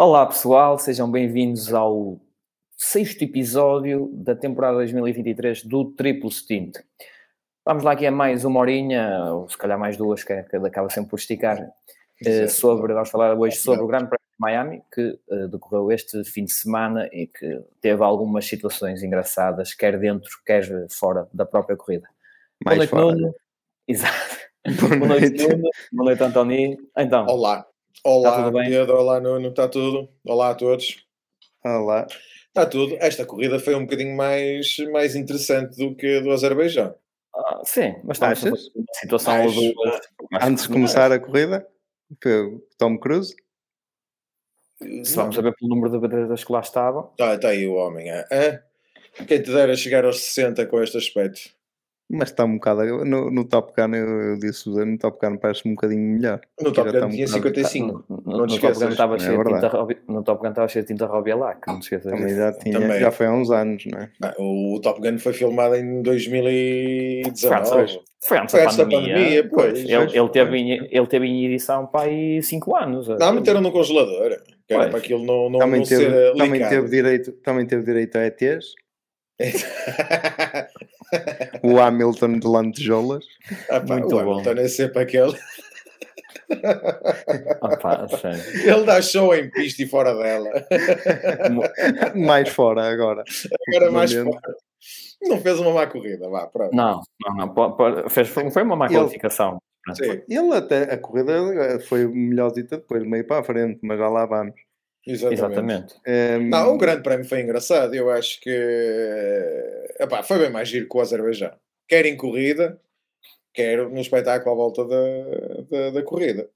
Olá pessoal, sejam bem-vindos ao sexto episódio da temporada 2023 do Triplo Stint. Vamos lá aqui a mais uma horinha, ou se calhar mais duas, que, é, que acaba sempre por esticar, eh, sobre, vamos falar hoje sobre o Grande Prémio de Miami, que eh, decorreu este fim de semana e que teve algumas situações engraçadas, quer dentro, quer fora da própria corrida. Mais Boa noite, Nuno. Exato. Boa Boa noite, noite. Nuno. Boa noite, António. Então, Olá. Olá, tudo bem? Pedro. Olá, Nuno. Está tudo? Olá a todos. Olá. Está tudo. Esta corrida foi um bocadinho mais, mais interessante do que a do Azerbaijão. ah, sim, mas estamos Achas? numa situação Acho. Acho Antes de começar a corrida, foi o Tom Cruise. Se vamos saber pelo número de bandeiras que lá estavam. Está tá aí o homem. é? Quem te dera chegar aos 60 com este aspecto? Mas está um bocado. No, no Top Gun, eu, eu disse, no Top Gun parece um bocadinho melhor. No Top Gun um tinha bocado- 55. No, Não te Top Gun esqueças. estava É cheio de tinta Robi- no Top Gun estava cheio de tinta Robielac, não te esqueças Também já tinha. Também. Já foi há uns anos, não é? Ah, O Top Gun foi filmado em 2019. Foi antes, foi antes Foi da antes da pandemia. pandemia, pois. Ele, ele, teve em, ele teve em edição para aí 5 anos. Não, meteram no congelador. Que era para aquilo não, não, Também não teve, ser também, teve direito, também teve direito a ETs. O Hamilton de Lantejoulas. Ah, pá, Muito o bom. Hamilton é sempre aquele. Ah, pá, sério. Ele dá show em pista e fora dela. Mais fora agora. Agora mais Momento. fora. Não fez uma má corrida, vá, pronto. Não, não, não. fez, foi foi uma má Ele- qualificação. Sim, Ele até, a corrida foi melhorzita depois, meio para a frente, mas já lá vamos. Exatamente. Exatamente. Ehm, Não, o grande prémio foi engraçado. Eu acho que epá, foi bem mais giro que o Azerbaijão. Quer em corrida, quer no espetáculo à volta da, da, da corrida.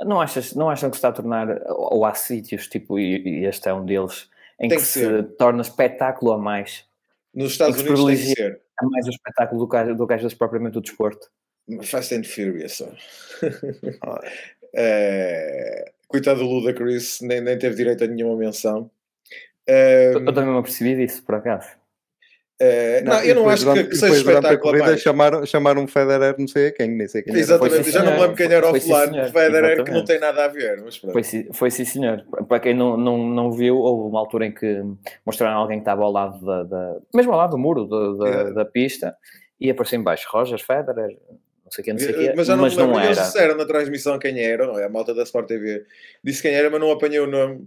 Não achas, não acham que se está a tornar, ou há sítios, tipo, e, este é um deles, em que, que se ser. torna espetáculo a mais, Nos Estados que Unidos tem que ser. a mais o espetáculo do que, do que às vezes propriamente o desporto? Fast and Furious. só. Coitado do Ludacris, nem, nem teve direito a nenhuma menção. Eu, também me apercebi disso, por acaso. eh, não, e eu não acho durante- que, que seja espetáculo corrida chamaram, chamaram um Federer não sei a quem, nem sei quem. Exatamente, Foi já não me senhor. lembro quem era Foi o sim, fulano senhor. Federer, que não Exatamente. tem nada a ver. Mas. Foi, sim- foi sim, senhor. Para quem não, não, não viu, houve uma altura em que mostraram alguém que estava ao lado da, da- mesmo ao lado do muro da, da, É. da pista e apareceu em baixo Roger Federer, não sei o que, não sei o que, Eh, mas já não mas me lembro. não Eles era. disseram na transmissão quem era, não é? A malta da Sport TV disse quem era, mas não apanhei o nome.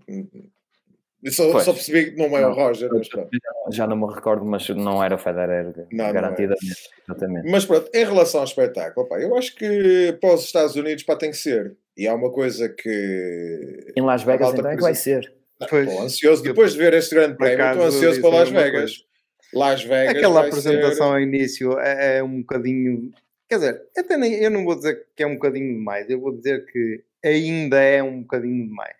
Só, Pois. só percebi que não é Não. o Roger, mas pronto. Já não me recordo, mas não era o Federer, não garantidamente. Exatamente. Mas pronto, em relação ao espetáculo, pá, eu acho que para os Estados Unidos pá, tem que ser. E há uma coisa que. Em Las Vegas, então, é que vai ser. Não, Pois. Estou ansioso, depois de ver este grande prémio, estou ansioso para Las Vegas. Las Vegas. Aquela vai apresentação ser... ao início é, é um bocadinho. Quer dizer, até nem, eu não vou dizer que é um bocadinho demais, eu vou dizer que ainda é um bocadinho demais.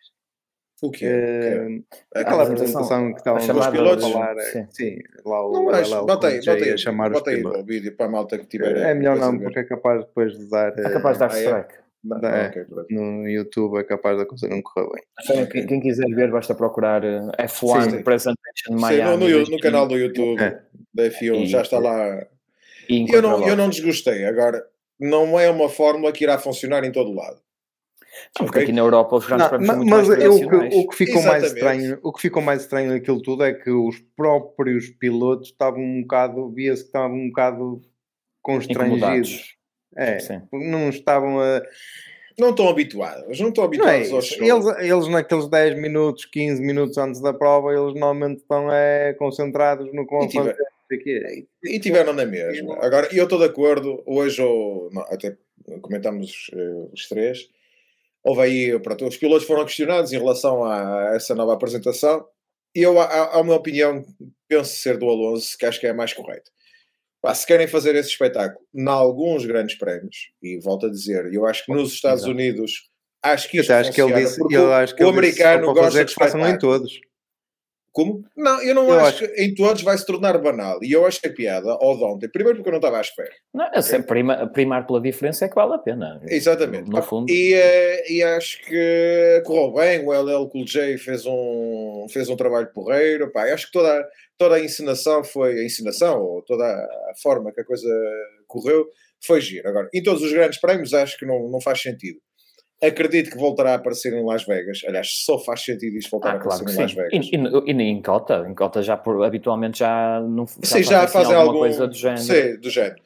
O quê? Eh, É aquela apresentação, que a estavam a pilotos? falar, Sim. sim. sim, lá o Não vais, LL bota aí, bota aí, a chamar os bota aí o vídeo para a malta que tiver. É melhor não, porque é capaz depois de dar É capaz de dar Ah, é? strike. Não, é. ok, pronto. no YouTube, é capaz da coisa não correr bem. Então, quem, quem quiser ver, basta procurar eh, F1 Sim. Presentation Sim, Miami. no, no, no canal do YouTube É. da F1 E- já está lá. E eu não, eu não desgostei. Agora, não é uma fórmula que irá funcionar em todo lado. Porque ok? aqui na Europa os grandes Não, prémios ma- são muito mas mais eu- o, que, o que ficou mais estranho, o que ficou mais estranho naquilo tudo é que os próprios pilotos estavam um bocado, via-se que estavam um bocado constrangidos. É, Sim. Não não estavam a. Não estão habituados. Não estão Não é habituados ao isso. show. Eles, eles naqueles 10 minutos, 15 minutos antes da prova, eles normalmente estão é, concentrados no que vão E fazer. Sei quê. E tiveram na mesma. Agora, eu estou de acordo. Hoje, ou, não, até comentamos eh, os três. Houve aí, pronto, os pilotos foram questionados em relação a essa nova apresentação. E eu, a, a minha opinião, penso ser do Alonso, que acho que é a mais correto. Pá, se querem fazer esse espetáculo em alguns grandes prémios, e volto a dizer, eu acho que nos Estados Exato. Unidos, acho que Eu isto acho que ele disse, eu o- acho que o americano gosta de façam em todos. Como? Não, eu não Eu acho, que em todos vai se tornar banal. E eu acho que a piada, ao de ontem, primeiro porque eu não estava à espera. Não, é sempre prima- primar pela diferença é que vale a pena. Exatamente. No fundo. E, eh, e acho que correu bem. O LL Cool J fez um, fez um trabalho porreiro. Pá, acho que toda, toda a encenação foi a encenação, ou toda a forma que a coisa correu, foi giro. Agora, em todos os grandes prémios, acho que não, não faz sentido. Acredito que voltará a aparecer em Las Vegas. Aliás, só faz sentido isto voltar Ah, a aparecer claro em Las sim. Vegas. E, e, e em Cota, em Cota já por, habitualmente já não Sim, já fazem fazem alguma algum... coisa do género. Sim, do género.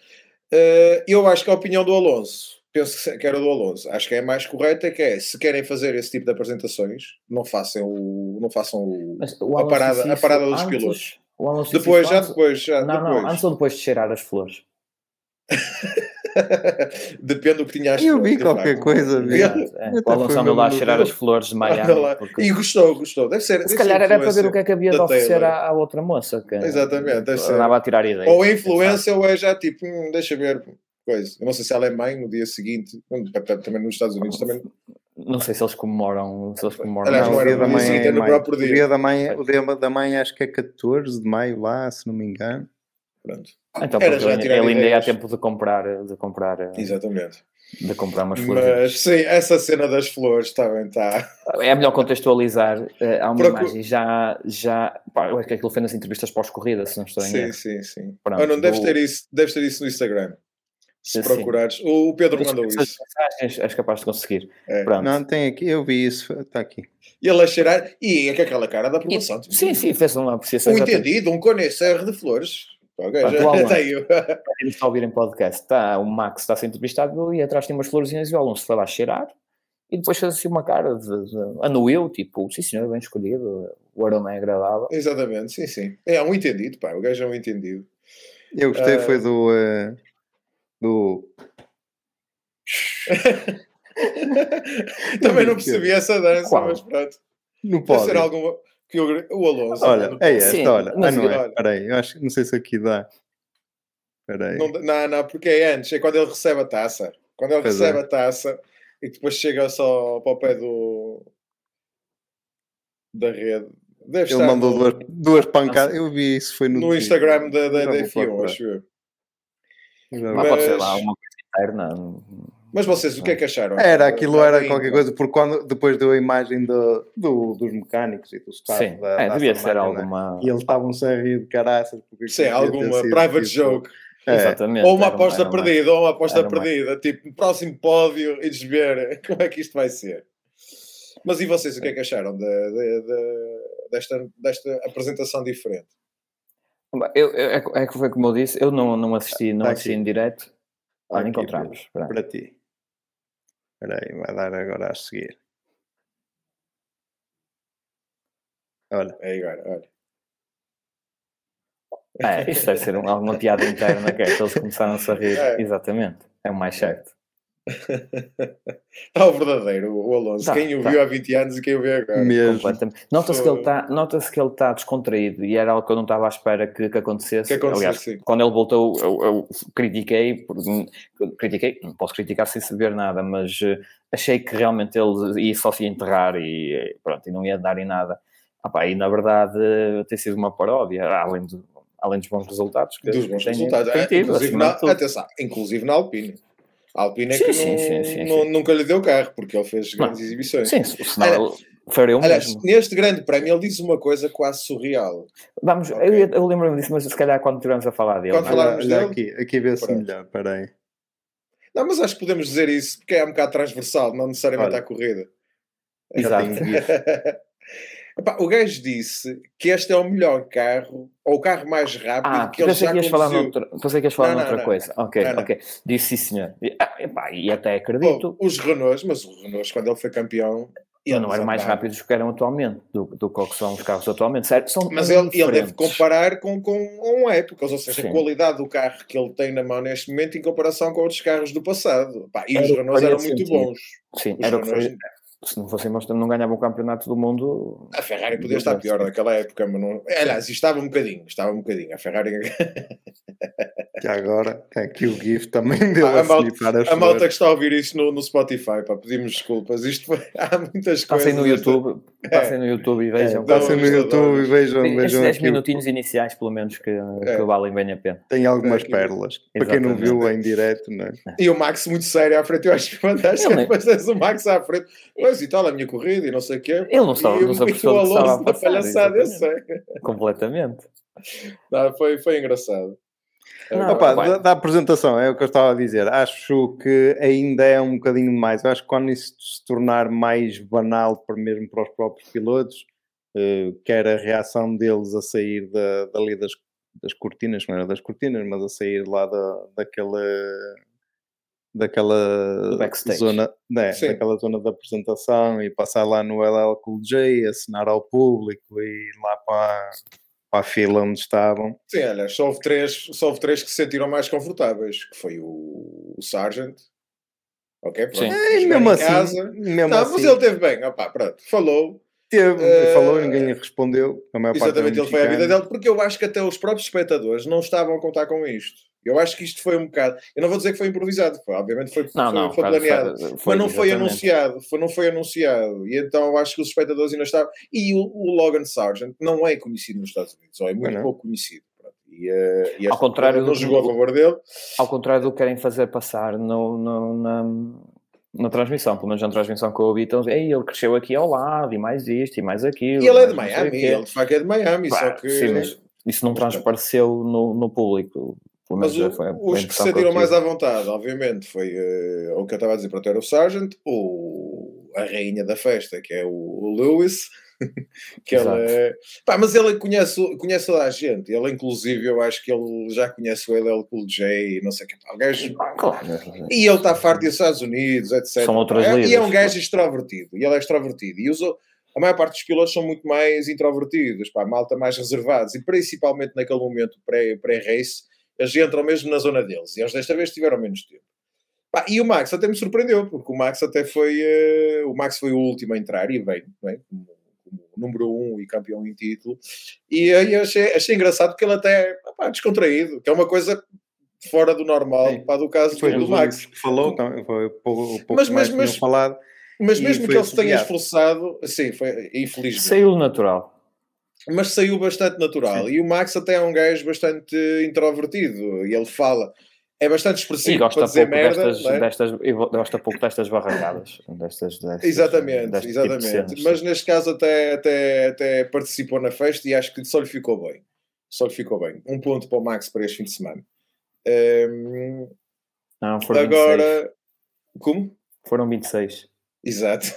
Eh, eu acho que a opinião do Alonso, penso que era do Alonso, acho que é a mais correta, que é, se querem fazer esse tipo de apresentações, não façam o... Não façam o... O A Alonso parada- a parada dos antes- pilotos. o Alonso disse Depois, já depois, já Não, depois. não, antes ou depois de cheirar as flores? Depende do que tinhas. Eu vi qualquer coisa, vi. É. O Alonso andou lá a cheirar as flores de Miami. Porque- E gostou, gostou. Deve ser. Se deve calhar ser era para ver o que é que havia de oferecer à, à outra moça. Que Exatamente, deve ser. Andava a tirar ideias. Ou a influência ou é já tipo, hum, deixa ver coisa. Eu não sei se ela é mãe no dia seguinte, hum, também nos Estados Unidos também. Não sei se eles comemoram. Se eles comemoram Aliás, Não, não o era dia da mãe seguinte, é é no próprio O dia da mãe, o dia da mãe acho que é 14 de maio lá, se não me engano. Pronto. Então, Era já ele, tirar ele ainda ia a tempo de comprar, de comprar, Exatamente. de comprar umas flores. Mas sim, essa cena das flores também está. É melhor contextualizar. eh, há uma Procu- imagem já. já pá, eu acho que aquilo foi nas entrevistas pós-corrida, se não estou em Sim, erro. sim, sim. Pronto, Ah, não, deves do- ter, isso, deves ter isso no Instagram. Se Sim. procurares. O Pedro mandou Essas isso. mensagens és capaz de conseguir. É. Pronto. Não, tem aqui, eu vi isso, está aqui. E ele a cheirar. E é com aquela cara da E- aprovação. tipo, sim, sim, fez uma apreciação. Um exatamente. entendido, um conhecer de flores. Ok, já o Alonso. tenho. Para quem está a ouvir em podcast, está, o Max está a ser entrevistado e atrás tem umas florzinhas e o Alonso foi lá cheirar e depois fez assim uma cara de, de anuiu, tipo, sim senhor, bem escolhido, o aroma é agradável. Exatamente, sim, sim. É um entendido, pá. O gajo é um entendido. Eu gostei, Ah. foi do. eh, do. Também não percebi essa dança, Qual? mas pronto. No Deve ser alguma. Que o, o Alonso. Olha, é esta, Sim, olha. mas ah, não é? Espera aí, eu acho, não sei se aqui dá. Espera aí. não, não, não, porque é antes, é quando ele recebe a taça. Quando ele Pois recebe é. a taça e depois chega só para o pé do. da rede. Deve Ele estar mandou no, duas, duas pancadas. Eu vi isso, foi no, no. Instagram da, da, da vou F1, procurar. acho eu. Mas vi. pode ser Mas- lá uma coisa interna. Mas vocês, o que é que acharam? Era, aquilo era qualquer coisa, porque quando, depois deu a imagem do, do- dos mecânicos e do staff Sim, da, é, da devia ser né? alguma. E eles estavam-se a rir de caraças. porque Sim, alguma private tipo, joke. é, Exatamente. Ou uma aposta era perdida, ou uma aposta perdida. Tipo, próximo pódio e desver como é que isto vai ser. Mas e vocês, o que é que acharam da- da- da- desta, desta apresentação diferente? Eu, eu- é, é que foi como eu disse, eu não, não assisti, não Tá assisti aqui. em direto. Tá encontramos. Pedro, pronto. Para ti. Espera aí, vai dar agora a seguir. Olha, É agora, olha. É, isto deve ser um- alguma piada interna que é que eles começaram-se a rir. É. Exatamente. É o mais certo. Está o verdadeiro, o Alonso. Tá, quem o tá. viu há 20 anos e quem o vê agora. Nota-se que ele está nota-se que ele está descontraído e era algo que eu não estava à espera que, que acontecesse. Que acontecesse, Aliás, sim. quando ele voltou, eu, eu critiquei, critiquei, não posso criticar sem saber nada, mas eh, achei que realmente ele ia só se enterrar e eh, pronto, e não ia dar em nada. Ah, pá, e na verdade eh, tem sido uma paródia, além, do, além dos bons resultados que Dos bons resultados. tem É, inclusive, na, atenção, inclusive na Alpine. A Alpine é Sim, que sim, não- sim, sim, não- sim. nunca lhe deu carro, porque ele fez grandes Não. exibições. Sim, senão faria o Aliás, mesmo. neste grande prémio ele diz uma coisa quase surreal. Vamos, Ok. eu, eu lembro-me disso, mas se calhar quando estivermos a falar dele. Quando é? falarmos dele? aqui, aqui vê-se melhor. Espera aí. Não, mas acho que podemos dizer isso, porque é um bocado transversal, não necessariamente Olha. à corrida. Exato. Epá, o gajo disse que este é o melhor carro, ou o carro mais rápido Ah, que ele já que ias falar noutra, pensei que ias falar Não, noutra não. coisa. Ok, Não, não. ok. Disse sim, senhor. E, ah, epá, e até acredito. Bom, os Renaults, mas os Renaults, quando ele foi campeão, Ele não eram mais rápidos do que eram atualmente, do, do que são os carros atualmente. Sério, são Mas ele, ele deve comparar com, com uma época, ou seja, Sim. a qualidade do carro que ele tem na mão neste momento em comparação com outros carros do passado. Pá, e Era os o Renaults eram muito sentido. bons. Sim, Os era o que Se não fossem eles, não ganhavam o campeonato do mundo. A Ferrari podia estar pior naquela época, mas não. Aliás, estava um bocadinho, estava um bocadinho. A Ferrari. Que agora, aqui o GIF também deu Ah, a a, malta- as A malta flores. que está a ouvir isto no, no Spotify, pá, pedimos desculpas. Isto foi... Há muitas coisas. Passem no desta- YouTube, passem no YouTube e vejam. dá Passem no YouTube e vejam, vejam 10 aqui. o- minutinhos iniciais, pelo menos, que, que valem bem a pena. Tem algumas Aqui. pérolas. Para quem não Exatamente. viu em direto, não é? E o Max muito sério à frente, eu acho fantástico. Ele nem- Depois tens o Max à frente. Pois e tal, a minha corrida e não sei o quê. Ele não estava- não se o- que estava a passar, palhaçada, eu exatamente. sei. Completamente. Não, foi, foi engraçado. Não, Opa, da, da, apresentação, é o que eu estava a dizer. Acho que ainda é um bocadinho mais. acho que quando isso se tornar mais banal, mesmo para os próprios pilotos, uh, quer a reação deles a sair da, dali das, das cortinas, não era das cortinas, mas a sair lá da, daquela daquela zona, né, daquela zona da apresentação e passar lá no LL Cool J, assinar ao público e ir lá para, para a fila onde estavam. Sim, olha, só houve três, só houve três que se sentiram mais confortáveis, que foi o, o Sargent, ok? Pronto, Sim. É, mesmo assim, casa. mesmo não, assim. mas ele teve bem, opá, pronto, falou. Teve, uh, falou e ninguém lhe respondeu. exatamente, ele foi a vida dele, porque eu acho que até os próprios espectadores não estavam a contar com isto. Eu acho que isto foi um bocado. Eu não vou dizer que foi improvisado, foi, obviamente foi, não, foi, não, foi planeado, foi, mas não foi anunciado. Foi, não foi anunciado. E então eu acho que os espectadores ainda estavam. E o, o Logan Sargent não é conhecido nos Estados Unidos, ou é muito não. pouco conhecido. E, uh, e ao contrário não jogou a favor dele. Ao contrário do que querem fazer passar no, no na, na transmissão, pelo menos na transmissão que eu ouvi, então, Ei, ele cresceu aqui ao lado, e mais isto, e mais aquilo. E ele é de Miami, ele de facto é de Miami, só que. Sim, mas isso não transpareceu no, no público. Mas o, os que se sentiram mais à vontade, obviamente, foi uh, o que eu estava a dizer para ter o Sargent, ou a rainha da festa, que é o Lewis. que ele é... Pá, mas ele conhece, conhece toda a gente. Ele, inclusive, eu acho que ele já conhece o LL Cool J e não sei o que. O gajo... Claro. E ele está farto dos Estados Unidos, etc. São outras é, E é um gajo extrovertido. E ele é extrovertido. E usou a maior parte dos pilotos são muito mais introvertidos, pá, malta mais reservados, e principalmente naquele momento pré-race, entram mesmo na zona deles. E eles desta vez tiveram menos tempo. Pá, e o Max até me surpreendeu, porque o Max até foi. Uh, o Max foi o último a entrar e bem, bem como, como, número um e campeão em título. E aí achei, achei engraçado porque ele até pá, descontraído, que é uma coisa fora do normal, para do caso foi do Max. Que falou, foi pouco, pouco mas, mais mas, falado. Mas mesmo que ele se tenha esforçado, sim, foi infelizmente. Saiu natural mas saiu bastante natural. Sim. E o Max até é um gajo bastante introvertido e ele fala. É bastante expressivo e gosta para dizer merda. Destas, é? destas, gosta pouco destas barracadas. Destas, destas, exatamente, destas tipo exatamente. Tipo Mas neste caso até, até, até participou na festa e acho que só lhe ficou bem. Só lhe ficou bem. Um ponto para o Max para este fim de semana. Um, Não, foram agora, 26. como? Foram 26. Exato.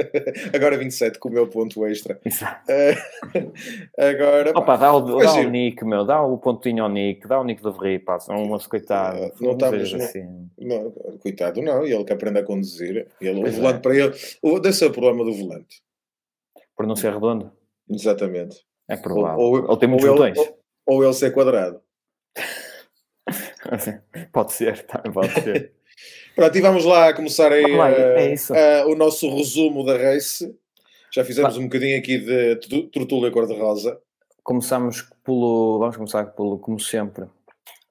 Agora 27 com o meu ponto extra. Exato. Uh, agora. Opa, dá, o, dá o nick, meu, dá o pontinho ao nick, dá o nick do Verri, pá, são umas coitadas. Uh, não estamos. Assim. Não, coitado, não, ele que aprende a conduzir. Ele, o volante é. para ele. O, desse é o problema do volante. Por não ser redondo? Exatamente. É provável. Ou, ou, ou tem muitos botões. Ou, ou ele ser quadrado. pode ser, tá, pode ser. Pronto, e vamos lá começar aí lá, é uh, uh, o nosso resumo da race. Já fizemos um bocadinho aqui de Tortula cor-de-rosa. Começamos pelo. Vamos começar pelo, como sempre,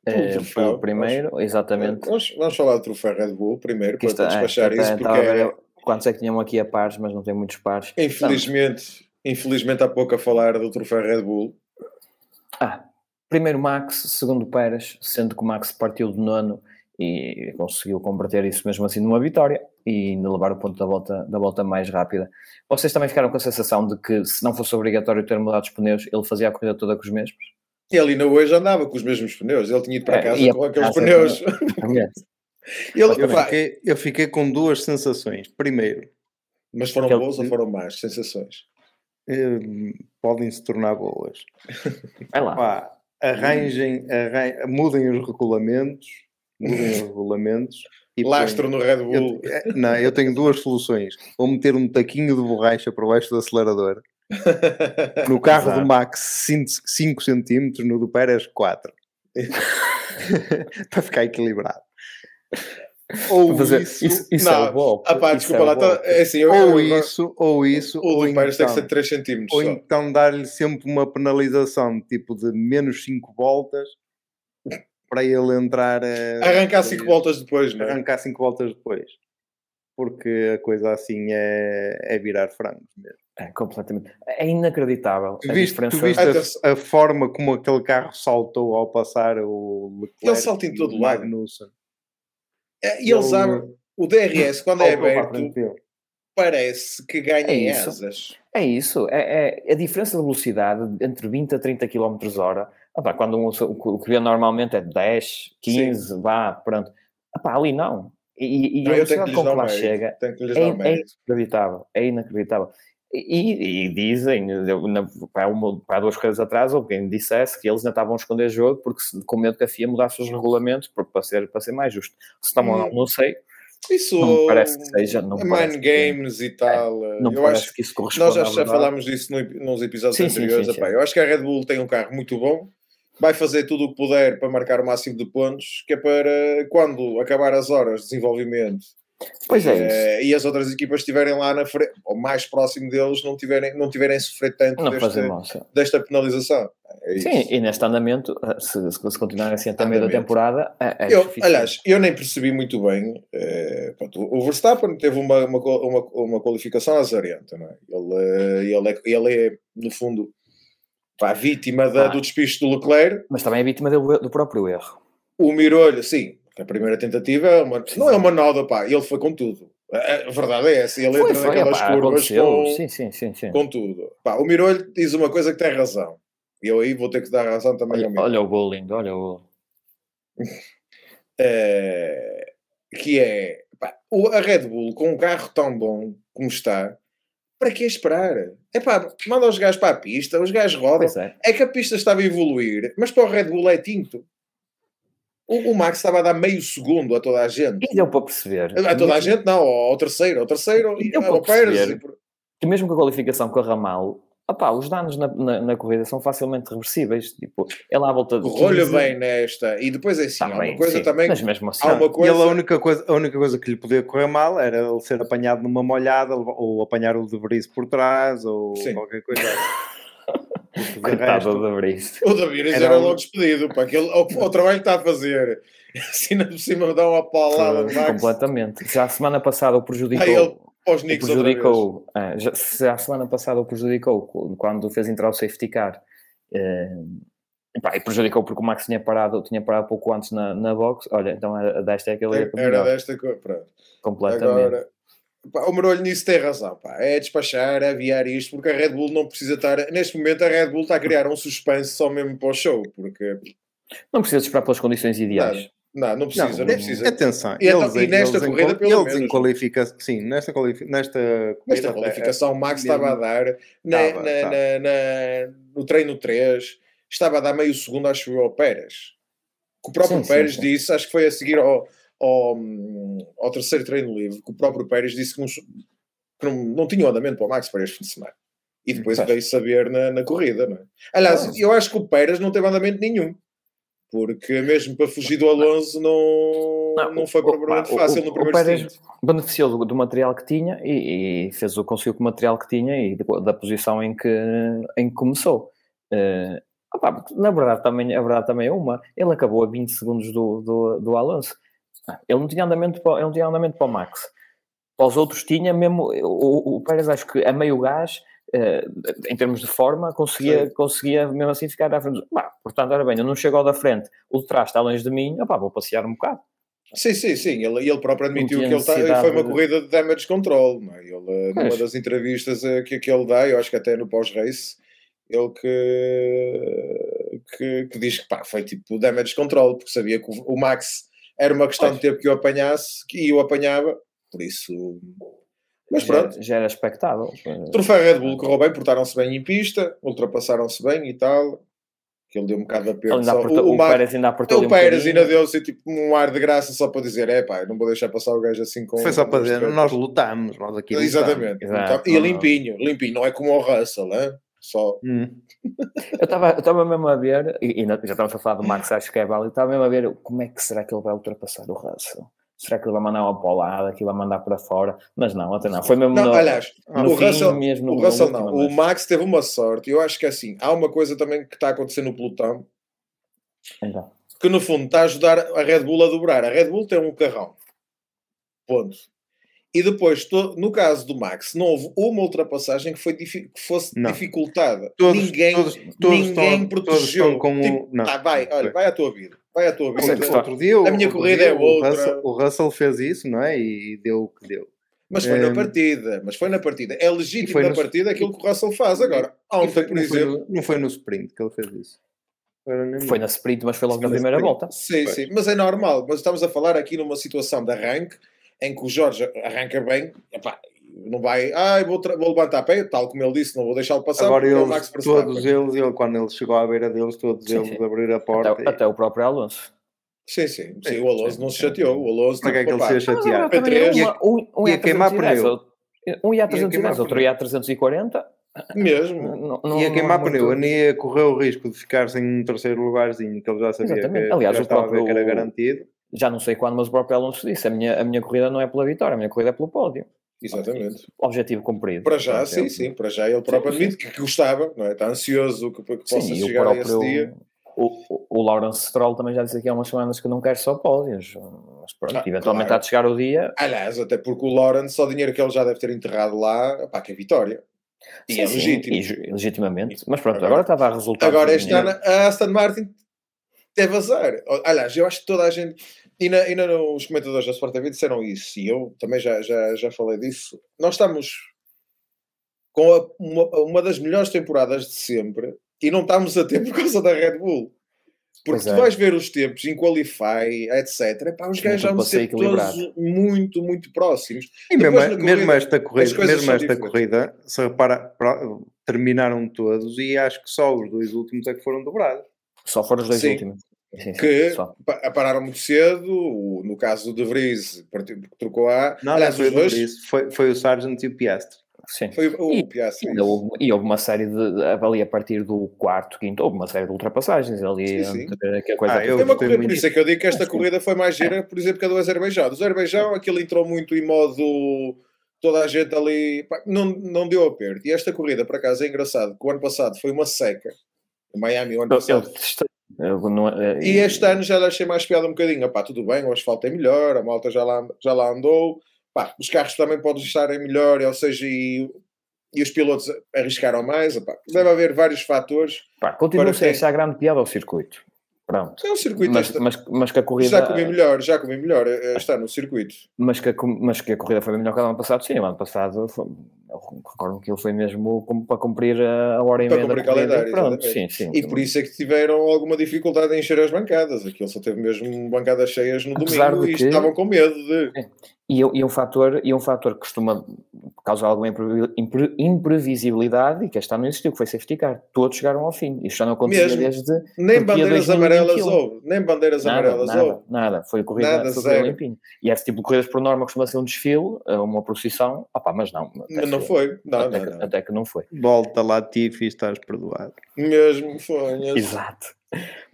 é, pelo primeiro, vamos, exatamente. Vamos, vamos, falar do troféu Red Bull primeiro, para está, despachar é, isso. Porque é... Quantos é que tinham aqui a pares, mas não tem muitos pares. Infelizmente, infelizmente há pouco a falar do troféu Red Bull. Ah, primeiro Max, segundo Pérez, sendo que o Max partiu de nono e conseguiu converter isso mesmo assim numa vitória e levar o ponto da volta, da volta mais rápida. Vocês também ficaram com a sensação de que se não fosse obrigatório ter mudado os pneus, ele fazia a corrida toda com os mesmos? Ele ainda hoje andava com os mesmos pneus, ele tinha ido para é, casa com aqueles pneus. ele, eu, fiquei, eu fiquei com duas sensações. Primeiro, mas foram boas ou foram más sensações? Hum, podem se tornar boas. Vai lá. Pá, arranjem, arranjem, mudem os regulamentos regulamentos. E Lastro põe... no Red Bull. Eu, é, não, eu tenho duas soluções. Ou meter um taquinho de borracha por baixo do acelerador. No carro Exato. do Max 5 cm, no do Pérez 4. Para ficar equilibrado. Ou fazer, isso, isso, isso não, é bom. Ah, desculpa é lá, tá, é assim, eu, ou eu, isso, ou isso, ou do Pérez então, tem que ser 3 cm. Ou só. então dar-lhe sempre uma penalização tipo de menos 5 voltas para ele entrar. Uh, arrancar 5 voltas depois, não é? Arrancar 5 voltas depois. Porque a coisa assim é, é virar frangos mesmo. É, completamente. É inacreditável. Tu viste, diferença... tu viste a, a, forma como aquele carro saltou ao passar o Leclerc Ele salta em todo lado. É, e ele sabe, o DRS, quando é aberto, parece que ganha é isso. asas. É isso. É, é, a diferença de velocidade entre 20 a 30 km hora Opa, quando um, o que vê normalmente é 10, 15, Sim. vá, pronto. Opa, ali não. E, e não, a velocidade com que lá chega é, é inacreditável. É inacreditável. E, e, dizem, para, uma, para duas coisas atrás, ou quem dissesse que eles ainda estavam a esconder jogo porque com medo que a FIA mudasse os regulamentos para ser, para ser mais justo. Se estavam, hum. não sei, isso não parece que seja. Não mind games que, e tal. É, não eu acho que isso corresponde. Nós já, já falámos disso no, nos episódios sim, anteriores. Sim, sim, eu acho que a Red Bull tem um carro muito bom, vai fazer tudo o que puder para marcar o máximo de pontos, que é para quando acabar as horas de desenvolvimento Pois é. Eh, e as outras equipas estiverem lá na frente, ou mais próximo deles, não tiverem, não tiverem sofrido tanto desta, desta penalização. É Sim, e neste andamento, eh, se, se continuar assim até meio da temporada, é, é eu, Aliás, eu nem percebi muito bem. É, pronto, o Verstappen teve uma, uma, uma, uma qualificação azarianta, não é? Ele, ele, é, ele é, no fundo, pá, vítima da, ah, do despiste do Leclerc. Mas também é vítima do, do próprio erro. O Mirolho, sim, a primeira tentativa é uma, não é uma nova, pá, ele foi com tudo. A verdade é essa, ele foi, entra foi, naquelas pá, curvas com, sim, sim, sim, sim. com tudo. Pá, o Mirolho diz uma coisa que tem razão. E eu aí vou ter que dar razão também olha, ao Mirolho. Olha o gol lindo, olha o gol. é, que é pá, a Red Bull com um carro tão bom como está, para que esperar? É pá, manda os gajos para a pista, os gajos rodam. É. é que a pista estava a evoluir, mas para o Red Bull é tinto. O, o, Max estava a dar meio segundo a toda a gente. E deu para perceber. A toda a gente, não, ao terceiro, ao terceiro e, e ao Pérez. Que mesmo com a qualificação corra mal, opá, os danos na, na, na, corrida são facilmente reversíveis. Tipo, é lá à volta de. Correu-lhe bem nesta. E depois é assim, tá há uma coisa sim, também. Mas mesmo assim, há uma coisa... ele, a, única coisa, a única coisa que lhe podia correr mal era ele ser apanhado numa molhada ou apanhar o de por trás ou sim. qualquer coisa. Coitado do. O David era, era logo despedido. Para aquele, o, o trabalho que está a fazer. Assim, por cima dá uma paulada. Completamente. Já a semana passada o prejudicou. Ah, ele, os Knicks prejudicou, ah, já, já a semana passada o prejudicou quando fez entrar o safety car. Uh, e prejudicou porque o Max tinha parado, tinha parado pouco antes na, na box. Olha, então era desta é que ele ia Era desta que. Pronto. Completamente. Agora, pá, o Marolho nisso tem razão. Pá. É despachar, é aviar isto, porque a Red Bull não precisa estar. Neste momento, a Red Bull está a criar um suspense só mesmo para o show. Porque. Não precisa esperar pelas condições ideais. Não. Não, não precisa, não, não precisa. Atenção, e, então, eles, e nesta eles corrida, pelo eles menos. Qualifica sim, nesta, qualific, nesta, nesta é, qualificação, o Max estava a dar na, estava, na, na, na, no treino 3, estava a dar meio segundo, acho eu, ao Pérez. Que o próprio sim, Pérez sim, disse, acho que foi a seguir ao, ao, ao, terceiro treino livre, que o próprio Pérez disse que não, que não, não tinha um andamento para o Max para este fim de semana. E depois veio saber na, na corrida, não é? Aliás, eu acho que o Pérez não teve andamento nenhum porque mesmo para fugir do Alonso não, não, não foi propriamente fácil o, no primeiro o Pérez beneficiou do, do, material que tinha e, e, fez o conseguiu com o material que tinha e da posição em que, em que começou. Uh, opa, na verdade também, a verdade também é uma, ele acabou a 20 segundos do, do, do Alonso. Ele não tinha andamento para, ele não tinha andamento para o Max. Para os outros tinha mesmo, o, o Pérez acho que a meio gás Uh, em termos de forma, conseguia, conseguia mesmo assim ficar à frente. Bah, portanto, era bem, eu não chego ao da frente, o de trás está longe de mim, opá, vou passear um bocado. Sim, sim, sim. Ele, ele próprio admitiu que ele tá, foi uma corrida de damage control. Não é? Ele, eh, numa das entrevistas eh, que, que ele dá, eu acho que até no pós-race, ele que, que, que, diz que pá, foi tipo damage control, porque sabia que o, o Max era uma questão pois. de tempo que o apanhasse e o apanhava, por isso mas pronto. Já, já era expectável. Troféu Red Bull correu bem, portaram-se bem em pista, ultrapassaram-se bem e tal. Que ele deu um bocado a perda. O, o, o Pérez ainda apertou O Pérez ainda deu assim, tipo, um ar de graça só para dizer: é pá, não vou deixar passar o gajo assim com. Foi só para dizer: nós lutamos, nós aqui lutamos. Exatamente. Exato. E limpinho, limpinho, não é como o Russell, hein? Só. Hum. eu estava mesmo a ver, e, e já estávamos a falar do Max, acho que é válido, estava mesmo a ver como é que será que ele vai ultrapassar o Russell será que ele vai mandar uma paulada, que vai mandar para fora? Mas não, até não. Foi mesmo não, no, aliás, no o fim, Russell, mesmo. O Russell não. O Max teve uma sorte. Eu acho que é assim. Há uma coisa também que está acontecendo no pelotão. Então. Que no fundo está a ajudar a Red Bull a dobrar. A Red Bull tem um carrão. Ponto. E depois, no caso do Max, não houve uma ultrapassagem que, foi que fosse não. dificultada. Todos, ninguém todos, todos ninguém estão, protegeu. Todos tipo, não. Ah, vai, olha, vai à tua vida. Vai à tua vida. Outro, outro dia, a minha corrida dia, é outra. O Russell, o Russell, fez isso, não é? E deu o que deu. Mas foi um, na partida, mas foi na partida. É legítimo na no, partida aquilo que o Russell faz agora. Ontem, foi, por exemplo. Foi no, não foi no sprint que ele fez isso. Foi na sprint, mas foi logo na primeira sprint. volta. Sim, Pois. sim, mas é normal. Mas estamos a falar aqui numa situação de arranque em que o Jorge arranca bem, epá, não vai, ai, vou, vou levantar a pé, tal como ele disse, não vou deixá-lo passar. Agora eles, todos eles, ele, quando ele chegou à beira deles, todos Sim, eles sim. abriram a porta. Até, e- até o próprio Alonso. Sim, sim, sim, Sim, o Alonso sim, não se chateou. O Alonso Para que é que ele se ia chatear? agora também P3. uma- um, um Ia queimar 310, pneu. outro- Um ia Ia queimar 310, outro ia 340. mesmo. Não, não, Ia não queimar muito- pneu, a Nia correu o risco de ficar sem um terceiro lugarzinho que ele já sabia Exatamente. que, Aliás, já o estava a ver que era próprio- garantido. Já não sei quando, mas o próprio Alonso disse: a minha, a minha corrida não é pela vitória, a minha corrida é pelo pódio. Exatamente. Objetivo cumprido. Para já, sim, ele- sim. Para já ele próprio Sim, sim. admite que, gostava, não é? Está ansioso que, que possa Sim, e chegar a esse dia. próprio. O, o, o Lawrence Stroll também já disse aqui há umas semanas que não quer só pódios. Mas pronto, Ah, eventualmente claro. há de chegar o dia. Aliás, até porque o Lawrence, só o dinheiro que ele já deve ter enterrado lá, pá, que é vitória. E Sim, é sim, legítimo. e ju- legitimamente. Mas pronto, Agora- agora, estava a resultar. Agora, este ano, a Aston Martin teve azar. Aliás, eu acho que toda a gente. E na, e na- os comentadores da Sport TV disseram isso, e eu também já, já, já falei disso. Nós estamos com a- uma, uma das melhores temporadas de sempre e não estamos a ter por causa da Red Bull. Porque Pois tu é. vais ver os tempos em Qualify, etc. Epá, os gajos já ser todos muito, muito próximos. E Depois, mesmo, na mesmo corrida, esta corrida, mesmo esta corrida, se repara, terminaram todos e acho que só os dois últimos é que foram dobrados. Só foram os dois Sim. últimos. Sim, sim, que só. pa- pararam muito cedo. o- no caso do De Vries, trocou a. Não, Aliás, não foi, os o dois. Foi, foi o Sargent e o Piastri. Sim. Foi o E- Piastri. Ainda houve, e houve uma série de, ali a partir do quarto, quinto, houve uma série de ultrapassagens ali, Sim, sim. entre que a coisa Ah, eu Foi uma corrida, muito. por isso é que eu digo que esta Ah, corrida foi mais gira, por exemplo, que a do Azerbaijão. Do Azerbaijão, aquilo entrou muito em modo toda a gente ali, pá, não, não deu aperto. E esta corrida, por acaso, é engraçado, que o ano passado foi uma seca, o Miami, o ano passado. eu não- eh, E este ano já achei mais piada um bocadinho. Pá, tudo bem, o asfalto é melhor, a malta já lá, já lá andou. Pá, os carros também podem estarem melhor, ou seja, e, e os pilotos arriscaram mais. Pá, deve haver vários fatores. Pá, continua sem quem- achar grande piada ao circuito. Pronto. É um circuito. Mas, este- mas, mas que a corrida. já comi melhor, já comi melhor. eh, Está no circuito. Mas que, a, mas que a corrida foi melhor que a do ano passado, sim. O ano passado, foi, recordo que ele foi mesmo como para cumprir a, hora e meia da calendário, e Pronto, sim, sim. E por isso é que tiveram alguma dificuldade em encher as bancadas. Aquilo só teve mesmo bancadas cheias no Apesar domingo de e que- estavam com medo de. E, e um fator, e um fator que costuma causar alguma impre- impre- imprevisibilidade e que este ano não existiu, que foi safety car. Todos chegaram ao fim. Isto já não acontecia Mesmo. desde Nem bandeiras 2021. amarelas houve. Nem bandeiras nada, amarelas nada, houve. nada. Foi corrida, Nada, foi limpinho. E esse tipo de corridas, por norma, costuma ser um desfile, eh, uma procissão. Opá, mas não. Mas não que- foi. Não, até, não, que, não. até que não foi. Volta lá, Tiff, e estás perdoado. Mesmo foi. mesmo. Exato.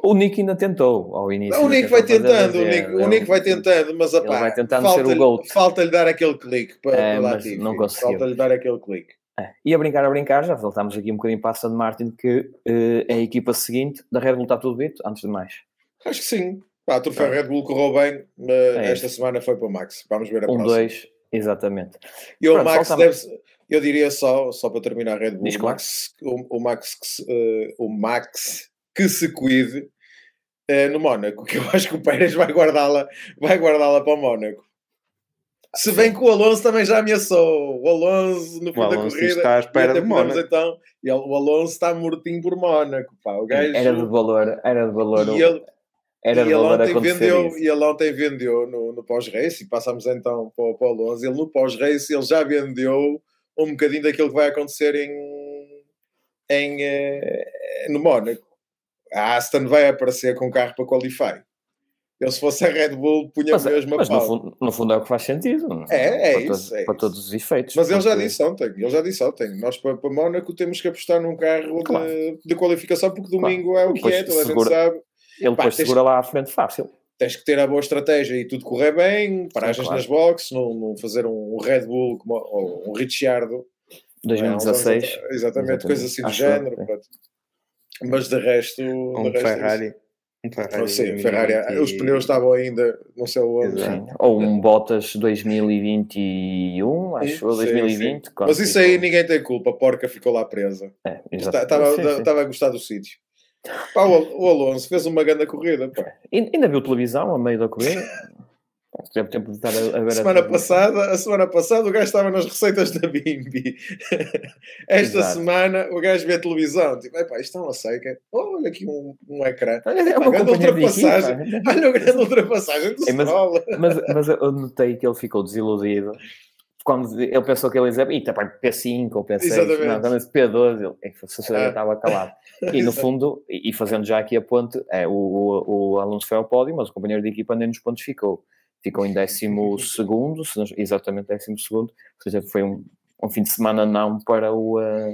O Nick ainda tentou ao início. O Nick vai tentando, o é- Nick, o Nick vai tentando, mas opá, vai tentando ser o falta-lhe dar aquele clique para, É, Latifi. não conseguiu. Falta-lhe dar aquele clique. É. E a brincar, a brincar, já voltámos aqui um bocadinho para a Aston Martin, que eh, é a equipa seguinte da Red Bull está tudo dito, antes de mais. Acho que sim. Pá, a troféu. Red Bull correu bem. mas É esta semana foi para o Max. Vamos ver a Um, próxima. dois, exatamente. E o Pronto, Max faltava- deve eu diria só, só para terminar a Red Bull, o. Max, o, o Max, que se, eh, o Max que se cuide eh, no Mónaco, que eu acho que o Pérez vai guardá-la vai guardá-la para o Mónaco. Se bem que o Alonso também já ameaçou. O Alonso, no fim O da Alonso corrida, está à espera de Mónaco. então, e o Alonso está mortinho por Mónaco. Pá. O gajo, Era de valor, era de valor. e ele, era e ele ontem vendeu, isso. e ele ontem vendeu no, no pós-race, e passamos então para, para o Alonso. Ele no pós-race ele já vendeu um bocadinho daquilo que vai acontecer em, em, eh, no Mónaco. A Aston vai aparecer com carro para Qualify. Ele, se fosse a Red Bull, punha Mas, é- mesmo a mas no, pau. fundo, no fundo é o que faz sentido. É, é para isso, todos, é para isso. todos os efeitos. Mas ele já porque- disse ontem, ele já disse ontem, nós para, para Mónaco temos que apostar num carro Claro. de, de qualificação, porque Claro. domingo é o que Depois é, toda a gente segura- sabe. Ele Pá, depois tens- segura lá à frente fácil. Tens que ter a boa estratégia e tudo correr bem, paragens claro. nas boxes, não, não fazer um Red Bull como, ou um Ricciardo. não é? 2016. atrás. Exatamente, coisas assim do Acho género. pronto. Mas de resto. de Um resto é Ferrari. Um. Ferrari. Não sei, 2020 Ferrari, os pneus estavam ainda, não sei onde. Ou um Bottas 2021, acho Sim, eu, sim, 2020. sim. Mas isso aí ninguém tem culpa, a porca ficou lá presa. É. Estava a gostar do sítio. Pá, o, Al- o Alonso fez uma grande corrida. Pá. Ainda viu televisão a meio da corrida? Teve tempo de estar a, a ver semana a passada, a semana passada o gajo estava nas receitas da Bimbi. Esta Exato. semana o gajo vê a televisão. Tipo, epá, isto é uma seca. Olha aqui um, um ecrã. Olha, é uma grande ultrapassagem. Olha a grande ultrapassagem do É, mas-. Mas, mas eu notei que ele ficou desiludido quando ele pensou que ele ia dizer, tá bem, P5 ou P6, Exatamente. não, esse P12, ele, é, eu Ah. estava calado. E no fundo, e e fazendo já aqui a ponte, é, o, o, o Alonso foi ao pódio, mas o companheiro de equipa nem nos pontos ficou. Ficou em 12 segundo, se não- exatamente 12 segundo, ou seja, foi um, um fim de semana não para o uh,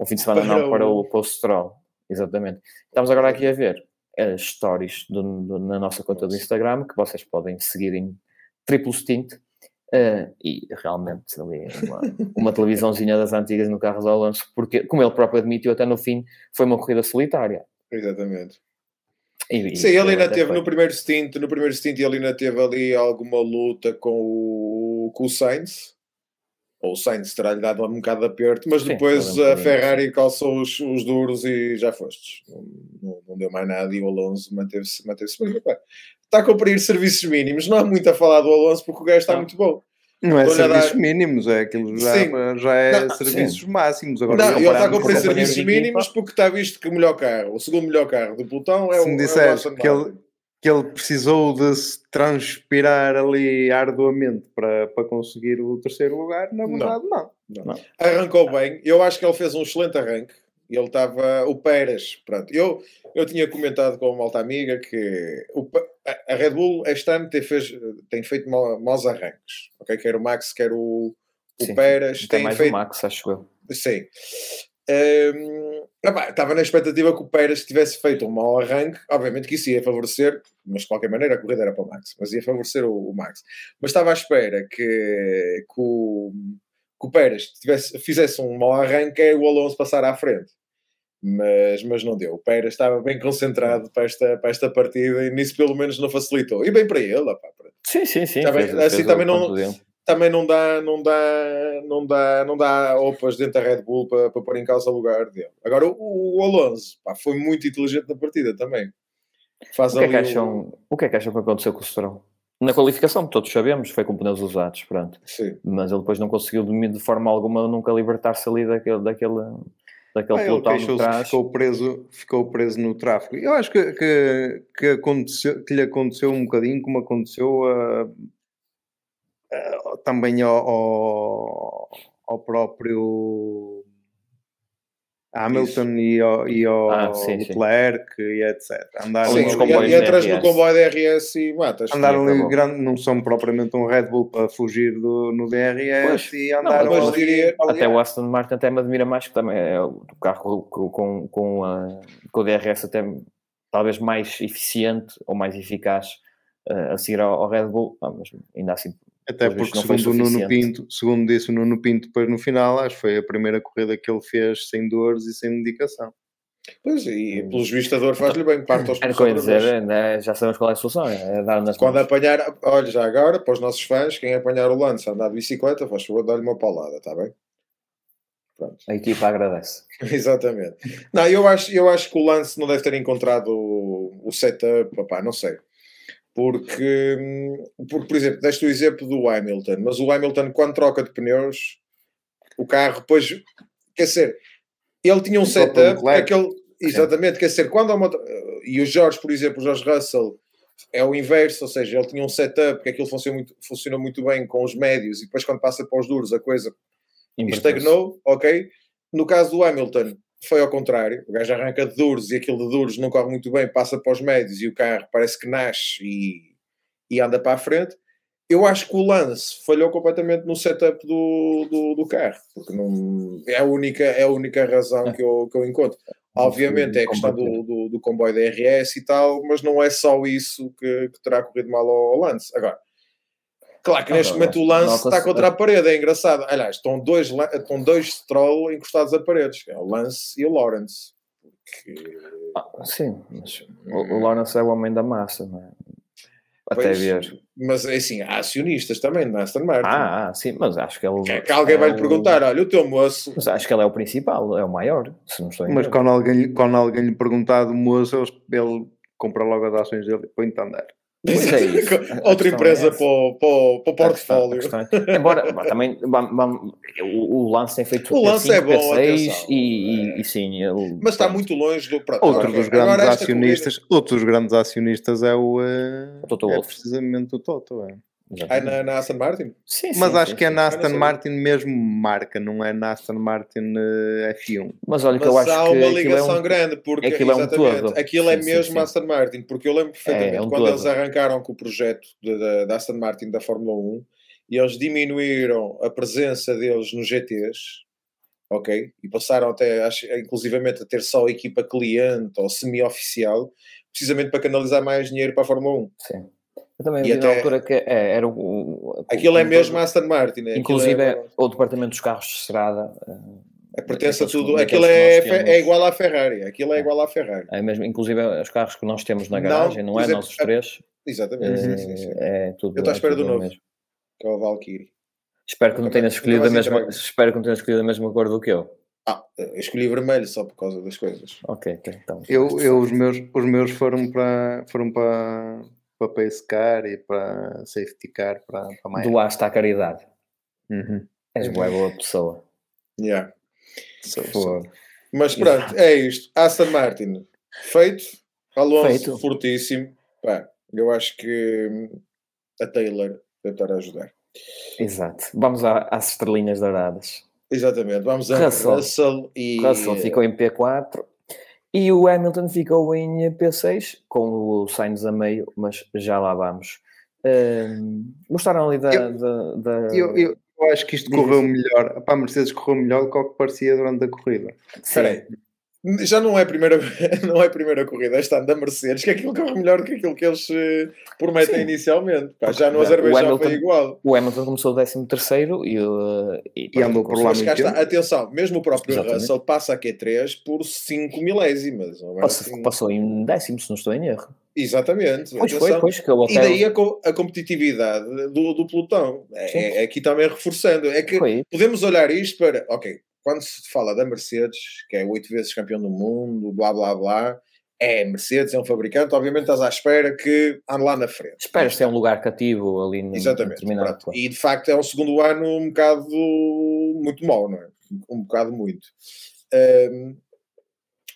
um fim de semana Para não para o- o, para o Stroll. Exatamente. Estamos agora aqui a ver as stories do- do- na nossa conta do Instagram, que vocês podem seguir em triplo stint. Eh, e realmente ali uma, uma televisãozinha das antigas no carro do Alonso, porque, como ele próprio admitiu, até no fim foi uma corrida solitária. Exatamente. E- Sim, ele ainda teve foi. no primeiro stint, no primeiro stint ele ainda teve ali alguma luta com o, com o Sainz. Ou o Sainz terá-lhe dado um bocado de aperto, mas Sim, depois um a Ferrari calçou os, os duros e já fostes. Não, não- deu mais nada e o Alonso manteve-se manteve bem. Está a cumprir serviços mínimos. Não há muito a falar do Alonso porque o gajo está Não. muito bom. Não é serviços dar- mínimos, é aquilo já, Sim. já é Não, serviços máximos. Agora, Não, ele está a cumprir serviços equipa- mínimos porque está visto que o melhor carro, o segundo melhor carro do pelotão é Se o, me é disseres que ele- que ele precisou de se transpirar ali arduamente para, para conseguir o terceiro lugar, na Não. verdade, não. arrancou bem. Eu acho que ele fez um excelente arranque. Ele estava. O Pérez, pronto. Eu, eu tinha comentado com uma malta amiga que o a- Red Bull este ano tem, fez, tem feito mau- maus arranques. Ok? Quer o Max, quer o, o Sim, Pérez. Tem mais feito. o Max, acho eu. Sim. Epá, estava na expectativa que o Pérez tivesse feito um mau arranque. Obviamente que isso ia favorecer, mas de qualquer maneira a corrida era para o Max, mas ia favorecer o, o Max. Mas estava à espera que, que, o, que o Pérez tivesse, fizesse um mau arranque e o Alonso passar à frente. Mas, mas não deu. O Pérez estava bem concentrado para esta, para esta partida e nisso pelo menos não facilitou. E bem para ele, pronto. Sim, sim, sim. Bem, fez- assim fez também o não- também não dá, não dá, não dá, não dá opas dentro da Red Bull para, para pôr em causa o lugar dele. Agora o, o Alonso pá, foi muito inteligente na partida também. Faz O que, é que acham, o que é que acham que aconteceu com o Stroll? Na qualificação, todos sabemos, foi com pneus usados, pronto. Sim. Mas ele depois não conseguiu, de de forma alguma, nunca libertar-se ali daquele, daquele, daquele Ah, pelotão de trás. ficou preso, ficou preso no tráfego. Eu acho que, que, que, aconteceu, que lhe aconteceu um bocadinho como aconteceu a- a- também ao, ao, ao próprio Hamilton e ao, e ao Ah, sim, sim. Leclerc e etc. Andaram, Sim, e, e entras DRS. no comboio da RS e matas. andaram ali acabou. grande, não são propriamente um Red Bull para fugir do, no DRS Pois. e Não, andaram mas ali diria- Até o Aston Martin até me admira mais, que também é o carro com, com, com, a- com o DRS até talvez mais eficiente ou mais eficaz eh, a seguir ao, ao Red Bull, Ah, mas ainda assim Até porque, segundo o Nuno. Pinto, segundo disse o Nuno Pinto depois no final, acho que foi a primeira corrida que ele fez sem dores e sem medicação. Pois, e pelos vistos a dor faz-lhe bem, parte aos era o que eu ia outra vez. dizer, né, já sabemos qual é a solução, é dar nas Quando mãos. apanhar, olha já agora, para os nossos fãs, quem apanhar o lance a andar de bicicleta, faz favor, dá-lhe uma paulada, está bem? Pronto. A equipa agradece. Exatamente. Não, eu acho, eu acho que o Lance não deve ter encontrado o, o setup, papá, não sei. Porque, hum, porque, por exemplo, deste o exemplo do Hamilton, mas o Hamilton, quando troca de pneus, o carro depois, quer dizer, ele tinha um setup, que aquele, exatamente, quer dizer, quando há uma, e o Jorge, por exemplo, o Jorge Russell, é o inverso, ou seja, ele tinha um setup que aquilo funciona muito, funciona muito bem com os médios e depois quando passa para os duros a coisa estagnou, ok? No caso do Hamilton, foi ao contrário. O gajo arranca de duros e aquilo de duros não corre muito bem, passa para os médios e o carro parece que nasce e, e anda para a frente. Eu acho que o Lance falhou completamente no setup do, do, do carro, porque não, é, a única, é a única razão que eu, que eu encontro. Obviamente é a questão do, do, do comboio da RS e tal, mas não é só isso que, que terá corrido mal ao, ao Lance. Agora, claro que neste momento o Lance está contra a parede, é engraçado. Aliás, estão dois, estão dois Stroll encostados a paredes, que é o Lance e o Lawrence. Porque, Ah, sim, mas o, Lawrence é o homem da massa, não é? Até pois, ver. Mas é assim, há acionistas também na Aston Martin. Ah, ah, sim, mas acho que ele. que, que alguém vai lhe é o- perguntar: olha, o teu moço. Mas acho que ele é o principal, é o maior, se não estou em Mas quando alguém, lhe- quando alguém lhe perguntar do moço, ele, ele compra logo as ações dele e põe-te a andar. Pois é isso. Outra empresa é para, o, para, o, para o portfólio. É, embora também o, o Lance tem feito o lance é bom, P6 e, e, e, sim. Ele, Mas está muito longe do pronto, outro dos grandes acionistas. Corrida... Outro dos grandes acionistas é o, uh, o Toto é precisamente o Toto. É. É na, na, Aston Martin? Sim, sim Mas acho sim, que é na Aston Martin mesmo marca, não é na Aston Martin uh, F1. Mas olha que Mas eu acho há uma ligação é um, grande, porque aquilo exatamente, é um todo. aquilo é mesmo Aston Martin, porque eu lembro perfeitamente é, é um quando todo. eles arrancaram com o projeto da Aston Martin da Fórmula 1 e eles diminuíram a presença deles nos GTs, ok? E passaram até, acho, inclusivamente, a ter só a equipa cliente ou semi-oficial, precisamente para canalizar mais dinheiro para a Fórmula 1. Sim. Eu também vi até... na altura que é, era o, Aquilo é mesmo Aston Martin. É, inclusive é... o departamento dos carros de estrada. É, pertence a tudo. Aquilo é, é igual à Ferrari. Aquilo é, é, igual à Ferrari. É mesmo, inclusive os carros que nós temos na garagem, não, não é? Exemplo, Nossos três. Exatamente. É, sim, sim, sim. é tudo. Eu estou à espera do novo. Mesmo. Que é o Valkyrie. Espero que não tenhas escolhido a mesma, espero que não tenhas escolhido a mesma cor do que eu. Ah, eu escolhi vermelho só por causa das coisas. Ok, então. Eu, eu os meus, os meus foram para foram para para pace car e para safety car para, para mais. Doaste à caridade. Uhum. És uma boa pessoa. Yeah. So, Mas pronto, é isto. Aston Martin feito. Alonso feito. fortíssimo. Pá, eu acho que a Taylor deve estar a ajudar. Exato. Vamos às estrelinhas douradas. Exatamente. Vamos a Russell, Russell e. Russell ficou em P4 e o Hamilton ficou em P6, com o Sainz a meio, mas já lá vamos. Uh, gostaram ali da. Eu, da, da... Eu, eu, eu, acho que isto correu melhor. Para a Mercedes correu melhor do que o que parecia durante a corrida. Sim. Já não é a primeira, não é primeira corrida este ano da Mercedes, que é aquilo corre melhor do que aquilo que eles uh, prometem Sim. inicialmente. Pá, já no Azerbaijão foi igual. O Hamilton começou o 13 e, uh, e, e andou por lá muito Atenção, mesmo o próprio Exatamente. Russell passa a Q3 por 5 milésimas. É? Passou, assim... passou em décimo, se não estou em erro. Exatamente. Pois foi, pois, que eu até... E daí a, a competitividade do, do pelotão. É, é, aqui também reforçando. É que foi. podemos olhar isto para, ok, quando se fala da Mercedes, que é oito vezes campeão do mundo, blá blá blá, é Mercedes, é um fabricante, obviamente estás à espera que ande lá na frente. Esperas ter um lugar cativo ali no Exatamente. E de facto é um segundo ano um bocado muito mau, não é? Um bocado muito. Um,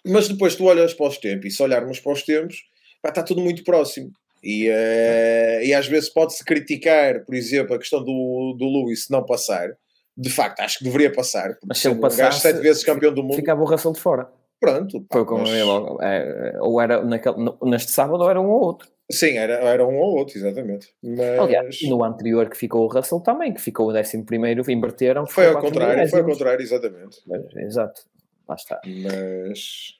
mas depois tu olhas para os tempos, e se olharmos para os tempos, pá, está tudo muito próximo. E, uh, e às vezes pode-se criticar, por exemplo, a questão do, do Lewis não passar, de facto, acho que deveria passar. Mas se ele passasse, sete vezes campeão do mundo. Ficava o Russell de fora. Pronto. Pá, Foi como mas... ele, é, ou era naquele, neste sábado ou era um ou outro. Sim, era, era um ou outro, exatamente. Mas... Aliás, no anterior que ficou o Russell também, que ficou o décimo primeiro, inverteram. Foi ao contrário, foi ao contrário, exatamente. Mas, exato, lá está. Mas...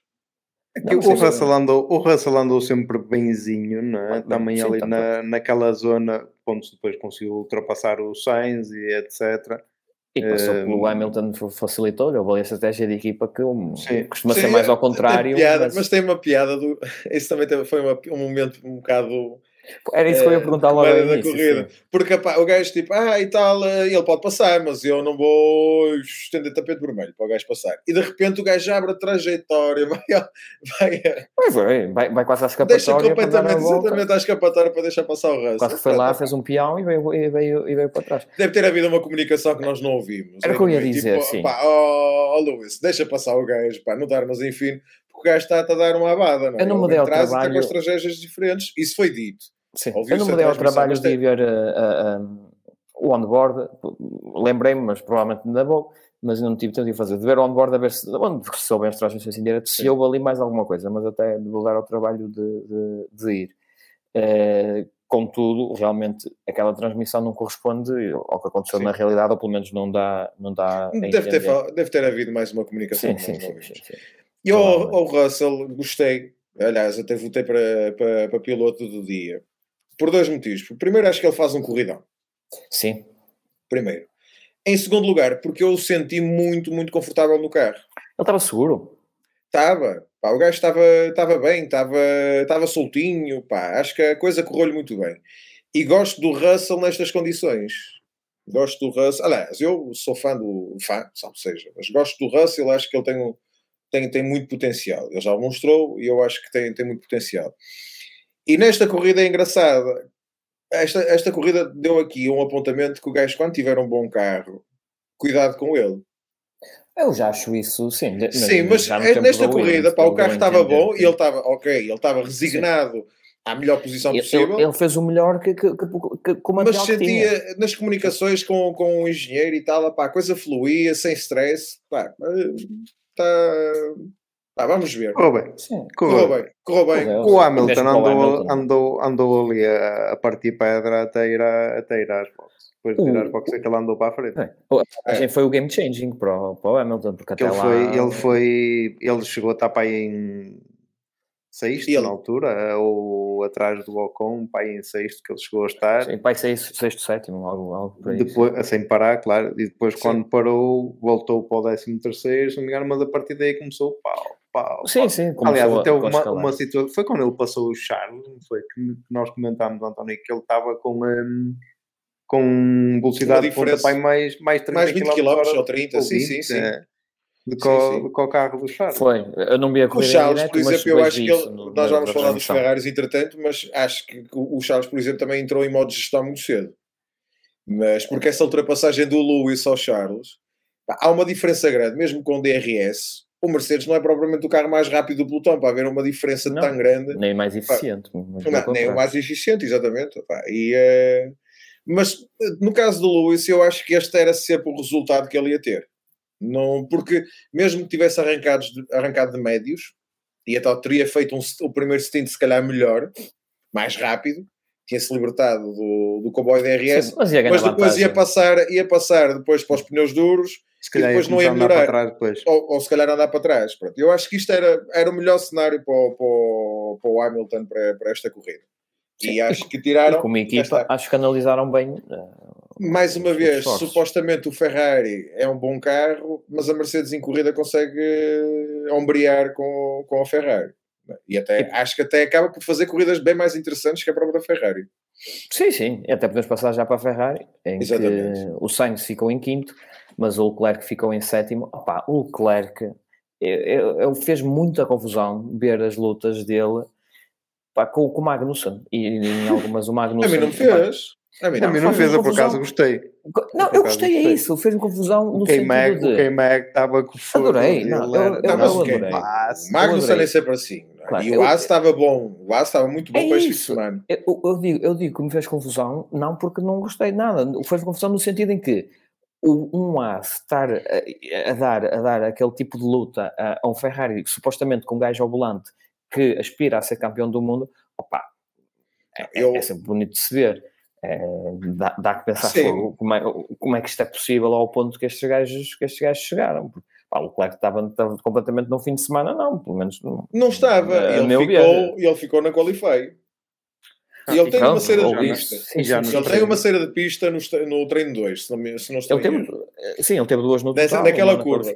É não, o, Russell andou, o Russell andou sempre benzinho, não é? Não, também sim, ali tá na, naquela zona, onde depois conseguiu ultrapassar o Sainz e etc. E passou pelo uh, Hamilton, facilitou-lhe, houve a estratégia de equipa que um, costuma sim, ser mais ao contrário. Tem piada, mas... mas... tem uma piada, do... isso também foi uma, um momento um bocado era isso que eu ia perguntar logo da corrida. Porque pá, o gajo tipo, ah e tal, eh, ele pode passar, mas eu não vou estender tapete vermelho para o gajo passar. E de repente o gajo abre a trajetória, vai, vai, vai, vai, vai quase à escapatória. Deixa completamente, exatamente à escapatória para deixar passar o resto. Quase que foi lá, fez um peão e veio, e, veio, e veio para trás. Deve ter havido uma comunicação que nós não ouvimos. Era o que eu ia dizer, tipo, sim. Pá, oh, oh Luís, deixa passar o gajo, pá, não darmos enfim, porque o gajo está a dar uma abada, não é? Eu não me ao trabalho. com estratégias diferentes, isso foi dito. Sim. Eu não me dei ao trabalho de ver uh, uh, o onboard, lembrei-me, mas provavelmente ainda vou, mas não tive tempo de fazer, de ver o onboard a ver se, onde soubem as transmissões indiretas, se houve ali mais alguma coisa, mas até dar ao trabalho de, de, de ir. Uh, contudo, realmente aquela transmissão não corresponde ao que aconteceu sim. na realidade, ou pelo menos não dá, não dá deve, ter, deve ter havido mais uma comunicação. Sim, sim, sim, sim, sim. E ao, Russell, gostei, aliás, até votei para, para, para piloto do dia por dois motivos. Primeiro, acho que ele faz um corridão. Sim. Primeiro. Em segundo lugar, porque eu o senti muito, muito confortável no carro. Ele estava seguro? Estava. Pá, o gajo estava, estava bem, estava, estava soltinho. Pá, acho que a coisa correu-lhe muito bem. E gosto do Russell nestas condições. Gosto do Russell. Aliás, eu sou fã do. fã, sabe seja, mas gosto do Russell. Acho que ele tem, tem, tem muito potencial. Ele já o mostrou e eu acho que tem, tem muito potencial. E nesta corrida é engraçada. Esta, esta corrida deu aqui um apontamento que o gajo, quando tiver um bom carro, cuidado com ele. Eu já acho isso, sim. Sim, mas é nesta corrida, pá, o carro estava bom e ele estava, ok, ele estava resignado sim. à melhor posição ele, possível. Ele, fez o melhor que, que, que, que Mas sentia nas comunicações com, com o engenheiro e tal, pá, a coisa fluía, sem stress, pá, está ah, vamos ver. Correu bem. Sim. Correu, bem. Correu bem. O Hamilton andou, Hamilton. andou, andou ali a, a, partir pedra até ir, a, até ir às boxes. Depois de ir às boxes é que ele andou para a frente. É. A é. foi o game changing para o, para o Hamilton, porque até ele lá... Foi, ele foi... Ele chegou a estar para aí em sexto ele... na altura, ou atrás do Ocon, pai em sexto que ele chegou a estar. Sim, pai sexto, sexto sétimo, algo, algo por aí. Depois, sem parar, claro, e depois Sim. quando parou, voltou para o décimo terceiro, se não me engano, mas a partir daí começou o pau Sim, sim. Aliás, até uma, uma situação. Foi quando ele passou o Charles, foi que nós comentámos, António, que ele estava com. Um, com velocidade de mais, mais 30 mais 20 km, km ou 30, ou sim, 20, sim, sim. É, de com o carro do Charles. Foi, eu não vi a corrida O Charles, direto, por exemplo, eu acho que ele, no, nós vamos falar dos Ferraris entretanto, mas acho que o Charles, por exemplo, também entrou em modo de gestão muito cedo. Mas porque essa ultrapassagem do Lewis ao Charles, há uma diferença grande, mesmo com o DRS, o Mercedes não é propriamente o carro mais rápido do pelotão, para haver uma diferença não, tão grande. Nem mais eficiente. Não, nem o mais eficiente, exatamente. Pá. E, uh, mas no caso do Lewis, eu acho que este era sempre o resultado que ele ia ter. Não, porque mesmo que tivesse arrancado de, arrancado de médios, e então teria feito um, o primeiro stint se calhar melhor, mais rápido, tinha-se libertado do, do comboio DRS, Sim, mas, mas depois ia passar, ia passar depois para os pneus duros se calhar depois não ia melhorar. Trás, depois. Ou, ou, se calhar andar para trás. Pronto. Eu acho que isto era, era o melhor cenário para o, para o, para Hamilton para, para esta corrida. Sim. E acho que tiraram. E como equipa, esta... acho que analisaram bem. Uh, Mais uma vez, esforços. supostamente o Ferrari é um bom carro, mas a Mercedes em corrida consegue ombrear com, com a Ferrari. E até, acho que até acaba por fazer corridas bem mais interessantes que a própria Ferrari. Sim, sim. Até podemos passar já para a Ferrari, em Exatamente. que o Sainz ficou em quinto mas o Leclerc ficou em sétimo. Opa, o Leclerc eu, eu, fez muita confusão ver as lutas dele pá, com, com o Magnussen e em algumas o Magnussen. A mim não fez. A mim não, a mim não fez, eu por acaso gostei. Não, eu gostei, é isso, fez-me confusão no o sentido de... O K-Mag estava com fogo. Adorei, não, eu, eu, eu, eu adorei. O Magnussen é sempre assim. É? Claro, e o As estava bom, o As estava muito bom é para este semana. Eu, eu, digo, eu digo que me fez confusão, não porque não gostei de nada, fez confusão no sentido em que um AS estar a, a, dar, a dar aquele tipo de luta a, a um Ferrari, supostamente com um gajo ao volante, que aspira a ser campeão do mundo, opa, é, eu... é sempre bonito de se ver. É, dá, dá que pensar como é, como é que isto é possível ao ponto que estes gajos, que estes gajos chegaram. Pá, o Leclerc estava, estava, completamente no fim de semana, não, pelo menos não, não estava. Ele ficou, ele ficou na Qualify. E ele tem uma cera de pista. Sim, já ele tem uma cera de pista no, no treino 2, se não, se não estou ele teve, Sim, ele teve duas no Nessa, total, naquela curva.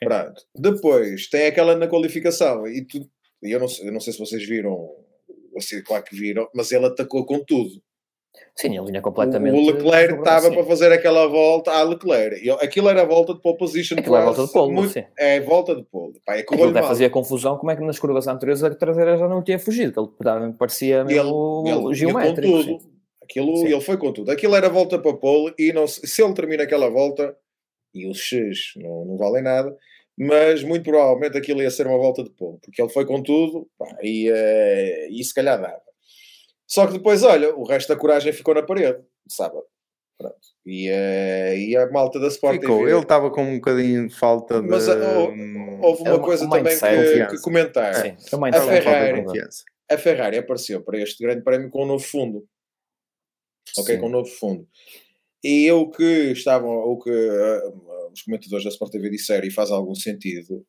Pronto. Depois tem aquela na qualificação. E tu, eu, não, eu não sei se vocês viram, assim, claro que viram, mas ele atacou com tudo. Sim, ele vinha completamente. O Leclerc estava para fazer aquela volta à Leclerc. Ele, aquilo era a volta de pole position. Aquilo é a volta de pole, muito, sim. É volta de pole. Pá, é que ele fazia confusão como é que nas curvas anteriores a traseira já não tinha fugido, que ele parecia ele, ele, geométrico. Com tudo. Aquilo, ele foi com tudo. Aquilo era volta para pole e não, se ele termina aquela volta, e os X não, não valem nada, mas muito provavelmente aquilo ia ser uma volta de pole, porque ele foi com tudo pá, e, uh, e se calhar dava. Só que depois, olha, o resto da coragem ficou na parede, sábado. Pronto. E, uh, e a malta da Sport Ficou. TV... Ele estava com um bocadinho de falta de... Mas uh, houve uma coisa também que, que, comentar. Sim, a, Ferrari, a Ferrari apareceu para este grande prémio com um novo fundo. Ok? Sim. Com um novo fundo. E o que estavam, o que uh, os comentadores da Sport TV disseram, e faz algum sentido,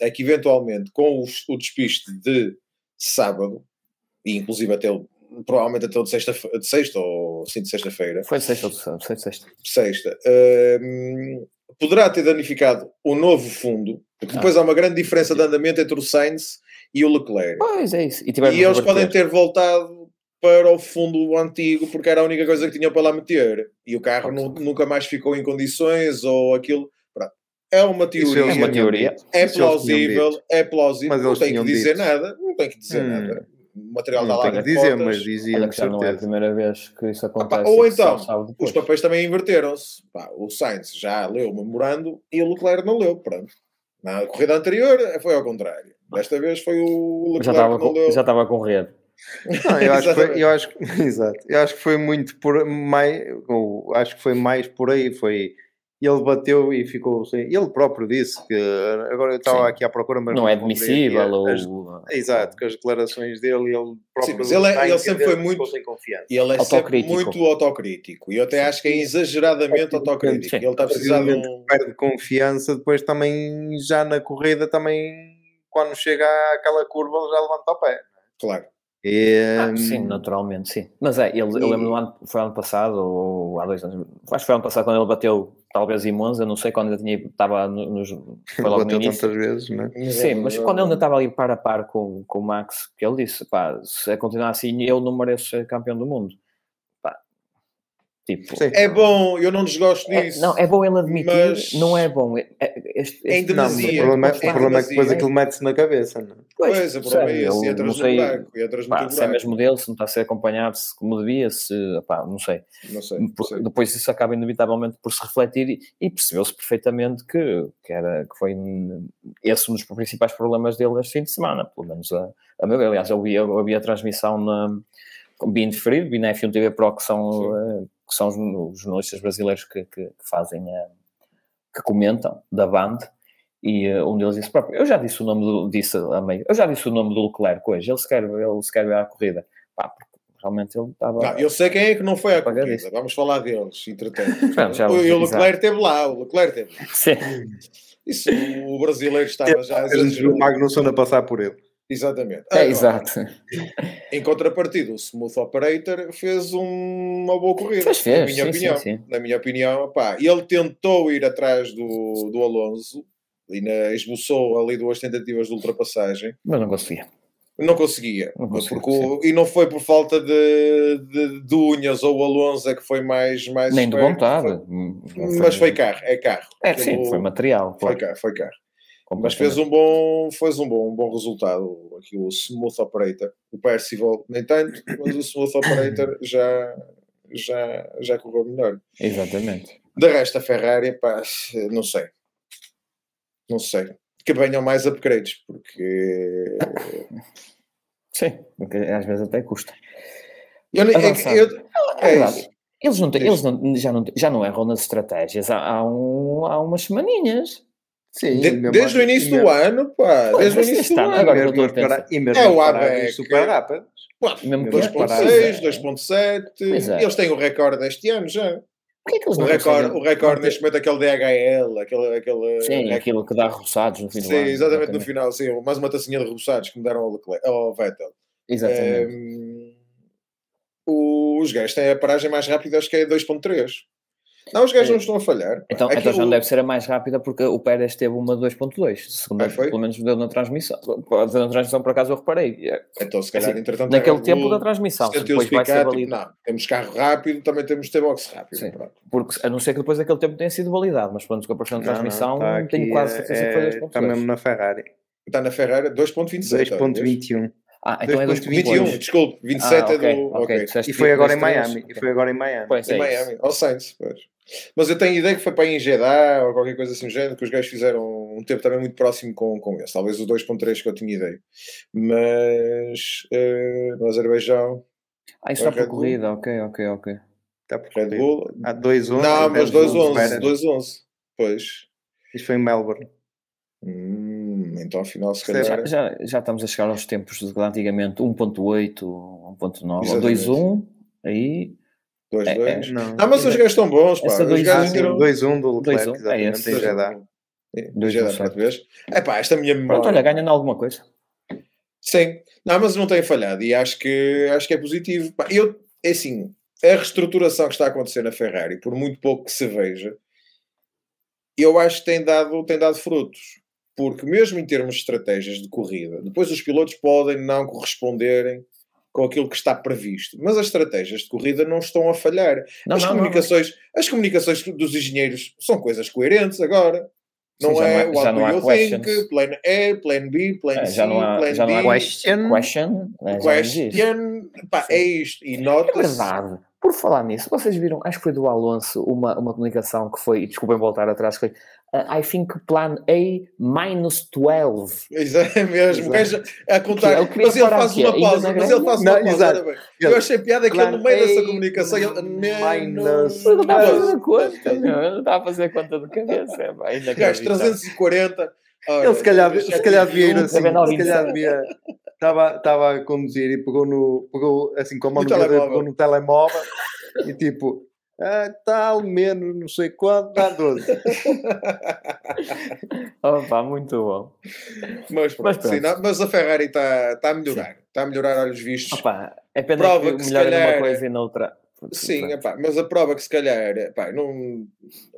é que eventualmente com os, o despiste de sábado, e inclusive até o, provavelmente até o de sexta, de sexta ou sim de sexta-feira. Foi de sexta ou de sexta? Sexta. Uh, poderá ter danificado o novo fundo, porque depois ah. há uma grande diferença de andamento entre o Sainz e o Leclerc. Pois é isso. E, e eles podem ter voltado para o fundo antigo porque era a única coisa que tinham para lá meter e o carro nunca mais ficou em condições ou aquilo. É uma teoria. É, uma teoria. é plausível, é plausível. Mas não tem que dizer dito. nada. Não tem que dizer hum. nada material da Não tenho de que dizer, mas dizia Olha que já não é a primeira vez que isso Ah, pá, acontece. ou então, os papéis também inverteram-se. O Sainz já leu o memorando e o Leclerc não leu. Pronto. Na corrida anterior foi ao contrário. Desta vez foi o Leclerc já estava que não com, leu. já estava com rede. Não, eu acho que foi, eu acho, exato, eu acho que foi muito por mais, acho que foi mais por aí, foi ele bateu e ficou sem, ele próprio disse que agora eu estava Sim. aqui à procura, mas Não é encontrei admissível. aqui as- ou... Exato, que as declarações dele, ele próprio mas ele é- ele sempre foi que muito- ficou sem confiança. E ele é sempre Autocrítico. muito autocrítico. E eu até acho que é exageradamente autocrítico. Sim. Ele está a precisar de Obviamente um. perde confiança, depois também já na corrida também quando chega àquela curva ele já levanta o pé. Claro. E, Ah, sim, hum, naturalmente, sim. Mas é, ele, eu E- lembro no ano, foi ano passado, ou há dois anos, acho que foi ano passado quando ele bateu, talvez em Monza, não sei quando ele tinha, estava no, nos, foi logo no início. tantas vezes, não é? Sim, mas quando ele ainda estava ali par a par com, com o Max, que ele disse, pá, se continuar assim, eu não mereço ser campeão do mundo. Tipo. É bom, eu não desgosto é- disso. não, é bom ele admitir, mas- não é bom. É, é- este, É em este- Não, o demasia, problema, é- é o problema é que depois demasia. aquilo mete-se na cabeça, não é? Pois, o problema é esse. Entras não no sei, buraco. Entras pá, se é mesmo dele, se não está a ser acompanhado se como devia, se, pá, não sei. Não sei. Por- sei. depois isso acaba inevitavelmente por se refletir e, e percebeu-se perfeitamente que, que, era, que foi esse um dos principais problemas dele este fim de semana, pelo menos a, a meu ver. Aliás, eu vi, eu vi a transmissão na, vi indiferido, vi na F1 TV Pro, que são, eh, que são os, os jornalistas brasileiros que, que, que fazem, a, que comentam da Band, e eh, um deles disse próprio, eu já disse o nome do, disse a meio, eu já disse o nome do Leclerc hoje, ele se quer, ele se quer ver a corrida. Pá, porque realmente ele estava... Não, eu sei quem é que não foi à corrida. isso. Vamos falar deles, entretanto. O, e o. Leclerc esteve lá. O Leclerc esteve lá. Sim. Isso, o brasileiro estava já o Magnussen a passar por ele. Exatamente. É, Agora, exato. Em contrapartida, o Smooth Operator fez um- uma boa corrida. Fez, fez, na minha sim, opinião. sim, sim. Na minha opinião, pá, ele tentou ir atrás do, do Alonso e na, esboçou ali duas tentativas de ultrapassagem. Mas não conseguia. Não conseguia. Não conseguia, porque e não foi por falta de, de, de unhas ou o Alonso é que foi mais. mais Nem de esperto, vontade. foi- Hum, mas foi carro, é carro. É, sim, foi material. Foi Foi, carro, foi carro. Mas fez um bom, fez um bom, um bom resultado aqui o Smooth Operator. O Percival nem tanto, mas o Smooth Operator já, já, já correu melhor. Exatamente. De resto, a Ferrari, pá, não sei. Não sei. Que venham mais upgrades, porque Sim, porque às vezes até custa. eu, nem- é, eu- É é isso. Eles, não têm, eles não, já, não, já não erram nas estratégias há, há, um, há umas semaninhas. Sim, De- desde o início mesmo- do ano, pá, Pois, desde o início do ano, agora que para- e mesmo É o ABEC. super que 2.6, eles 2.7, Pois é. eles têm o recorde deste ano já. Porquê que eles O recorde, o recorde neste momento é aquele DHL, aquele, aquele Sim, recorde- aquilo que dá roçados no do Sim, ano. exatamente no final, sim, mais uma tacinha de reboçados que me deram ao, Leclerc, ao Vettel. Exatamente. Ehm, os gajos têm a paragem mais rápida, acho que é 2.3. Não, os gajos É. não estão a falhar. Então, então já Aquilo- não deve ser a mais rápida porque o Pérez teve uma 2.2, segundo Ah, foi? pelo menos deu na transmissão. Deu na transmissão, por acaso eu reparei. É, Então, se calhar, assim, entretanto, Naquele tempo da transmissão, se depois vai ser picar, tipo, não, temos carro rápido, também temos boxe rápido. Sim. Porque, a não ser que depois daquele tempo tenha sido validado, mas pronto, que apareceu na Não, não, transmissão, está tenho aqui, quase é- certeza que foi é- 2.2. Está mesmo na Ferrari. Está na Ferrari 2.27. talvez. 2.21. Ah, então é 2.21, 21, 2.21. desculpe, 27 ah, ok, é do. ok. ok. Disseste E foi agora em 23, Miami. E foi agora em Miami. Pois Em é isso. Miami, ao Sainz, pois. Mas eu tenho ideia que foi para em Jeddah ou qualquer coisa assim do género, que os gajos fizeram um tempo também muito próximo com, com esse. Talvez o 2.3 que eu tinha ideia. Mas eh, no Azerbaijão, Ah, isso está por corrida, ok, ok, ok. Está por Red. Bull. Há 2-11. Não, mas 2.11. Pérez. 2.11. Pois. Isto foi em Melbourne. Hum, então afinal, se calhar. Já, já, já estamos a chegar aos tempos de antigamente 1.8, 1.9, Exatamente. 2.1, aí 2-2. É, Não, Ah, mas os gajos estão bons, pá. Essa Os 2-1. gajos Ah, tiram. 2-1 do Leclerc, 2-1, é exatamente, em Jeddah. Dois Jeddah, pronto, vês? É pá, esta minha memória. pronto, olha, ganhando alguma coisa. Sim, não, mas não tem falhado e acho que, acho que é positivo. Pá, Eu, é assim, a reestruturação que está a acontecer na Ferrari, por muito pouco que se veja, eu acho que tem dado, tem dado frutos. Porque mesmo em termos de estratégias de corrida, depois os pilotos podem não corresponderem com aquilo que está previsto. Mas as estratégias de corrida não estão a falhar. Não, as, não, não, comunicações, as comunicações dos engenheiros são coisas coerentes agora. Não Sim, é não já do não you questions. think, plan A, plan B, plan É, C, não há, plan já não há D, Question. question, não existe. question, pá, é isto. E É nota-se, verdade. Por falar nisso, vocês viram, acho que foi do Alonso, uma, uma comunicação que foi, desculpem voltar atrás, que foi I think plan A minus 12. Exato, é mesmo, o gajo a contar, ele queria mas ele faz aqui, uma ainda pausa, mas ele faz Não, uma pausa, exato. Ele- Eu achei piada que ele no Plan meio dessa comunicação, ele, minus- Mas não estava a fazer conta, meu, eu não estava a fazer conta de cabeça. É, pá, gajo inacreditável. 340, ora, Ele se calhar, se calhar devia ir 171, assim, não se calhar vi. devia. Estava, a conduzir e pegou no. Pegou assim com a mão No no pegou no telemóvel e tipo. Ah, tal, menos, não sei quanto, dá 12. Opa, muito bom. Mas, pronto, Mas pronto. sim, não, mas a Ferrari está tá a melhorar, está a melhorar olhos vistos. Opa, é pena Prova que, que calhar- coisa e noutra. Sim, epá, mas a prova que se calhar, epá, não,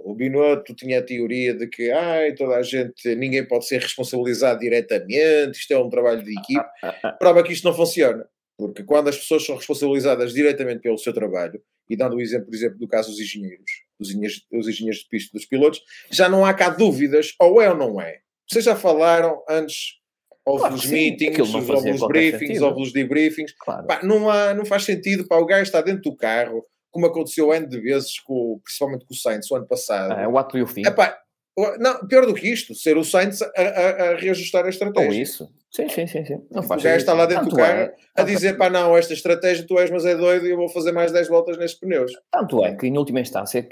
o Binotto tinha a teoria de que ai, toda a gente, ninguém pode ser responsabilizado diretamente, isto é um trabalho de equipe. Prova que isto não funciona, porque quando as pessoas são responsabilizadas diretamente pelo seu trabalho, e dando o exemplo, por exemplo, do caso dos engenheiros, dos engenheiros, dos engenheiros de pista dos pilotos, já não há cá dúvidas, ou é ou não é. Vocês já falaram antes, houve Claro os meetings, houve os briefings, houve os debriefings, Claro. Pá, não, há, não faz sentido para o gajo estar dentro do carro, como aconteceu N de vezes, com, principalmente com o Sainz o ano passado. Ah, do you think? Epá, o- não, pior do que isto, ser o Sainz a, a- a reajustar a Ou estratégia. isso. Sim, sim, sim. sim. Não O faz gajo está lá dentro do Tanto carro é- a dizer: pá, não, esta estratégia tu és, mas é doido e eu vou fazer mais 10 voltas nestes pneus. Tanto é que, em última instância,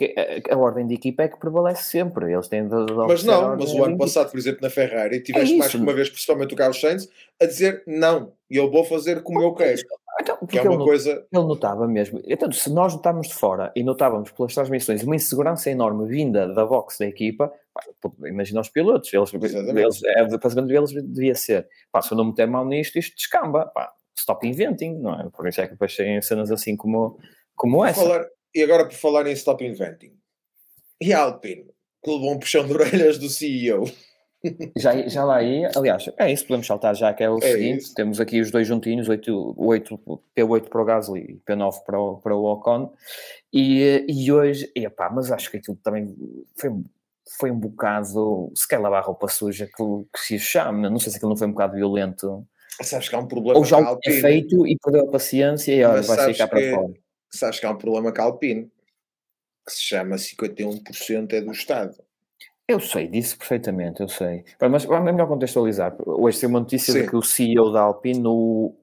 a, a ordem de equipa é que prevalece sempre. Eles têm de, de Mas não, mas o ano passado, por exemplo, na Ferrari, tiveste É mais que uma vez, principalmente o Carlos Sainz, a dizer: não, eu vou fazer como eu quero. Então, Que porque é ele, uma não- coisa. ele notava mesmo. Então, se nós notávamos de fora e notávamos pelas transmissões uma insegurança enorme vinda da box da equipa, pá, imagina os pilotos. Eles, Exatamente. eles, é, pensamento deles devia ser: pá, se eu não meter mão nisto, isto descamba. Pá, stop inventing, não é? Por isso é que depois saem cenas assim como, como essa. falar- e agora, por falar em Stop Inventing, e a Alpine, que levou um puxão de orelhas do CEO. Já, já lá ia, aliás, é isso, podemos saltar já, que é o É seguinte: isso. temos aqui os dois juntinhos, 8, 8, P8 para o Gasly e P9 para o, para o Ocon, e, e hoje, epá, mas acho que aquilo também foi, foi um bocado, se quer lavar roupa suja, que, que se chama, não sei se aquilo não foi um bocado violento, Sabes que há um problema ou já com a o Alpine. feito e perdeu a paciência e olha, vai ficar para fora. Sabes que há um problema com a Alpine, que se chama 51% é do Estado. Eu sei disso perfeitamente, eu sei. Mas é melhor contextualizar. Hoje tem uma notícia de Sim. que o CEO da Alpine, o.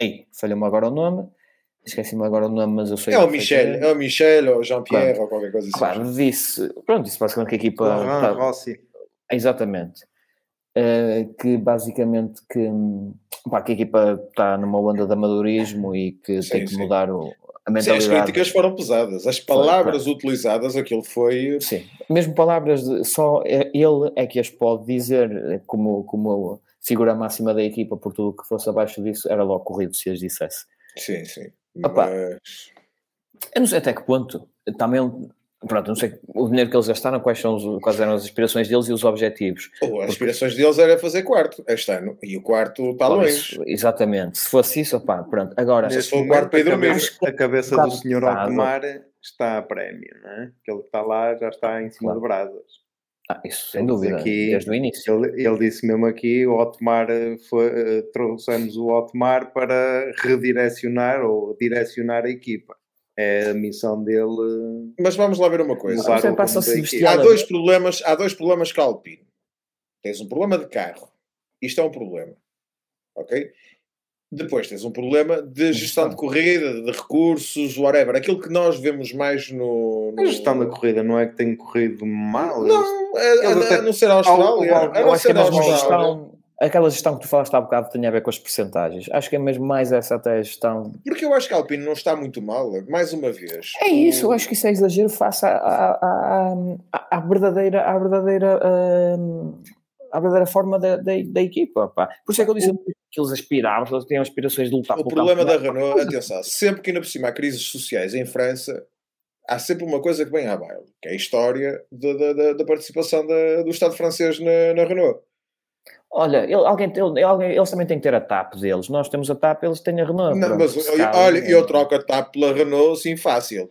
Ei, falha-me agora o nome. Esqueci-me agora o nome, mas eu sei. É o Michel, é o Michel ou Jean-Pierre ou qualquer coisa assim. Claro, disse. Pronto, disse basicamente que a equipa. Tá- Rossi. exatamente. Eh, que basicamente que, hum, pá, que a equipa está numa onda de amadorismo e que Sim, tem que sim. mudar o, a Sim, as mentalidade. críticas foram pesadas. As palavras utilizadas, aquilo foi. Sim, mesmo palavras de, só é- ele é que as pode dizer eh, como, como figura máxima da equipa, por tudo que fosse abaixo disso, era logo corrido se as dissesse. Sim, sim. Opa. Mas- Eu não sei até que ponto, também, pronto, não sei o dinheiro que eles gastaram, quais, são os, quais eram as aspirações deles e os objetivos. Oh, as aspirações deles era fazer quarto este ano. E o quarto está Ora, longe. isso- exatamente, se fosse isso, opá, pronto, agora, Neste foi o quarto para ir a cabeça, do senhor. Otmar está a prémio, não é? Que ele está lá, já está em cima Claro. de brasas. ah, isso sem Ele dúvida, aqui- desde o início. Ele, ele disse mesmo aqui, o Otmar eh, foi, eh, trouxemos o Otmar para redirecionar ou direcionar a equipa. É a missão dele. Mas vamos lá ver uma coisa. Há dois problemas, há dois problemas com a Alpine. Tens um problema de carro. Isto é um problema. Ok? Depois tens um problema de gestão de corrida, de recursos, whatever. Aquilo que nós vemos mais no. no... A gestão da corrida não é que tem corrido mal. Não, é, Eles a, até- a não ser a Austrália. Ao- ao- a Eu não ser a a Austrália. Aquela gestão que tu falaste há bocado tem a ver com as percentagens. Acho que é mesmo mais essa até a gestão. Porque eu acho que a Alpine não está muito mal, mais uma vez. É isso, eu O- acho que isso é exagero face à, à, à, à- verdadeira, à verdadeira, hum, à verdadeira forma da, da, da equipa. Pá. Por isso é que eu disse que eles aspiravam, eles tinham aspirações de lutar O problema da. Renault, atenção, sempre que ainda por cima há crises sociais em França, há sempre uma coisa que vem à baila, que é a história da, da, da- da participação da- do Estado francês na, na Renault. Olha, ele- alguém, ele- alguém- eles também têm que ter a TAP deles. Nós temos a TAP, eles têm a Renault. Não, mas se olha, é- eu troco a TAP pela Renault, sim, fácil.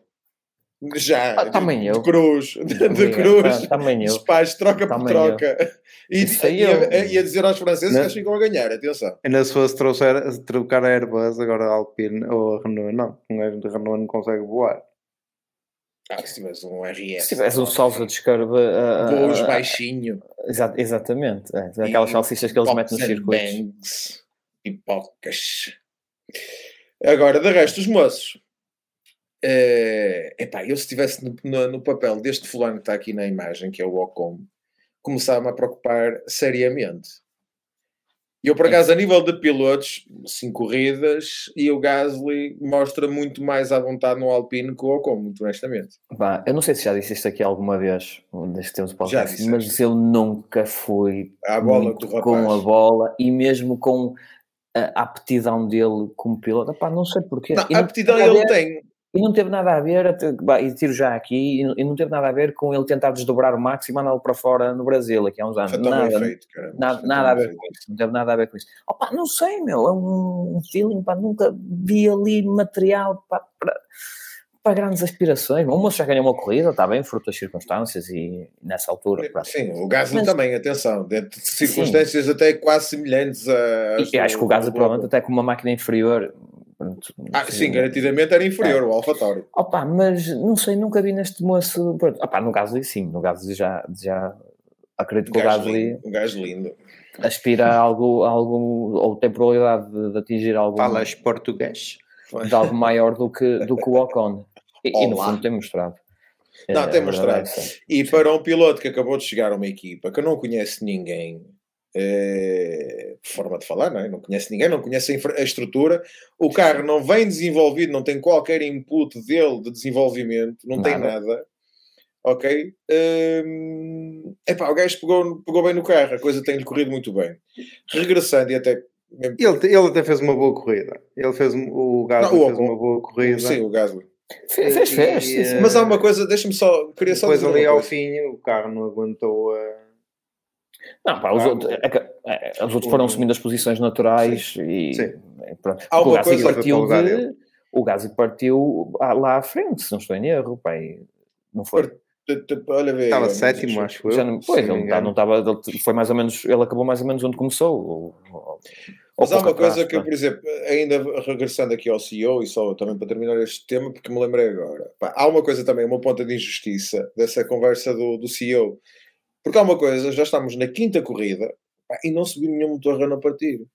Já, Ah, também de, eu. de cruz, de, cruz, Ah, Também eu. pais, troca por Também troca. E, Isso aí e, a, eu- e a dizer aos franceses Não. que eles ficam a ganhar, atenção. Ainda se fosse trouxer, trocar a Airbus, agora a Alpine ou a Renault, não. Um gajo de Renault não consegue voar. Se tivesse um RS. Se tivesse um salsa de escarva. ah, ah, Voos ah, baixinho. exa- exatamente. É, aquelas E salsichas que eles metem nos circuitos. bangs, Pipocas. Agora, de resto, os moços. eh, epá, eu se estivesse no, no- no papel deste fulano que está aqui na imagem, que é o Ocon, começava-me a preocupar seriamente. E eu, por acaso, a nível de pilotos, cinco corridas, e o Gasly mostra muito mais à vontade no Alpine que o Ocon, muito honestamente. Pá, eu não sei se já disse isto aqui alguma vez, desde que temos o podcast, mas eu nunca fui À bola rapaz. com a bola e mesmo com a aptidão dele como piloto. Pá, não sei porquê. Não, a aptidão a ele ver- tem. E não teve nada a ver, e tiro já aqui, e não- teve nada a ver com ele tentar desdobrar o Max e mandá-lo para fora no Brasil, aqui há uns anos. Foi Nada, feito, caramba. nada, nada a ver feito. com isso, não teve nada a ver com isso. Opa, não sei, meu, é um, feeling, pá, nunca vi ali material pá, para, para grandes aspirações. O moço já ganhou uma corrida, está bem, fruto das circunstâncias e nessa altura. pá. Sim, o Gasly Mas- também, atenção, dentro de circunstâncias até quase semelhantes a. E, acho que o Gasly provavelmente até com uma máquina inferior. Pronto, Ah, sim, garantidamente era inferior, o AlphaTauri. Opa, mas não sei, nunca vi neste moço. Pronto, opa, no Gasly sim, no Gasly já, já acredito que o Gasly lindo, um gajo lindo. aspira a algo, a algo ou tem probabilidade de, de atingir algo, Falas português? de algo maior do que, do que o Ocon. E, e no fundo tem mostrado. Não, É, tem mostrado. é essa. E para um piloto que acabou de chegar a uma equipa que não conhece ninguém, eh, forma de falar, não é? Não conhece ninguém, não conhece a, infra- a estrutura, o carro não vem desenvolvido, não tem qualquer input dele de desenvolvimento, não tem Nada. nada. Ok? Hum, epá, o gajo pegou, pegou bem no carro, a coisa tem-lhe corrido muito bem. Regressando e até. Ele, ele até fez uma boa corrida. Ele fez o Gasly Não, o fez uma boa corrida. Sim, o Gasly. Fez, fez, fez. eh, Mas há uma coisa, deixa-me só. Queria só Depois dizer ali ao fim o carro não aguentou a. Não, pá, os, Ah, outros, é que, é, os outros foram assumindo as posições naturais e Sim. pronto. Há o Gasly coisa- partiu Foi de. O Gasly partiu lá à frente, se não estou em erro, pá, não foi. Olha, vê, Estava sétimo, acho eu. Já não, pois, não tá- engano. não estava. Foi mais ou menos. Ele acabou mais ou menos onde começou. ou- ou- Mas há uma coisa atrás, que, pá. por exemplo, ainda regressando aqui ao CEO, e só também para terminar este tema, porque me lembrei agora. Pá, há uma coisa também, uma ponta de injustiça dessa conversa do, do CEO. Porque há uma coisa, já estamos na quinta corrida pá, e não se viu nenhum motor Renault partir.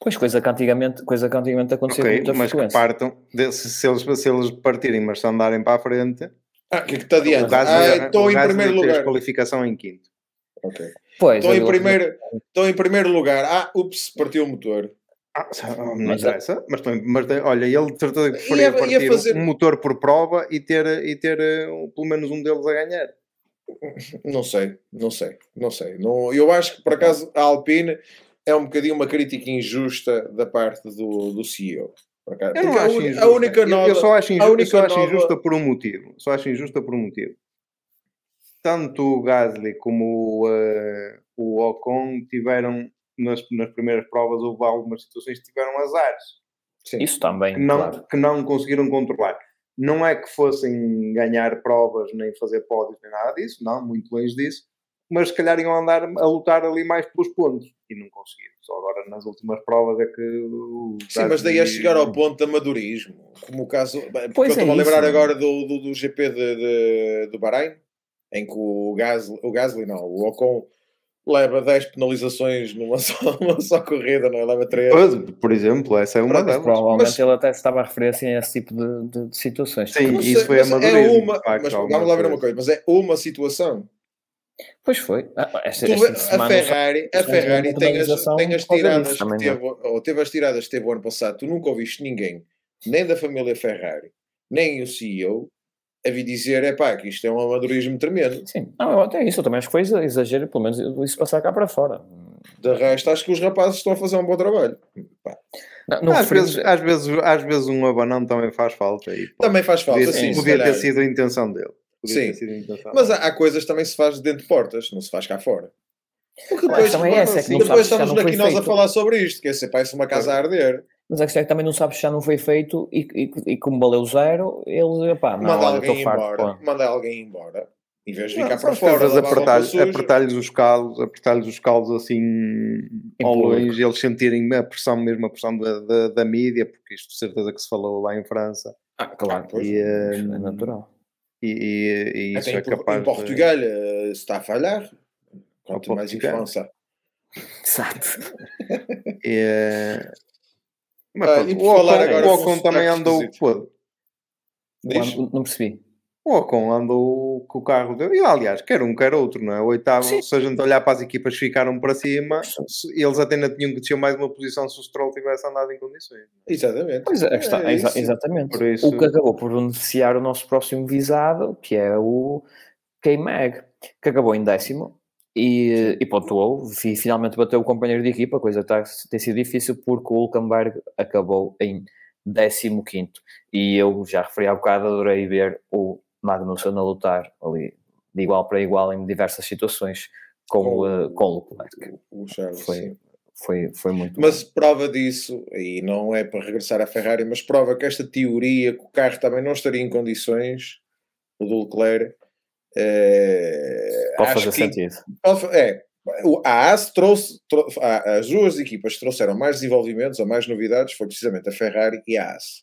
Pois, coisa que antigamente, coisa que antigamente acontecia com Ok, muita mas que frequência. partam. de- se, se eles, se eles partirem, mas se andarem para a frente, Ah, o que é que está adiante? Ah, estou em primeiro lugar. qualificação em quinto. Ok. Pois, Estou em, eu- primeiro, estou em primeiro lugar. Ah, ups, partiu o motor. Ah, não Mas- interessa. Mas, mas, olha, ele de certeza que Ia- ia fazer- um motor por prova e ter, e ter eh, um- pelo menos um deles a ganhar. Não sei, não sei, não sei. Não, eu acho que, por acaso, a Alpine é um bocadinho uma crítica injusta da parte do, do CEO. Eu não acho injusta. a única Eu- nova... eu, só acho, inju- a eu única só acho nova- injusta por um motivo. Só acho injusta por um motivo. Tanto o Gasly como o, eh, o Ocon tiveram, nas, nas primeiras provas, houve algumas situações que tiveram azares. Sim. Isso também, que não, claro. que não conseguiram controlar. Não é que fossem ganhar provas, nem fazer pódios, nem nada disso, não, muito longe disso, mas se calhar iam andar a lutar ali mais pelos pontos e não conseguiram. Só agora nas últimas provas é que. Sim, mas daí a chegar ao ponto de amadorismo, como o caso. Porque Pois eu estou é a lembrar isso. agora do, do, do GP de, de, do Bahrein, em que o Gasly, o Gasly não, o Ocon leva 10 penalizações numa só, numa só corrida, não é? Leva 3. Pois, Por exemplo, essa é uma Pronto, delas. Provavelmente Mas- ele até se estava a referir assim, a esse tipo de, de- de situações. Sim, Não isso sei, foi mas é uma, mas vamos lá ver uma coisa. mas é uma situação. Pois foi. Ah, Esta, Tu esta a Ferrari, a Ferrari tem as, tem as por tiradas que é? teve, ou teve as tiradas que teve o ano passado, tu nunca ouviste ninguém, nem da família Ferrari, nem o CEO, a vir dizer, é pá, que isto é um amadorismo tremendo. Sim, não, eu até isso, eu também acho que foi exa- exagero, pelo menos isso passar cá para fora. De resto, acho que os rapazes estão a fazer um bom trabalho. Pá, Não, não às, vezes, às, vezes, às vezes um abanão também faz falta. E, pô, Também faz falta, podia, sim, podia ter sido a intenção dele. Podia Sim. Mas há, há coisas também se faz dentro de portas, não se faz cá fora. Porque Mas também é essa, é depois estamos aqui nós a falar sobre isto, que é se parece uma casa a arder. Mas a questão é que também não sabes se já não foi feito e, e, e como valeu zero, ele, pá, não, manda olha, alguém farto, embora. pô. Manda alguém embora. Em vez de Não, ficar para as fora, apertar-lhes apertar-lhes os calos, apertar-lhes os calos assim ao longe, eles sentirem a pressão, mesmo a pressão da, da, da mídia, porque isto de certeza que se falou lá em França, Ah, claro, pois. e, é eh, natural. e, e- e isso é capaz em Portugal eh, se está a falhar. Quanto mais em. França. Exato. de... mas Ah, pronto, o Ocon, agora o Ocon também andou... pô, Diz? Não, não percebi. O Ocon andou com o carro dele, e aliás, quer um, quer outro, não é? O oitavo, Sim. se a gente olhar para as equipas que ficaram para cima, se- eles até ainda tinham que descer mais uma posição se o Stroll tivesse andado em condições. Exatamente. Pois é, questão- É exa- isso. exatamente. Por isso- O que acabou por beneficiar o nosso próximo visado, que é o K-Mag, que acabou em décimo e, e pontuou, e finalmente bateu o companheiro de equipa, coisa que tá- tem sido difícil porque o Hulkenberg acabou em décimo quinto. E eu já referi há bocado, adorei ver o Magnussen a lutar ali de igual para igual em diversas situações com, Com eh, com o Leclerc. O Charles, Foi, sim. foi, foi muito Mas bom. prova disso, e não é para regressar à Ferrari, mas prova que esta teoria que o carro também não estaria em condições, o do Leclerc, eh, Pode fazer sentido. Pode É, a AS trouxe, trou- a- as duas equipas que trouxeram mais desenvolvimentos ou mais novidades foi precisamente a Ferrari e a AS.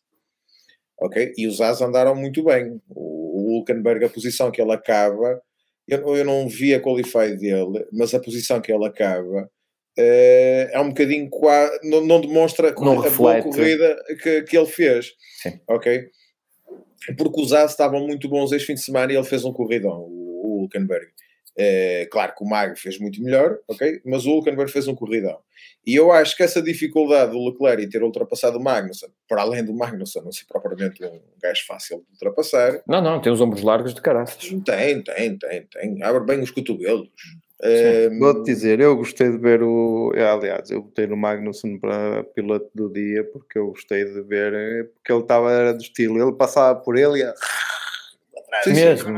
Ok? E os AS andaram muito bem. O, o Hulkenberg, a posição que ele acaba, eu, eu não vi a qualify dele, mas a posição que ele acaba eh, é um bocadinho não, não demonstra Não a boa reflete. corrida que, que ele fez. Sim. Ok? Porque os AS estavam muito bons este fim de semana e ele fez um corridão, o, o Hulkenberg. É, claro que o Mag fez muito melhor, ok? Mas o Hulkenberg fez um corridão. E eu acho que essa dificuldade do Leclerc em ter ultrapassado o Magnussen, para além do Magnussen não ser propriamente um gajo fácil de ultrapassar, Não, não, tem os ombros largos de caraças. tem, tem, tem, tem. Abre bem os cotovelos. É, Vou-te dizer, eu gostei de ver o. Aliás, eu botei no Magnussen para piloto do dia porque eu gostei de ver, eh, porque ele estava era do estilo, ele passava por ele e ia sim, sim.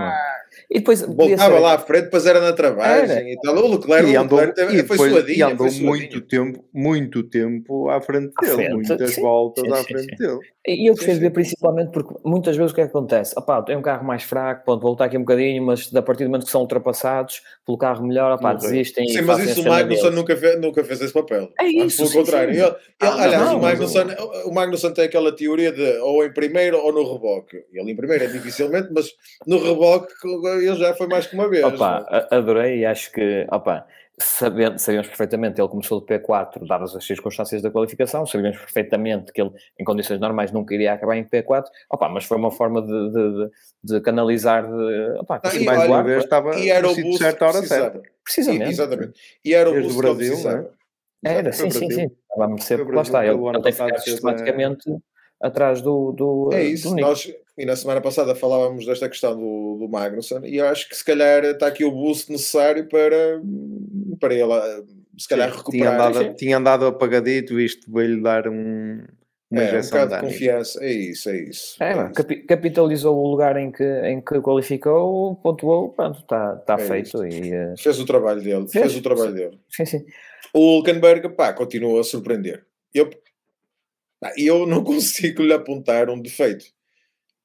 E depois Voltava ser- lá à frente, depois era na travagem Era. e tal. O Leclerc, e o andou, Leclerc teve- e foi depois- suadinho. e andou foi muito tempo, muito tempo à frente À dele, frente, muitas sim. voltas Sim, à frente sim. dele. E eu gostei de ver principalmente porque muitas vezes o que é que acontece? Opá, tem um carro mais fraco, pronto, vou voltar aqui um bocadinho, mas a partir do momento que são ultrapassados pelo carro melhor, opá, Não sei. desistem e Sim, mas isso o Magnussen nunca fez, nunca fez esse papel. É isso, Pelo sim, contrário. sim. Ele- ele- Ah, aliás, não, o, Magnussen, o Magnussen tem aquela teoria de ou em primeiro ou no reboque. Ele em primeiro é dificilmente, mas no reboque ele já foi mais que uma vez. Opa, é? adorei e acho que, opa, sabendo, sabíamos perfeitamente, ele começou de P4, dadas as circunstâncias da qualificação, sabíamos perfeitamente que ele, em condições normais, nunca iria acabar em P4, opa, mas foi uma forma de, de, de- canalizar, de, opa, Ah, conseguir e mais olha, vez estava E era o boost certo que à hora precisava. certa. precisamente. Exatamente. E era o Desde boost o que ele Brasil, não Era, sim, sim, sim. Estava a merecer, Foi porque lá está, ele, ele tem ficado sistematicamente atrás do, do, É do isso. Nico. Nós, e na semana passada falávamos desta questão do, do Magnussen e eu acho que se calhar está aqui o boost necessário para, para ele eh, se calhar Sim, tinha, recuperar andado, tinha andado apagadito, isto veio-lhe dar um, uma é, um injeção bocado de de confiança. É isso, é isso. É, É mano, isso. capi- capitalizou o lugar em que, em que qualificou, pontuou, pronto, está tá É feito. E, eh, Fez o trabalho dele. Fez, Fez o trabalho sim. dele. sim, sim. O Hulkenberg, pá, continua a surpreender. Eu, eu não consigo lhe apontar um defeito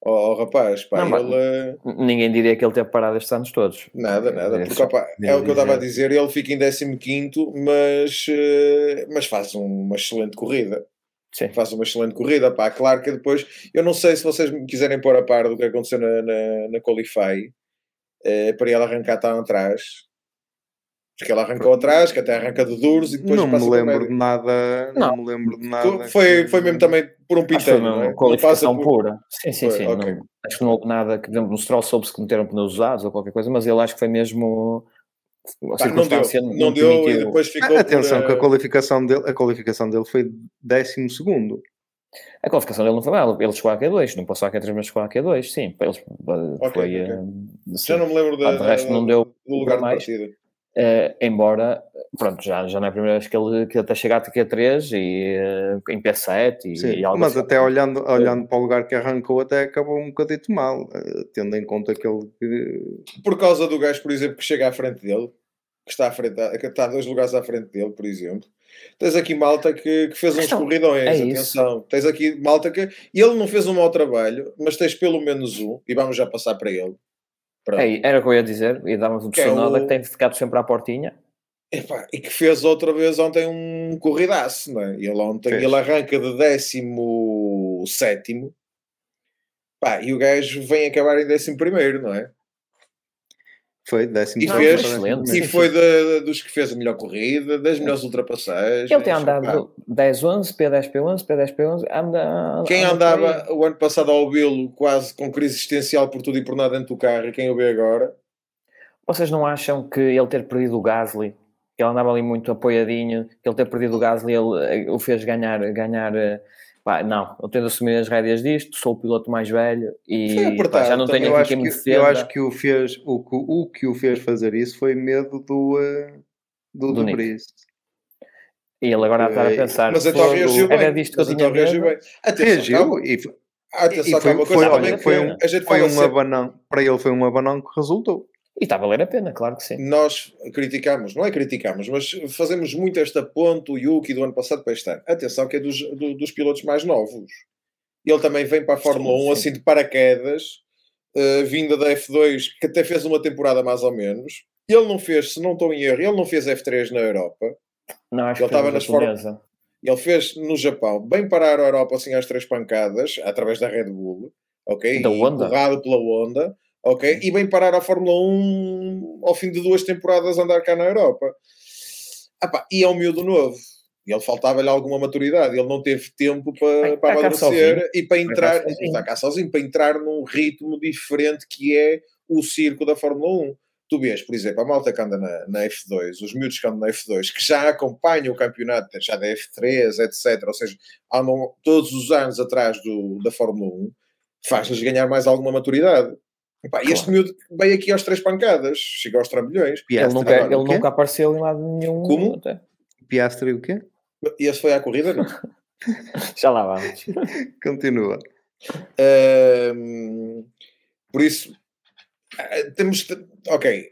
ao, ao rapaz, pá, Não, ele... eh, Ninguém diria que ele teve parado estes anos todos. Nada, nada, É porque opá, é o que eu estava a dizer, ele fica em 15º, mas, eh, mas faz uma excelente corrida. Sim. Faz uma excelente corrida, pá, claro que depois, eu não sei se vocês me quiserem pôr a par do que aconteceu na, na, na Qualify, eh, para ele arrancar tão atrás, porque ele arrancou atrás, que até arranca de duros e depois Não me passa o lembro de nada, não, Não. me lembro de nada. Foi, que- foi mesmo também por um foi pinteiro, não uma é? Não qualificação por- pura. Sim, sim, Foi, sim. ok. Não- acho que não houve nada que, por exemplo, no Stroll soube-se que meteram pneus usados ou qualquer coisa, mas ele acho que foi mesmo a Pá, não deu, circunstância não deu e depois ficou Ah, Atenção por, que a qualificação dele, a qualificação dele foi 12 segundo. A qualificação dele não foi mal, ele chegou a Q2, não passou a Q3, mas chegou a Q2, sim. Eles, eh, Ok, foi, ok. eh, Já não me lembro da, Ah, de resto não deu do lugar de mais. partida. Eh, embora, pronto, já, já não é a primeira vez que ele, que até chega a Q3 e eh, em P7 e, Sim, e algo mas assim. até olhando, olhando para o lugar que arrancou, até acabou um bocadito mal, eh, tendo em conta que ele. que- Por causa do gajo, por exemplo, que chega à frente dele, que está, à frente, que está dois lugares à frente dele, por exemplo. tens aqui malta que, que fez uns Então, corridões, é isso. atenção. Tens aqui malta que. E ele não fez um mau trabalho, mas tens pelo menos um, e vamos já passar para ele. É, era o que eu ia dizer, e dávamos o Que é o- que tem ficado sempre à portinha. Epá, e que fez outra vez ontem um corridaço, não é? Ele ontem Fez. ele arranca de 17 pá, e o gajo vem acabar em 11 primeiro, não é? Foi décimo E Não, fez, excelente. e foi da- dos que fez a melhor corrida, das melhores ultrapassagens. Ele tem pá. andado 10-11, P10-P11, P10-P11, anda... Quem anda por andava o ano passado ao vê-lo quase com crise existencial por tudo e por nada dentro do carro, e quem o vê agora, Vocês não acham que ele ter perdido o Gasly, que ele andava ali muito apoiadinho, que ele ter perdido o Gasly, ele eh, o fez ganhar, ganhar eh, pá, não, eu tenho de assumir as rédeas disto, sou o piloto mais velho e apertado pá, já não tenho Eu aqui acho, quem me que, defenda. eu acho que o fez o que o que o fez fazer isso foi medo do eh, do, Do do. E ele agora está a Eh, pensar, mas então "Fogo, reagiu bem. era disto que eu tinha reagiu medo." bem. Reagiu e, foi- Atenção, e foi, foi, coisa olha, também. foi um, A gente foi um abanão para ele foi um abanão que resultou. E está a valer a pena, claro que sim. nós criticamos, não é criticamos, mas fazemos muito esta ponte, o Yuki do ano passado para este ano. Atenção que é dos, do- dos pilotos mais novos. Ele também vem para a Fórmula Sim, 1 sim. assim de paraquedas, eh, vinda da F2, que até fez uma temporada mais ou menos. Ele não fez, se não estou em erro, ele não fez F3 na Europa. Não, acho Ele que estava na nas japonesa. Ele fez no Japão, bem parar a Europa assim às três pancadas, através da Red Bull, ok? Da Honda. empurrado pela Honda, ok? E bem parar a Fórmula 1 ao fim de duas temporadas andar cá na Europa. Ah pá, e é um miúdo novo. E ele faltava-lhe alguma maturidade. Ele não teve tempo para, para cá amadurecer e para cá entrar, sozinho. está cá sozinho, para entrar num ritmo diferente que é o circo da Fórmula 1. Tu vês, por exemplo, a malta que anda na, na F2, os miúdos que andam na F2, que já acompanham o campeonato, já da F3, etc. Ou seja, andam todos os anos atrás do, da Fórmula 1, faz-lhes ganhar mais alguma maturidade. Epá, e Este Claro. miúdo veio aqui aos três pancadas, chega aos trambolhões. Ele nunca, agora, ele nunca apareceu em lado nenhum. Como? até. Piastri o quê? E esse foi à corrida, não? Já lá vamos. Continua. Ahm, por isso, temos. de- Ok,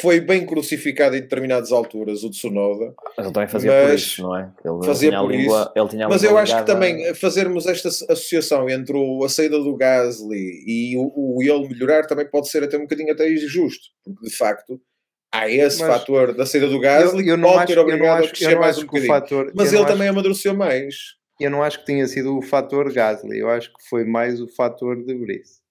foi bem crucificado em determinadas alturas o Tsunoda, Mas ele também fazia por Mas isso, não é? Ele fazia tinha a por língua, isso. ele tinha a mas eu acho que ligada- também fazermos esta asso- associação entre o- a saída do Gasly e o, o ele melhorar também pode ser até um bocadinho até injusto, porque de facto há esse Mas fator da saída do Gasly Eu, eu que não pode acho, ter eu não obrigado a acho, eu crescer não mais acho um que o bocadinho. fator. Mas ele também acho, amadureceu mais. eu não acho que tenha sido o fator Gasly, eu acho que foi mais o fator de Brice.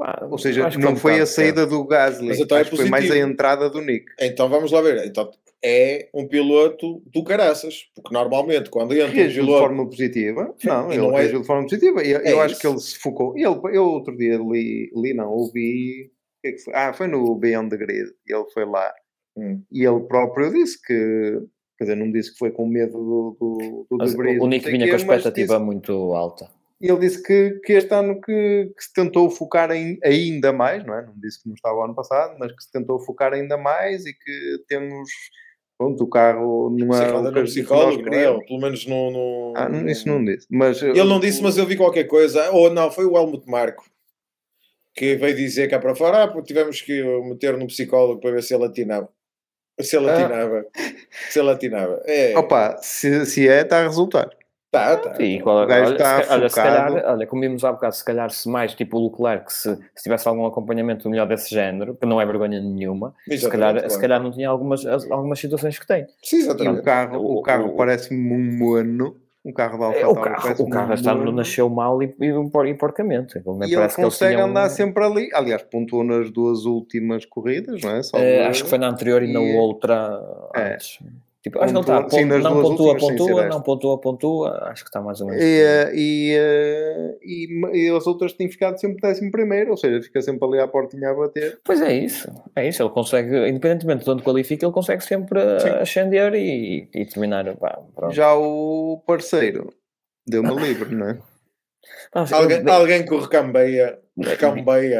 Ah, Ou seja, não um foi a saída do Gasly, Mas então é foi mais a entrada do Nick. Então vamos lá ver. Então é um piloto do caraças, porque normalmente quando entra um Reagiu de piloto. forma positiva. Não, e ele não é- reagiu de forma positiva. Eu, É eu acho que ele se focou. Ele, eu outro dia li, li não, ouvi. que é que foi? Ah, foi no Beyond the Grid. Ele foi lá Hum. e ele próprio disse que. Quer dizer, não disse que foi com medo do, do, do Mas De Vries, o Nick vinha com a expectativa disse- muito alta. E ele disse que, que este ano que, que se tentou focar em- ainda mais, não é? Não disse que não estava o ano passado, mas que se tentou focar ainda mais e que temos pronto, o carro não é que o que psicólogo, não é? pelo menos no. no- Ah, não- isso não disse. Mas, Ele não disse, mas eu vi qualquer coisa. Ou não, foi o Helmut Marco que veio dizer cá para fora: ah, pô, tivemos que meter no psicólogo para ver se ele atinava. Se ele Ah. atinava. Se ele atinava. É. Opa, se, se é, está a resultar. Tá, tá. E qual, O gajo olha, está se, olha, se calhar, olha, como vimos há bocado, se calhar se mais tipo o Leclerc, se, se tivesse algum acompanhamento melhor desse género, que não é vergonha nenhuma, se calhar, claro. se calhar não tinha algumas, as- algumas situações que tem. Sim, E exatamente. o carro, o O- carro o- parece-me um mono. Um carro de É, Alfa o carro, o carro um ano mono. nasceu mal e, e, e porcamente. Ele nem E ele consegue tinham- andar sempre ali. Aliás, pontuou nas duas últimas corridas, não é? Só duas. acho que foi na anterior e, na E- outra É. antes. Tipo, acho que ele Pontua- está, sim, não duas pontua, últimas, pontua, não pontua, pontua, acho que está mais ou menos. E, eh, e, eh, e, e as outras têm ficado sempre décimo primeiro, ou seja, fica sempre ali à portinha a bater. Pois é isso, é isso, ele consegue, independentemente de onde qualifica, ele consegue sempre eh, Sim. ascender e, e terminar. Pá. Já o parceiro deu-me livre, não é? Mas, Alguém, eu- alguém que o recambeia.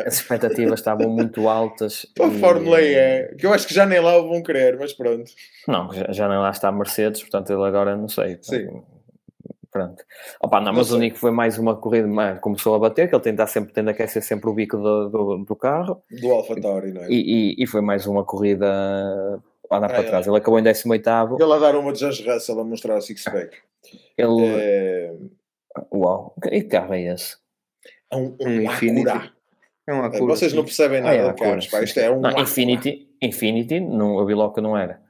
As expectativas estavam muito altas. Para a Fórmula E, é, que eu acho que já nem lá o vão querer, mas pronto. Não, já, já nem lá está a Mercedes, portanto ele agora não sei. Sim. Pronto. Opa, o sei. Nico foi mais uma corrida, mas começou a bater, que ele tenta sempre, tende a aquecer sempre o bico do, do, do carro Do Alfa Tauri, não é? e, e, e foi mais uma corrida a andar para trás. Ele acabou em 18. Ele a dar uma de George Russell a mostrar o six-pack. Ele. É... Uau, que carro é esse? É um, um, um Acura. É um Acura. Vocês não percebem nada ah, é de carros, pá. Isto é um. Não, Infinity, Infinity, não, a que não era.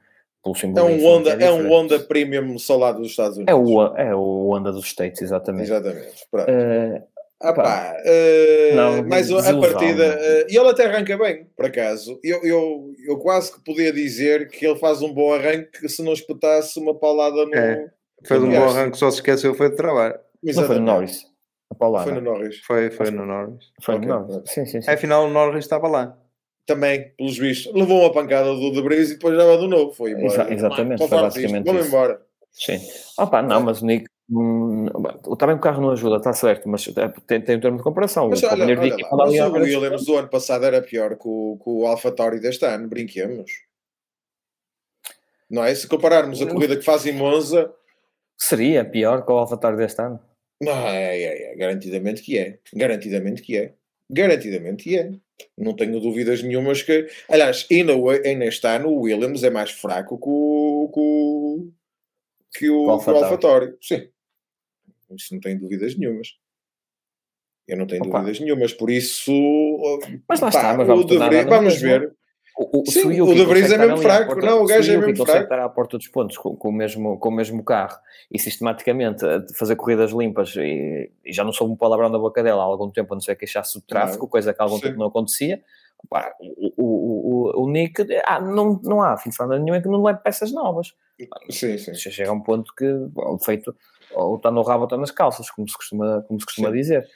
É um, Honda, é, é um Honda Premium só lá dos Estados Unidos. É o, é o Honda dos States, exatamente. Exatamente. Uh, ah, pá, uh, não, mas a partida. Uh, e ele até arranca bem, por acaso. Eu, eu, eu quase que podia dizer que ele faz um bom arranque se não espetasse uma paulada no. É, fez um bom arranque, só se esqueceu, foi de trabalho. Não foi no Norris. A paulada. Foi no Norris. Foi, foi no Norris. Foi okay. no Norris. Sim, sim, sim. Afinal, o Norris estava lá também, pelos vistos, levou uma pancada do De Vries e depois já do novo. Foi embora. Exa exatamente, foi basicamente Vamos embora. Sim. Opa, não, mas o Nick. Hum, também o carro não ajuda, está certo, mas é, tem, tem um termo de comparação. Mas, olha, olha lá, mas o Williams do ano passado era pior que o, que o AlphaTauri deste ano, brinquemos. Não é? Se compararmos a corrida que faz em Monza. Seria pior que o AlphaTauri deste ano? Não, é, é, é, garantidamente que é. Garantidamente que é. Garantidamente que é. Não tenho dúvidas nenhumas que. Aliás, ainda, ainda este ano o Williams é mais fraco que o, que o, que o, o AlphaTauri. Sim. Isso não tenho dúvidas nenhumas. Eu não tenho Opa. dúvidas nenhumas, por isso. Mas lá pá, está, mas vamos, deveria, vamos ver. O, o, Sim, o, De Vries é mesmo fraco, porta, não, o gajo é mesmo fraco. estar à porta dos pontos com, com, o mesmo, com o mesmo carro e sistematicamente fazer corridas limpas e, e já não soube um palavrão da boca dela há algum tempo a não ser queixasse do tráfego, não. coisa que há algum Sim. tempo não acontecia. Pá, o, o, o, Nick, ah, não, não há fim de semana nenhum em que não leve peças novas. Sim, sim. Chega a um ponto que o defeito ou está no rabo ou está nas calças, como se costuma, como se costuma dizer.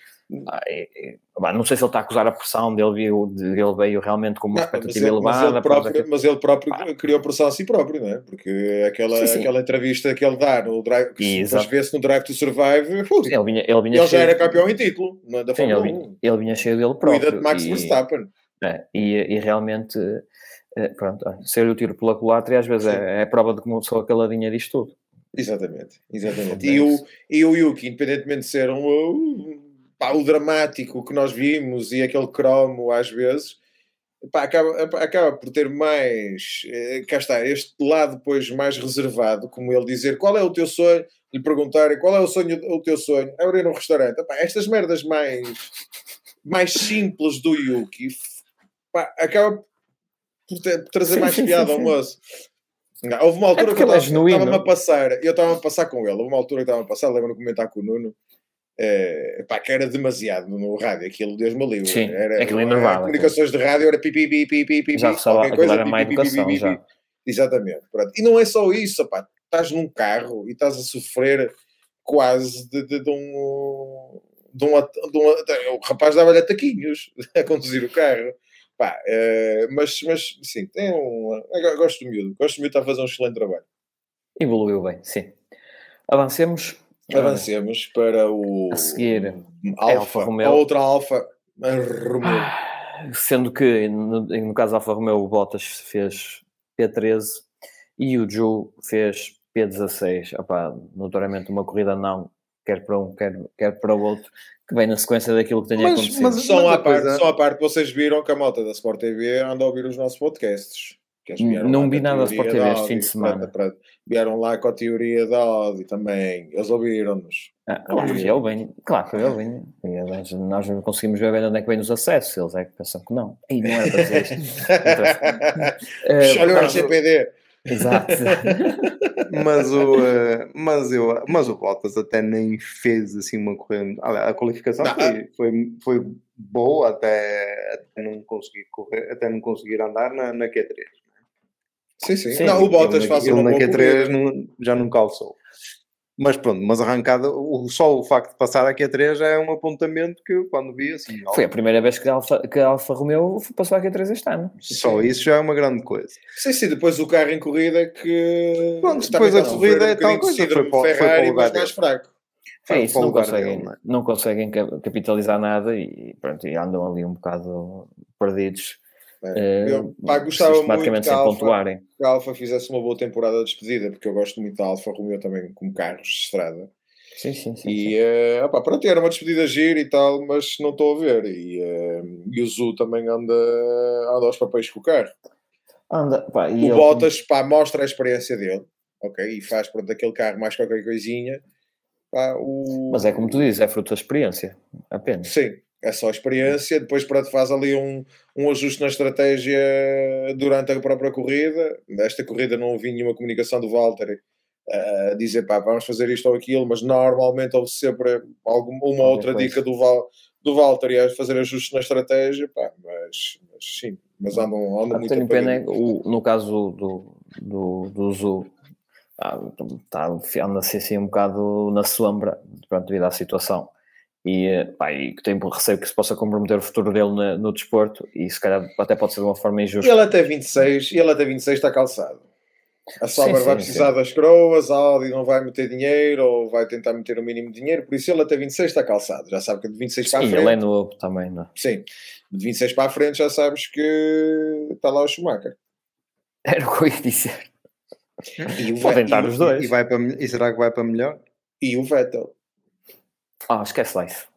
É, é, não sei se ele está a acusar a pressão dele, veio, ele veio realmente com uma não, expectativa mas elevada. Mas ele próprio, mas ele próprio ah. criou pressão a si próprio, não é? Porque aquela, sim, sim. aquela entrevista que ele dá no Drive, que se vê-se no Drive to Survive, ele, vinha, ele, vinha ele já era campeão em título é? da Fórmula sim, ele, vinha, ele vinha cheio dele próprio. Cuida de Max e, Verstappen. É, e, e realmente, eh, pronto, ser o tiro pela culatra às vezes é, é, prova de que uma pessoa caladinha diz tudo. Exatamente, exatamente. E o, e o Yuki, independentemente de ser um pá, o dramático que nós vimos e aquele cromo às vezes, pá, acaba, acaba por ter mais, eh, cá está, este lado depois mais reservado, como ele dizer qual é o teu sonho, lhe perguntarem qual é o sonho, o teu sonho, é abrir um restaurante. Pá, estas merdas mais, mais simples do Yuki, pá, acaba por, ter, por trazer sim, mais sim, piada sim, ao moço. Não, houve uma altura é que eu estava-me a passar, eu estava a passar com ele, houve uma altura que estava a passar, lembro-me de comentar com o Nuno, Uh, pá, que era demasiado no rádio, aquilo, Deus me livre. Sim, era, aquilo é normal. Comunicações de rádio era pipi, pipi, pipi, pipi, já qualquer coisa, era má educação, já. Exatamente. Pronto. E não é só isso, pá, estás num carro e estás a sofrer quase de, de, de um. De um, de um, o rapaz dava-lhe ataquinhos a conduzir o carro. Pá, uh, mas, mas sim, tem um. Gosto do miúdo, gosto do miúdo, está a fazer um excelente trabalho. Evoluiu bem, sim. Avancemos Avancemos para o. A seguir, Alfa, é Alfa Romeo. A outra Alfa Romeo. Ah, sendo que no, no caso Alfa Romeo, o Bottas fez P13 e o Joe fez P16. Opa, notoriamente uma corrida não, quer para um, quer, quer para o outro, que vem na sequência daquilo que tenha mas, acontecido. Mas, só, à parte, só à parte, vocês viram que a malta da Sport TV anda a ouvir os nossos podcasts. Não vi nada da Sport TV este fim de semana. Para, para, vieram lá com a teoria da Audi também. Eles ouviram-nos. Ah, claro que eu venho, claro que eu venho. Nós não conseguimos ver bem onde é que vem os acessos. Eles é que pensam que não. E não era para dizer isto. uh, Olha o RGPD. Exato. mas, o, uh, mas, eu, mas o Bottas até nem fez assim uma corrida. A qualificação foi, foi, foi boa até, até não conseguir correr, até não conseguir andar na, na Q3. Sim, sim. sim. Não, o Bottas faz uma na Q3 não, já não calçou. Mas pronto, mas arrancada, o, só o facto de passar a Q3 é um apontamento que eu, quando vi assim. Foi a primeira vez que a Alfa, que a Alfa Romeo passou a Q3 este ano. Só sim. isso já é uma grande coisa. Sim, sim, depois o carro em corrida que. Pronto, depois a corrida é tal coisa. Foi, foi, Ferrari, foi mais fraco. É isso, não conseguem, dele, não conseguem capitalizar nada e, pronto, e andam ali um bocado perdidos é. Eu pá, gostava muito que a, Alfa, que a Alfa fizesse uma boa temporada de despedida, porque eu gosto muito da Alfa Romeo também como carros de estrada. Sim, sim, sim. E, sim. Uh, opa, pronto, era uma despedida gira e tal, mas não estou a ver. E, uh, e o Zu também anda, anda aos papéis com o carro. Anda, pá, O Bottas, pá, mostra a experiência dele, ok? E faz, pronto, aquele carro mais qualquer coisinha. Pá, o... Mas é como tu dizes, é fruto da experiência, apenas. Sim, é só experiência. Depois, pronto, faz ali um, um ajuste na estratégia durante a própria corrida. Nesta corrida não ouvi nenhuma comunicação do Walter a dizer, pá, vamos fazer isto ou aquilo, mas normalmente houve sempre alguma, uma outra dica do, Val, do Walter e a fazer ajustes na estratégia, pá, mas, mas sim, mas andam, andam Ah, muito Tenho pena, é o, no caso do, do, do Zu, ah, tá, anda assim, assim um bocado na sombra, pronto, devido à situação. E, pá, e que tenho receio que se possa comprometer o futuro dele na- no desporto e se calhar até pode ser de uma forma injusta. ele até 26, e ele até 26 está calçado. A Sauber Sim, vai sim, precisar das croas, a Audi não vai meter dinheiro ou vai tentar meter o mínimo de dinheiro, por isso ele até 26 está calçado. Já sabe que de 26 para a Sim, frente. ele é novo também, não é? Sim, de 26 para a frente já sabes que está lá o Schumacher. Era o que eu ia dizer. E Podem estar e, os dois. E, vai para, e será que vai para melhor? e o Vettel. Ah, esquece lá isso.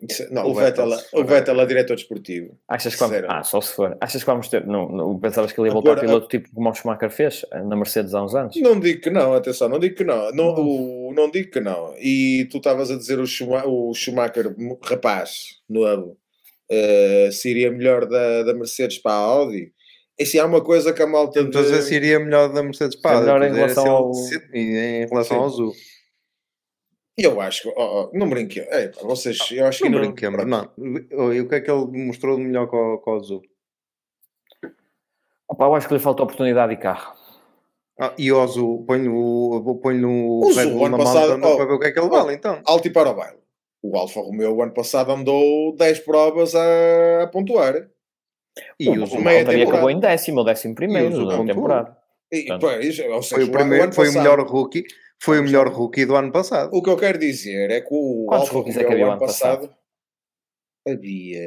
Isso- Não, O o, Vettel, o Vettel é diretor desportivo. Achas que vamos... Zero. Ah, só se for. Achas que vamos ter... Não, não, pensavas que ele ia voltar Agora, piloto tipo como o Schumacher fez eh, na Mercedes há uns anos? Não digo que não, atenção, não digo que não. Não, o, não digo que não. E tu estavas a dizer o, Schuma- o Schumacher, rapaz, novo, eh, seria melhor da, da Mercedes para a Audi. E se há uma coisa que a malta. Então, a dizer se iria melhor da Mercedes para a melhor Audi, em era relação ao- se- em relação Sim. ao Azul. Eu acho que. oh, oh, não brinque. Pá, vocês. Eu acho que Não não. brinquemos, não. E o que é que ele mostrou de melhor com, com o Azul? Opa, eu acho que lhe falta oportunidade e carro. Ah, e o Azul, põe no, põe no O Red Bull na passado, mão oh, para ver o que é que ele vale, então. Alto e para o baile. O Alfa Romeo, o ano passado, andou 10 provas a, a pontuar. E o o Azul, o acabou em décimo décimo primeiro na temporada. E, Portanto, pois, seja, foi o, o primeiro, ano foi o melhor rookie, foi o melhor rookie do ano passado. O que eu quero dizer é que o Quantos Alfa rookies é que havia o ano ano passado, havia.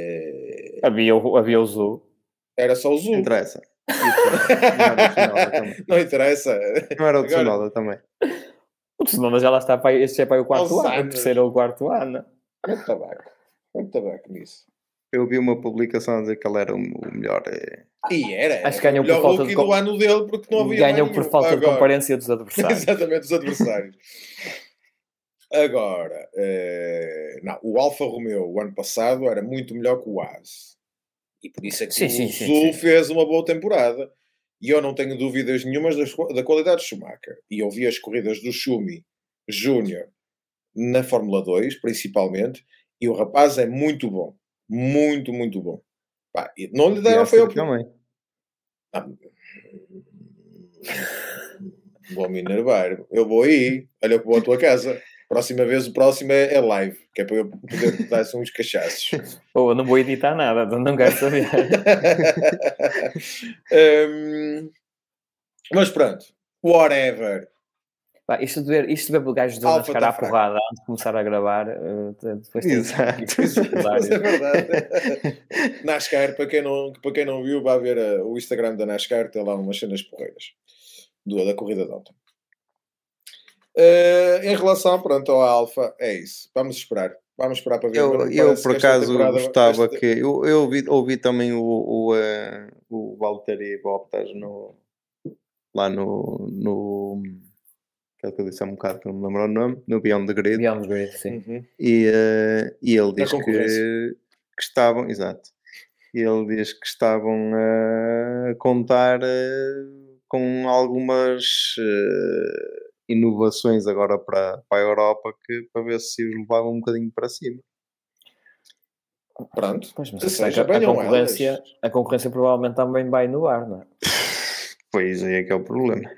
Havia, o- havia o Zu. Era só o Não Zul. interessa. Não era o Tsunoda também. Não interessa. Não era o Agora- Tsunoda também. O Tsunoda já lá está para este é para o quarto Aos ano, o terceiro ou o quarto ano. Muito tabaco. Muito tabaco nisso. Eu vi uma publicação a dizer que ele era o o melhor. eh, E era. Acho que ganhou por falta de do ano dele porque não havia Ganhou por falta de Agora- comparência dos adversários. Exatamente, os adversários. Agora, eh, não, o Alfa Romeo o ano passado era muito melhor que o As. E por isso é que Sim, o sim, Zul sim. fez uma boa temporada. E eu não tenho dúvidas nenhumas da qualidade de Schumacher. E eu vi as corridas do Schumi Júnior na Fórmula 2, principalmente, e o rapaz é muito bom. Muito, muito bom. Pá, não lhe deram foi Piastri também. ah, Vou me enervar. Eu vou aí. Olha que vou à tua casa. Próxima vez, o próximo é, é live. Que é para eu poder dar uns cachaços. Ou eu não vou editar nada, não quero saber. Hum, mas pronto. Whatever. Pá, isto de ver, isto de ver gajos do Alfa NASCAR tá à porrada antes de começar a gravar, eh, depois tem Exato. É verdade. NASCAR, para quem não, para quem não viu, vai ver uh, o Instagram da NASCAR, tem lá umas cenas porreiras do, da corrida de ontem. Uh, em relação pronto, ao Alfa, é isso. Vamos esperar. Vamos esperar para ver. Eu, Mas eu por acaso gostava esta- que. Eu, eu ouvi, ouvi também o, o, eh, o Valtteri Bottas no, lá no. no aquele que eu disse há um bocado que não me lembro o nome, no Beyond the Grid. Beyond Grid, sim. Uhum. E, eh, e ele diz que, que estavam, exato, e ele diz que estavam a contar eh, com algumas eh, inovações agora para, para a Europa que, para ver se os levavam um bocadinho para cima. Pronto. Pois, mas seja, a, concorrência, elas. a concorrência provavelmente também vai inovar, não é? Pois aí é que é o problema.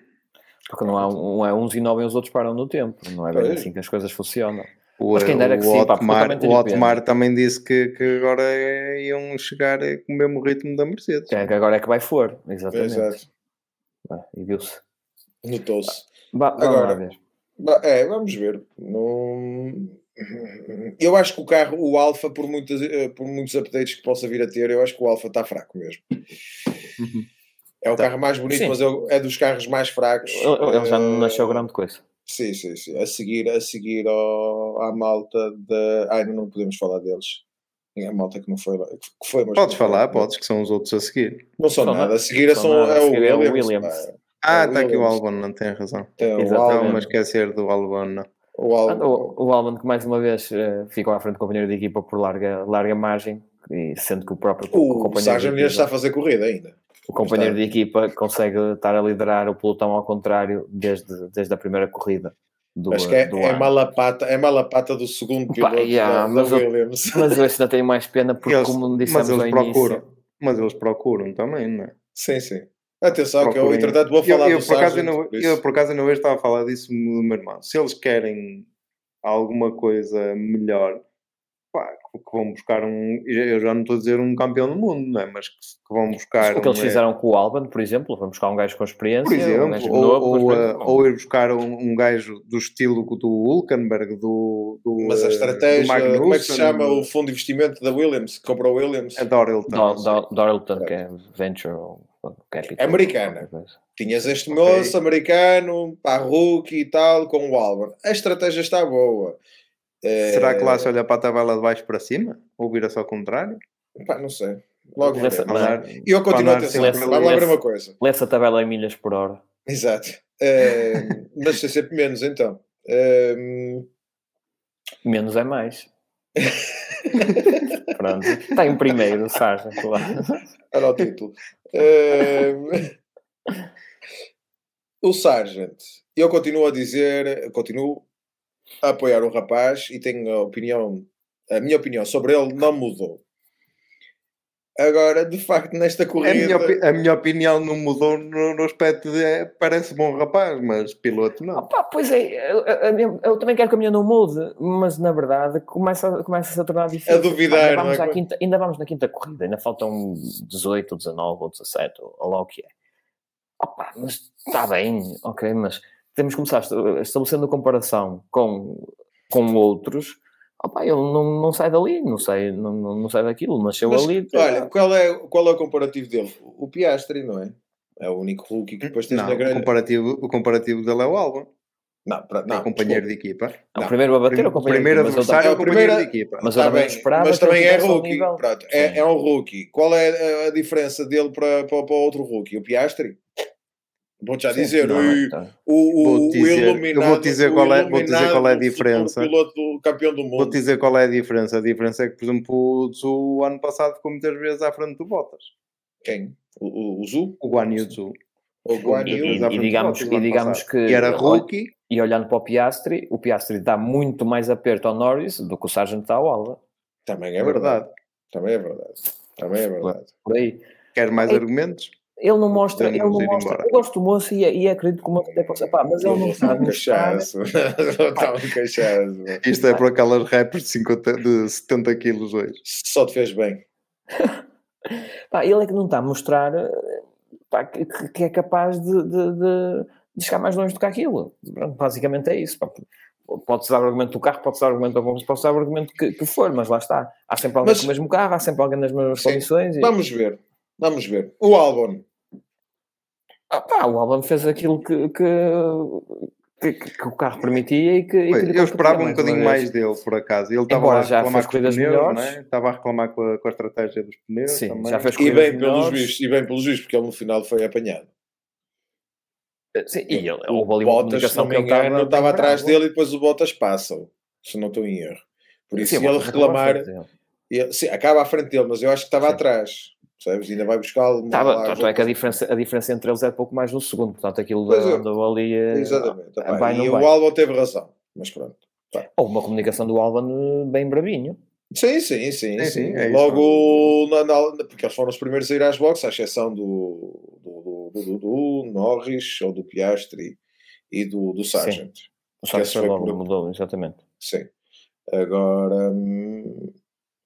Porque não há um, é uns inovem e os outros param no tempo. Não é bem assim que as coisas funcionam. O, Mas quem dera que o sim, Otmar, também o Otmar também disse que, que agora eh, iam chegar eh, com o mesmo ritmo da Mercedes. Que é que agora é que vai for, exatamente. Exato. Ah, E viu-se. Notou-se. Agora, ver. É, vamos ver. Não... Eu acho que o carro, o Alfa, por, muitas, eh, por muitos updates que possa vir a ter, eu acho que o Alfa está fraco mesmo. É o carro mais bonito, Sim. mas é é dos carros mais fracos. Ele, já não Eh, nasceu grande coisa. Sim, sim, sim. A seguir, a seguir ao, à malta da. Ai, não, não podemos falar deles. a malta que não foi lá. Que foi, mas Podes não foi. falar, podes, que são os outros a seguir. Não são São nada. A seguir São são, nada. é A o seguir é o Williams. Williams. Ah, É está aqui o Williams. Albon, não tem razão. Tem o Exatamente. Estava-me a Albon. esquecer do Albon. O Albon. O, o Albon que mais uma vez eh, ficou à frente do companheiro de equipa por larga, larga margem, e sendo que o próprio co- O companheiro, Sargent está a fazer corrida ainda. o companheiro está. de equipa consegue estar a liderar o pelotão ao contrário desde, desde a primeira corrida do, Acho que é, do é malapata, é malapata do segundo piloto yeah, da, da mas eu- Williams. Mas eu ainda tenho mais pena porque, Eles- como mas dissemos eles ao procuram. início, Mas eles procuram também, não é? Sim, sim. Atenção, que eu, entretanto, vou falar eu, eu, do por acaso, Sargent. por isso. eu, por acaso, ainda hoje estava a falar disso do meu irmão. Se eles querem alguma coisa melhor, pá, que vão buscar um. Eu já não estou a dizer um campeão do mundo, não é? Mas que, que vão buscar. o que eles um, fizeram com o Albon, por exemplo, vamos buscar um gajo com experiência, Por um exemplo, gajo ou, novo, ou, experiência. uh, ou ir buscar um, um gajo do estilo do Hulkenberg, do, do Mas a do estratégia, como é que se chama o fundo de investimento da Williams, que comprou a Williams? É Dorilton. Do- Do- Dorilton, que é Venture Capital. É americana. Tinhas este Ok. moço americano, pá, rookie e tal, com o Albon. A estratégia está boa. Eh, Será que lá se olha para a tabela de baixo para cima? Ou vira-se ao contrário? Pá, não sei. Logo veremos. Andar- E eu continuo a atenção. sempre Vamos lá ali. ver uma coisa. A tabela em milhas por hora. Exato. Eh, mas ser sempre menos, então. Eh, Menos é mais. Pronto. Está em primeiro, o Sargent. lá. Era o título. Eh, o Sargent, eu continuo a dizer, continuo a apoiar o rapaz e tenho a opinião, a minha opinião sobre ele não mudou. Agora, de facto, nesta A corrida. minha, opi- a minha opinião não mudou no, no aspecto de é, parece bom rapaz, mas piloto não. Opa, pois é, eu, eu- eu também quero que a minha não mude, mas na verdade começa, começa a tornar difícil. A duvidar, ainda, não é? vamos à quinta, ainda vamos na quinta corrida, ainda faltam 18, 19 ou 17, ou, ou lá o que é. Opa, mas está bem, ok, mas temos que começar esta- estabelecendo comparação com, com outros. Opa, ele não, não sai dali, não sai, não, não, não sai daquilo, nasceu Mas, ali. olha, qual é, qual é o comparativo dele? O Piastri, não é? É o único rookie que depois tens Não, na o grelha. comparativo, o comparativo dele é o Albon, Não, pra, é não, companheiro desculpa. de equipa. o não. primeiro a bater, o o companheiro primeiro mas eu adversário é É o o companheiro primeiro- de equipa. Mas Tá bem, mas também é rookie. é, é um rookie. Qual é a, a diferença dele para, para, para outro rookie? O Piastri? Vou-te já Sim, dizer, não, o, então. o, o, o dizer- eu iluminado. vou-te dizer o qual é- vou-te dizer qual é a diferença. Piloto campeão do Vou-te mundo. dizer qual é a diferença. A diferença é que, por exemplo, o Zhu, o ano passado ficou muitas vezes à frente do Bottas. Quem? O, o, o Zu? O Guan Yu Zhu. O Guan E, Yu? E- e digamos, e digamos que E era rookie. e olhando para o Piastri, o Piastri dá muito mais aperto ao Norris do que o Sargent dá ao Alba. Também é É verdade. verdade. Também é verdade. Também é verdade. Por aí. Quer mais Ei, argumentos? Ele não mostra, ele não mostra. embora. Eu gosto do moço e, e acredito que o moço até possa. Pá, mas ele não um mostrar. cachaço. Está um cachaço. Isto é por aquelas rappers de, 50, de 70 quilos hoje. Só te fez bem. Pá, ele é que não está a mostrar eh, pá, que, que- é capaz de, de, de- de chegar mais longe do que aquilo. Basicamente é isso. pá. Pode-se dar o argumento do carro, pode-se dar o argumento da bomba, pode-se dar o argumento que, que for, mas lá está. Há sempre alguém Mas- com o mesmo carro, há sempre alguém nas mesmas Sim. condições. E, Vamos ver. Vamos ver. O Albon. Ah, pá, o Albon fez aquilo que, que, que, que o carro permitia e que. e que eu esperava um bocadinho mais dele, por acaso. Ele estava a reclamar com os corridas pneus, melhores. não é? Estava a reclamar com a, com a estratégia dos pneus Sim, também. já fez E bem pelos juízes, e bem pelos juízes, porque ele no final foi apanhado. Sim, e ele, O houve ali uma Bottas, não comunicação que ele engano, estava. estava atrás dele e depois o Bottas passa se não estou em erro. Por isso, Sim, se ele reclamar, ele- sim, acaba à frente dele, mas eu acho que estava Sim. atrás. Percebes? Ainda vai buscá-lo. Estava, lá, tanto é que a diferença, a diferença entre eles é pouco mais um segundo, portanto aquilo Pois é. andou ali. eh, Exatamente. ah, Epá, vai, e o vai. Albon teve razão. Mas pronto. Houve uma comunicação do Albon eh, bem bravinho. Sim, sim, sim. Sim, sim. sim, é. Logo, na, na- porque eles foram os primeiros a ir às boxes, à exceção do, do, do, do, do Norris ou do Piastri e do, do Sargent. O Sargent logo, por- mudou, exatamente. Sim. Agora. hum,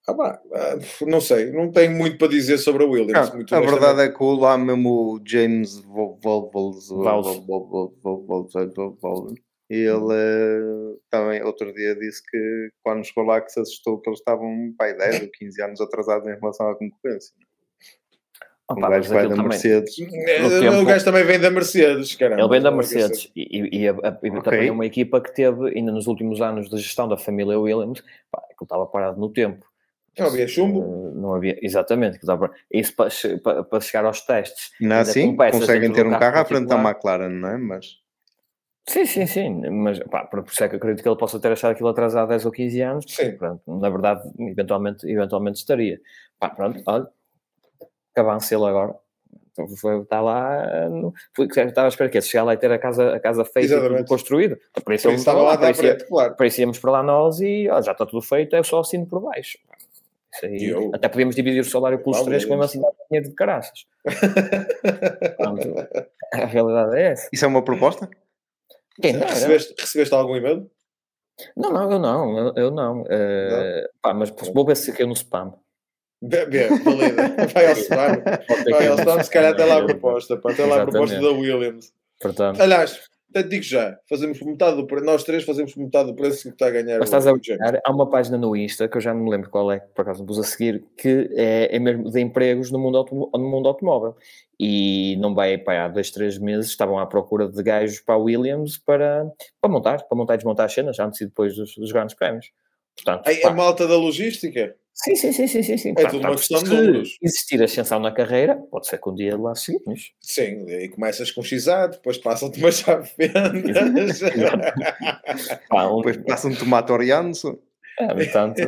ah, ah, não sei, não tenho muito para dizer sobre a Williams. Não, muito a verdade é que o lá mesmo o James Volvels Valve. ele eh, também outro dia disse que quando chegou lá que se assustou que eles estavam pai 10 ou 15 anos atrasados em relação à concorrência. Opa, um gajo que vai da Mercedes. No O tempo- gajo também vem da Mercedes, caramba. Ele vem da que Mercedes e, e, a- a- e também é uma equipa que teve, ainda nos últimos anos da gestão da família Williams, pá, aquilo estava parado no tempo. Não havia chumbo. Uh, não havia, exatamente. Isso para, para, para chegar aos testes. Não assim, conseguem ter um carro, carro à frente da McLaren, não é? Mas... Sim, sim, sim, mas pá, por isso é que acredito que ele possa ter achado aquilo atrasado há 10 ou 15 anos. Sim. Pronto, na verdade, eventualmente, eventualmente estaria. Pá, pronto, olha, avance ele agora. Então, foi, está lá, no, foi, estava a esperar que chegar lá e ter a casa, a casa feita e construída. Por isso, estava lá, lá claro. Para isso íamos para lá nós e ó, já está tudo feito, é só assino por baixo. Aí, eu... Até podíamos dividir o salário pelos Valeu. três, como assim dá dinheiro de caraças. Pronto, a realidade é essa. Isso é uma proposta? Quem não, recebeste, recebeste algum e-mail? Não, não, eu não, eu, eu não. Uh, não. Pá, mas vou ver se caiu no spam. Bem, valida. Vai ao spam. Vai ao spam, se calhar até lá a proposta. Pá, até lá a proposta da Williams. Portanto. Aliás, até digo já, fazemos por metade do preço, nós três fazemos por metade do preço que está a ganhar. Mas estás a ganhar, há uma página no Insta que eu já não me lembro qual é, por acaso pus a seguir, que é, é mesmo de empregos no mundo, no mundo automóvel. E não vai para há dois, três meses estavam à procura de gajos para a Williams para, para montar, para montar e desmontar as cenas, antes e depois dos, dos grandes prémios. Portanto, a, a malta da logística? Sim, sim, sim, sim, sim. sim. É tudo uma questão de números. existir ascensão na carreira, pode ser que um dia lá seguimos. Sim, e começas com XA, depois passam-te uma chave vendas. depois passam-te tomate orianço. É, portanto,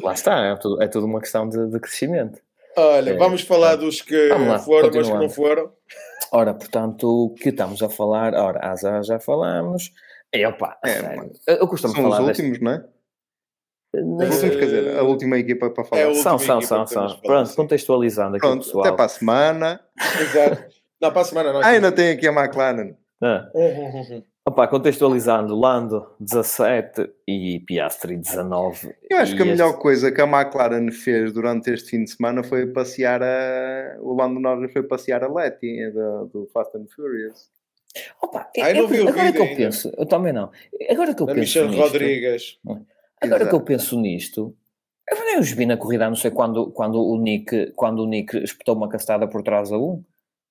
lá está, é tudo, é tudo uma questão de, de crescimento. Olha, é, vamos falar é. dos que lá, foram, mas que não foram. Ora, portanto, o que estamos a falar? Ora, já falamos. E, opa, é, eu costumo São falar os últimos, deste... não é? Os últimos, quer dizer, a última equipa para falar. É são, são, são, são. Pronto, contextualizando aqui Pronto, pessoal. Até para a semana. Exato. Não, para a semana não. Ah, ainda tem aqui a McLaren. Ah. Opa, contextualizando, Lando 17 e Piastri 19. Eu acho que a este... melhor coisa que a McLaren fez durante este fim de semana foi passear a. O Lando Norris foi passear a Letty do, do Fast and Furious. Opa, não vi o agora que eu penso, eu também não. Agora que eu penso. Michel nisto, Rodrigues. Agora Exato. que eu penso nisto, eu nem os vi na corrida, não sei quando, quando, o Nick, quando o Nick espetou uma castada por trás a um.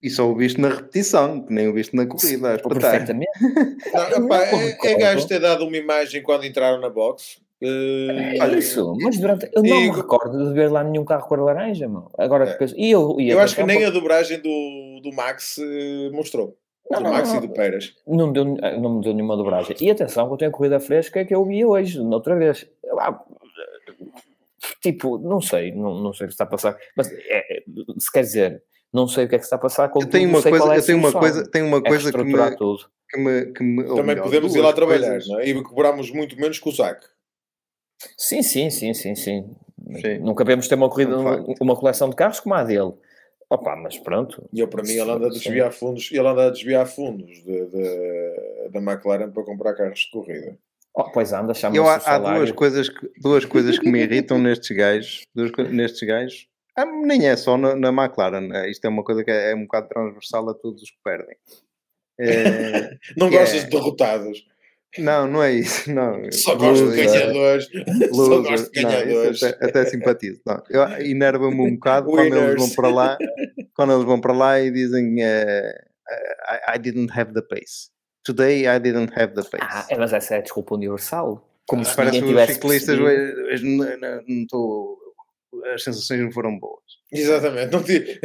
E só o viste na repetição, que nem o viste na corrida. Perfeitamente. Não, opa, é, é gajo ter dado uma imagem quando entraram na box. Uh, Olha isso, mas durante. Eu não me recordo de ver lá nenhum carro cor laranja, mano. Agora é. penso. E eu, e eu acho que nem a dobragem do, do Max uh, mostrou. Não, do não, Max não, e do Pérez. Não, deu, não me deu nenhuma dobragem. E atenção, que eu tenho a corrida fresca que eu vi hoje, outra vez. Ah, tipo, não sei, não, não sei o que está a passar. Mas é, é, se quer dizer, não sei o que é que está a passar com eu tenho uma coisa, é eu tenho uma coisa, tenho uma é coisa que me, tudo. que me, que me Também melhor, podemos ir lá trabalhar, coisas. não é? E cobramos muito menos que o Zac. Sim, sim, sim, sim, sim. sim. Nunca vemos ter uma corrida, uma coleção de carros como a dele. Opa, mas pronto. E eu, para mim, ele anda a desviar fundos, ele anda a desviar fundos de, de, da McLaren para comprar carros de corrida. Oh, pois anda, chama eu, há, duas coisas que duas coisas que me irritam nestes gajos, duas, nestes gajos. Ah, nem é só na, na, McLaren, é, isto é uma coisa que é, é um bocado transversal a todos os que perdem. É, não gostas é, de derrotados. Não, não é isso. Não. Só gosto de ganhadores. Só gosto de ganhadores. Não, até, até simpatizo. Enerva-me um bocado quando eles vão para lá, quando eles vão para lá e dizem uh, I, I, didn't have the pace. Today I didn't have the pace. Ah, é, mas essa é a desculpa universal. Como ah, se parece os ciclistas não estou. As sensações não foram boas. Exatamente, não tive.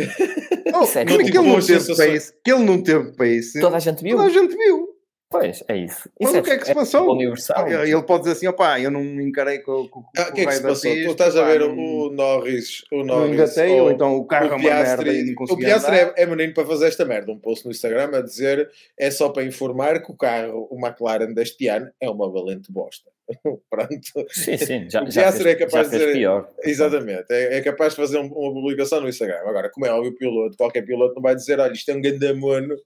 Oh, que, ele não teve pace, que ele não teve pace. Toda a gente viu. Toda a gente viu. Pois, é isso. Mas isso o que é, que se é passou? Universal. Ele pode dizer assim, opá, eu não me encarei com, com, ah, o que é que se passou? Pista, tu estás a ver o Norris, o Norris não engatei, ou, ou então o carro o é uma Piastri, merda e não O Piastri é, é, menino para fazer esta merda. Um post no Instagram a dizer é só para informar que o carro, o McLaren deste ano, é uma valente bosta. Pronto. Sim, sim, já, o já fez, é capaz de dizer, pior. Exatamente, é, é, capaz de fazer um, uma publicação no Instagram. Agora, como é óbvio, o piloto, qualquer piloto não vai dizer, olha, isto é um gandamono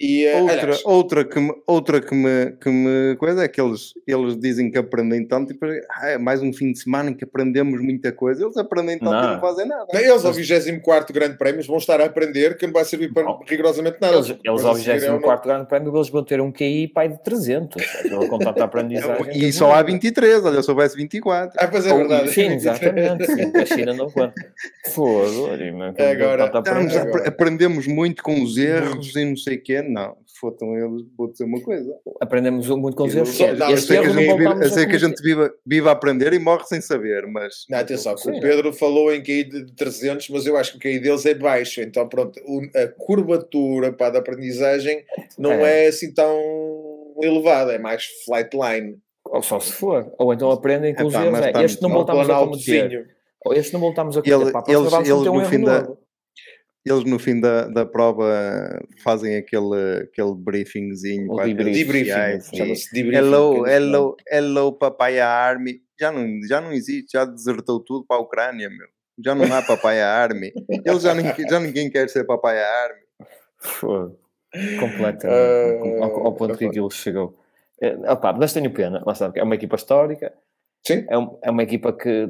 e, eh, outra, aliás, outra, que me, outra que me, que me coisa é que eles, eles dizem que aprendem tanto, tipo, ah, é mais um fim de semana em que aprendemos muita coisa. Eles aprendem tanto não. e não fazem nada. Eles ao 24 Grande Prémio vão estar a aprender que não vai servir para não. rigorosamente nada. Eles, eles ao 24 Grande Prémio eles vão ter um QI pai de 300. Com tanta aprendizagem. e só há 23, olha, se houvesse 24. Ah, pois é verdade. Sim, exatamente. Sim, a China não conta. Foda-se. Agora, aprendemos muito com os erros e não sei o quê não. Fotam eles, vou dizer uma coisa. Aprendemos muito com os erros. eu sei que a sei a que a gente vive, vive a aprender e morre sem saber, mas. Não, atenção, o Pedro falou em QI de 300, mas eu acho que o QI deles é baixo. Então, pronto, a curvatura pá, da aprendizagem não é. É. assim tão elevada, é mais flight line. Ou só se for. Ou então aprendem com os erros. É, este não voltamos a cometer. Ou este não voltamos a cometer. Para eles- eles um no fim da-. Eles no fim da, da prova fazem aquele, aquele briefingzinho O. Debriefing, e- chama-se debriefing. Hello, hello, hello, Papaya Army. Já não, já não existe, já desertou tudo para a Ucrânia, meu. Já não há Papaya Army. Eles já, ninguém, já ninguém quer ser Papaya Army. Foda. Completamente. Ah, ao, ao ponto que aquilo chegou. É, opá, mas tenho pena. Está, porque é uma equipa histórica. Sim. É, um- é uma equipa que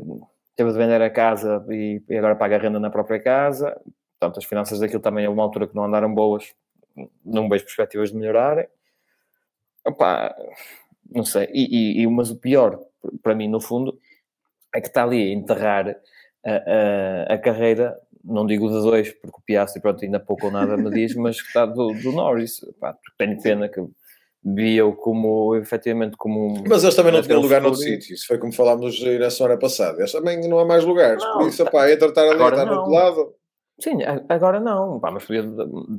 teve de vender a casa e, e agora paga a renda na própria casa. Portanto, as finanças daquilo também é uma altura que não andaram boas. Não vejo perspectivas de melhorarem. Opá, não sei. E, e- e- mas o pior, para mim, no fundo, é que está ali a enterrar a, a, a carreira, não digo de dois, porque o Piastri, pronto, ainda pouco ou nada me diz, mas que está do, do Norris. Pá, tenho pena que via-o como, efetivamente, como um... Mas eles também não tinham no lugar noutro futuro- sítio. Isso foi como falámos na semana passada. Eles também não há mais lugares. Não, Por isso, pá, é tratar ali, estar no outro lado. Sim, agora não, pá, mas podia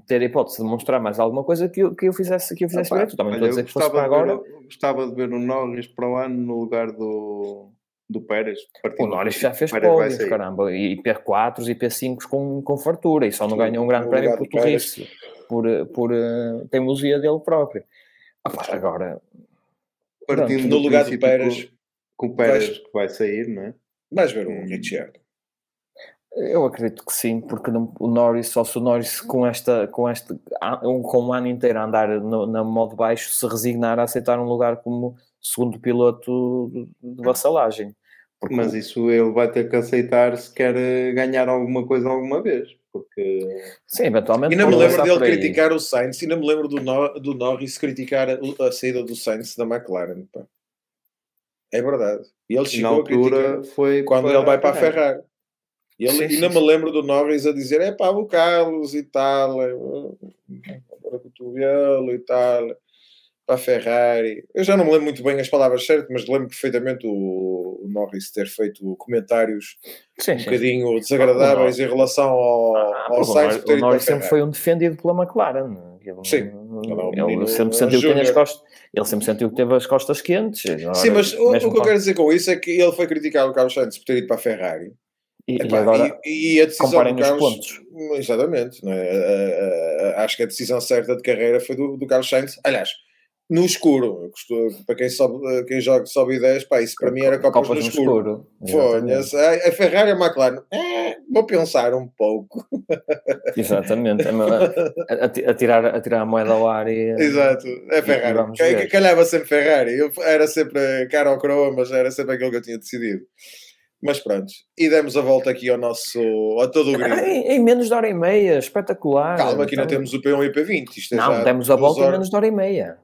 ter a hipótese de mostrar mais alguma coisa que eu, que eu fizesse, que eu fizesse Opa, direito. Também olha, dizer que fosse para agora. ver o- Gostava de ver o Norris para o ano no lugar do, do Pérez. O Norris já fez pódios, caramba, e P4s e P5s com, com fartura, e só não ganhou um grande prémio por turrice, por, por eh, teimosia dele próprio. Ah, agora, Partindo No do lugar do Pérez, que o- o Pérez vais- que vai sair, não é? Vais ver um Ricciardo. Eu acredito que sim, porque não- o Norris, só se o Norris com esta, com este, um, com um ano inteiro a andar no, na modo baixo, se resignar a aceitar um lugar como segundo piloto de- vassalagem. Porque Mas isso ele vai ter que aceitar se quer ganhar alguma coisa alguma vez. Porque Sim, eventualmente. E não me lembro dele criticar o Sainz, e não me lembro do, Nor do Norris criticar a, a saída do Sainz da McLaren. pá. É verdade. E ele na chegou a criticar altura foi quando ele vai para a Ferrari. E ele, Sim, e sim, sim. me lembro do Norris a dizer: é pá, o Carlos e tal, é, agora cotovelo e tal, para a Ferrari. Eu já não me lembro muito bem as palavras certas, mas lembro perfeitamente o, Norris ter feito comentários Sim, um sim. bocadinho desagradáveis em relação ao, Ah, ao Sainz o para Norris sempre foi um defendido pela McLaren. Ele, Sim, ele, ele é um menino sempre sentiu que as costas. Ele sempre sentiu que teve as costas quentes. Sim, mas o, o que eu quero dizer com isso é que ele foi criticar o Carlos Sainz por ter ido para a Ferrari. E, e agora e, e a decisão os Carlos, pontos. Exatamente. Não é? Acho que a decisão certa de carreira foi do, do Carlos Sainz. Aliás, no escuro. Para quem, sobe, quem joga sobe ideias, pá, isso para mim era copas, no escuro. Foi. A, a Ferrari e a McLaren. É, vou pensar um pouco. Exatamente. A, a, tirar, a tirar a moeda ao ar e. Exato. É Ferrari. ver. Calhava sempre Ferrari. Eu, era sempre cara ou croa, mas era sempre aquilo que eu tinha decidido. Mas pronto. E demos a volta aqui ao nosso. a todo o Ah, grid. em, em menos de hora e meia, espetacular. Calma, que ainda Então, temos o P1 e o P20. Isto é Não, já demos a volta em horas. menos de hora e meia.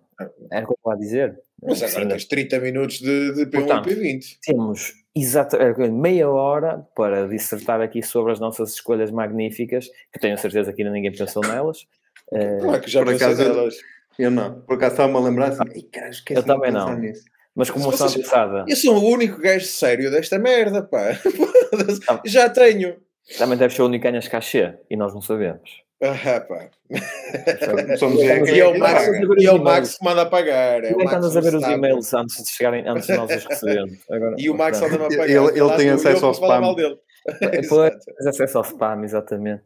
Era o que eu estava a dizer. Mas agora tens 30 minutos de, de P1 Portanto, e P20. temos exatamente meia hora para dissertar aqui sobre as nossas escolhas magníficas, que tenho certeza que ainda ninguém pensou nelas. Eh, Claro que já por acaso eu- nelas. eu não. Por acaso estava-me a lembrar assim, "Ei, cara, esqueci Eu também não. nisso." Mas como Se ação vocês- pensada, Eu sou o único gajo sério desta merda, pá. Ah. Já tenho. também deve ser o único que ganhas cachê e nós não sabemos. Ah, pá. Somos é, E é o que Max, e é o Max que manda a pagar. É Como o é andas a ver os e-mails antes de chegarem, antes de nós os recebemos? Agora, E o Max anda-me a pagar. Ele- ele tem estou acesso ao spam. Depois tens acesso ao spam, exatamente.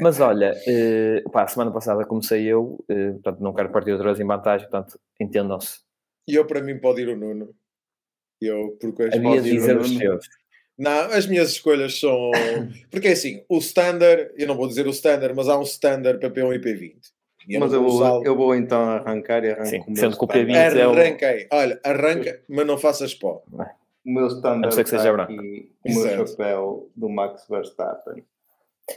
Mas olha, eh, pá, a semana passada comecei eu, eh, portanto não quero partir outra vez em vantagem, portanto entendam-se. E eu, para mim, pode ir o Nuno. Eu, porque as Havia de pode ir o dizer os Nuno. teus. Não, as minhas escolhas são. Porque é assim, o standard, eu não vou dizer o standard, mas há um standard para P1 e P20. E eu Mas não eu vou vou, usá-lo. eu vou então arrancar e arranco Sim, sendo que o standard. P20 é o- Arranquei. Olha, arranca, mas não faças pó. O meu A standard não ser que seja branco. aqui, o meu Exato. chapéu do Max Verstappen.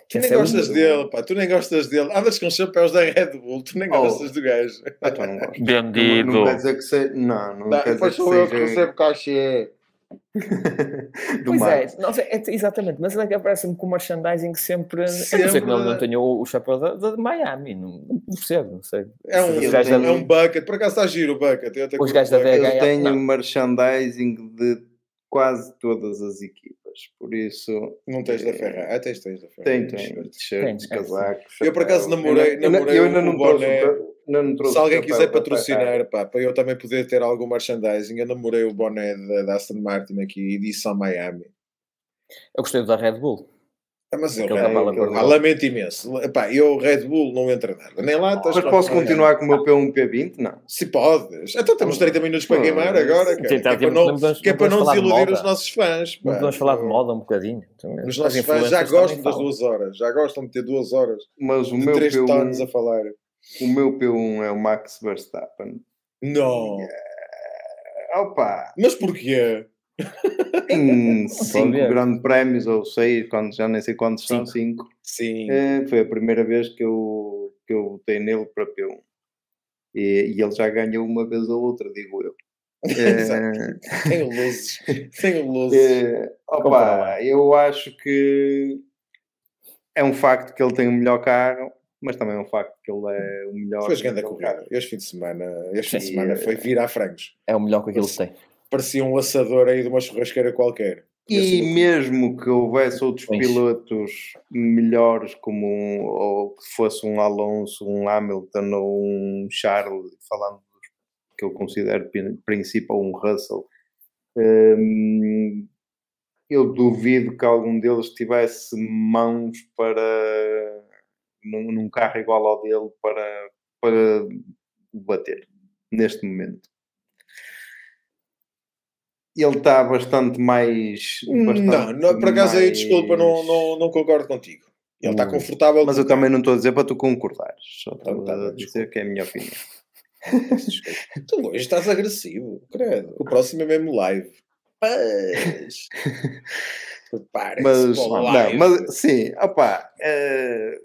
Tu nem é gostas número. dele, pá. Tu nem gostas dele. Andas com chapéus da Red Bull. Tu nem Oh. gostas do gajo. Então não gosto. Não, Vendido. não quer dizer que seja. Não, não Não, quer dizer depois que sou eu que recebo cachê. Do Pois é, não é, exatamente, mas é que aparece-me com o merchandising sempre. Eu não sei Sempre- ele não tenha o, o chapéu da, da de Miami, não, não percebo, não sei. É um, da- é um bucket, por acaso está giro o bucket. eu até Os gajos da o bucket. VH. Eu tenho não. merchandising de quase todas as equipas, por isso Não tens da Ferrari. Ah, tens, tens da Ferrari. t-shirts, Tem, é, casacos. Eu, por acaso, namorei- Eu namorei eu ainda o não boné. trouxe Se alguém quiser patrocinar, pá, para eu também poder ter algum merchandising, eu namorei o boné da, Aston Martin aqui, edição Miami. Eu gostei da Red Bull. Ah, mas eu, aquele- cor ah, lamento imenso. Epá, eu, Red Bull, não entra nada. Nem latas. Mas posso continuar com o meu P1 P20? Não. Se podes. Então temos 30 minutos para queimar agora, cara. Sim, Que é tá, para não, podemos- que é para não de desiludir os nossos fãs. pá. Não podemos falar de moda um bocadinho. Os As nossos fãs já gostam das duas horas. Já gostam de ter duas horas. Mas o meu, três tones a P1, falar. o meu P1 é o Max Verstappen. Não. Opa, Mas porquê? Em cinco ver. grandes prémios ou seis, quando já nem sei quantos são, cinco. Sim. É, foi a primeira vez que eu, que eu votei nele para P1. E, e ele já ganhou uma vez ou outra, digo eu. É, Tem luzes. Tem luzes. é, opa, eu acho que é um facto que ele tem o melhor carro, mas também é um facto que ele é o melhor. Foi grande a carro. corrida. Este fim de semana, este fim de semana foi virar frangos. É o melhor que aquilo que tem. Parecia um assador aí de uma churrasqueira qualquer. E mesmo que houvesse outros Pois. pilotos melhores, como um, ou que fosse um Alonso, um Hamilton ou um Charles, falando dos que eu considero prin- principal, um Russell, hum, eu duvido que algum deles tivesse mãos para num, num carro igual ao dele para, para bater neste momento. Ele está bastante mais. Não, bastante não, por acaso aí, mais- desculpa, não, não, não concordo contigo. Ele está Hum. confortável. Mas eu também não estou a dizer para tu concordares, só estou tá a dizer que é a minha opinião. Tu hoje estás agressivo, credo. O próximo é mesmo live. Mas. Mas, o não, live. mas sim, opá, eh,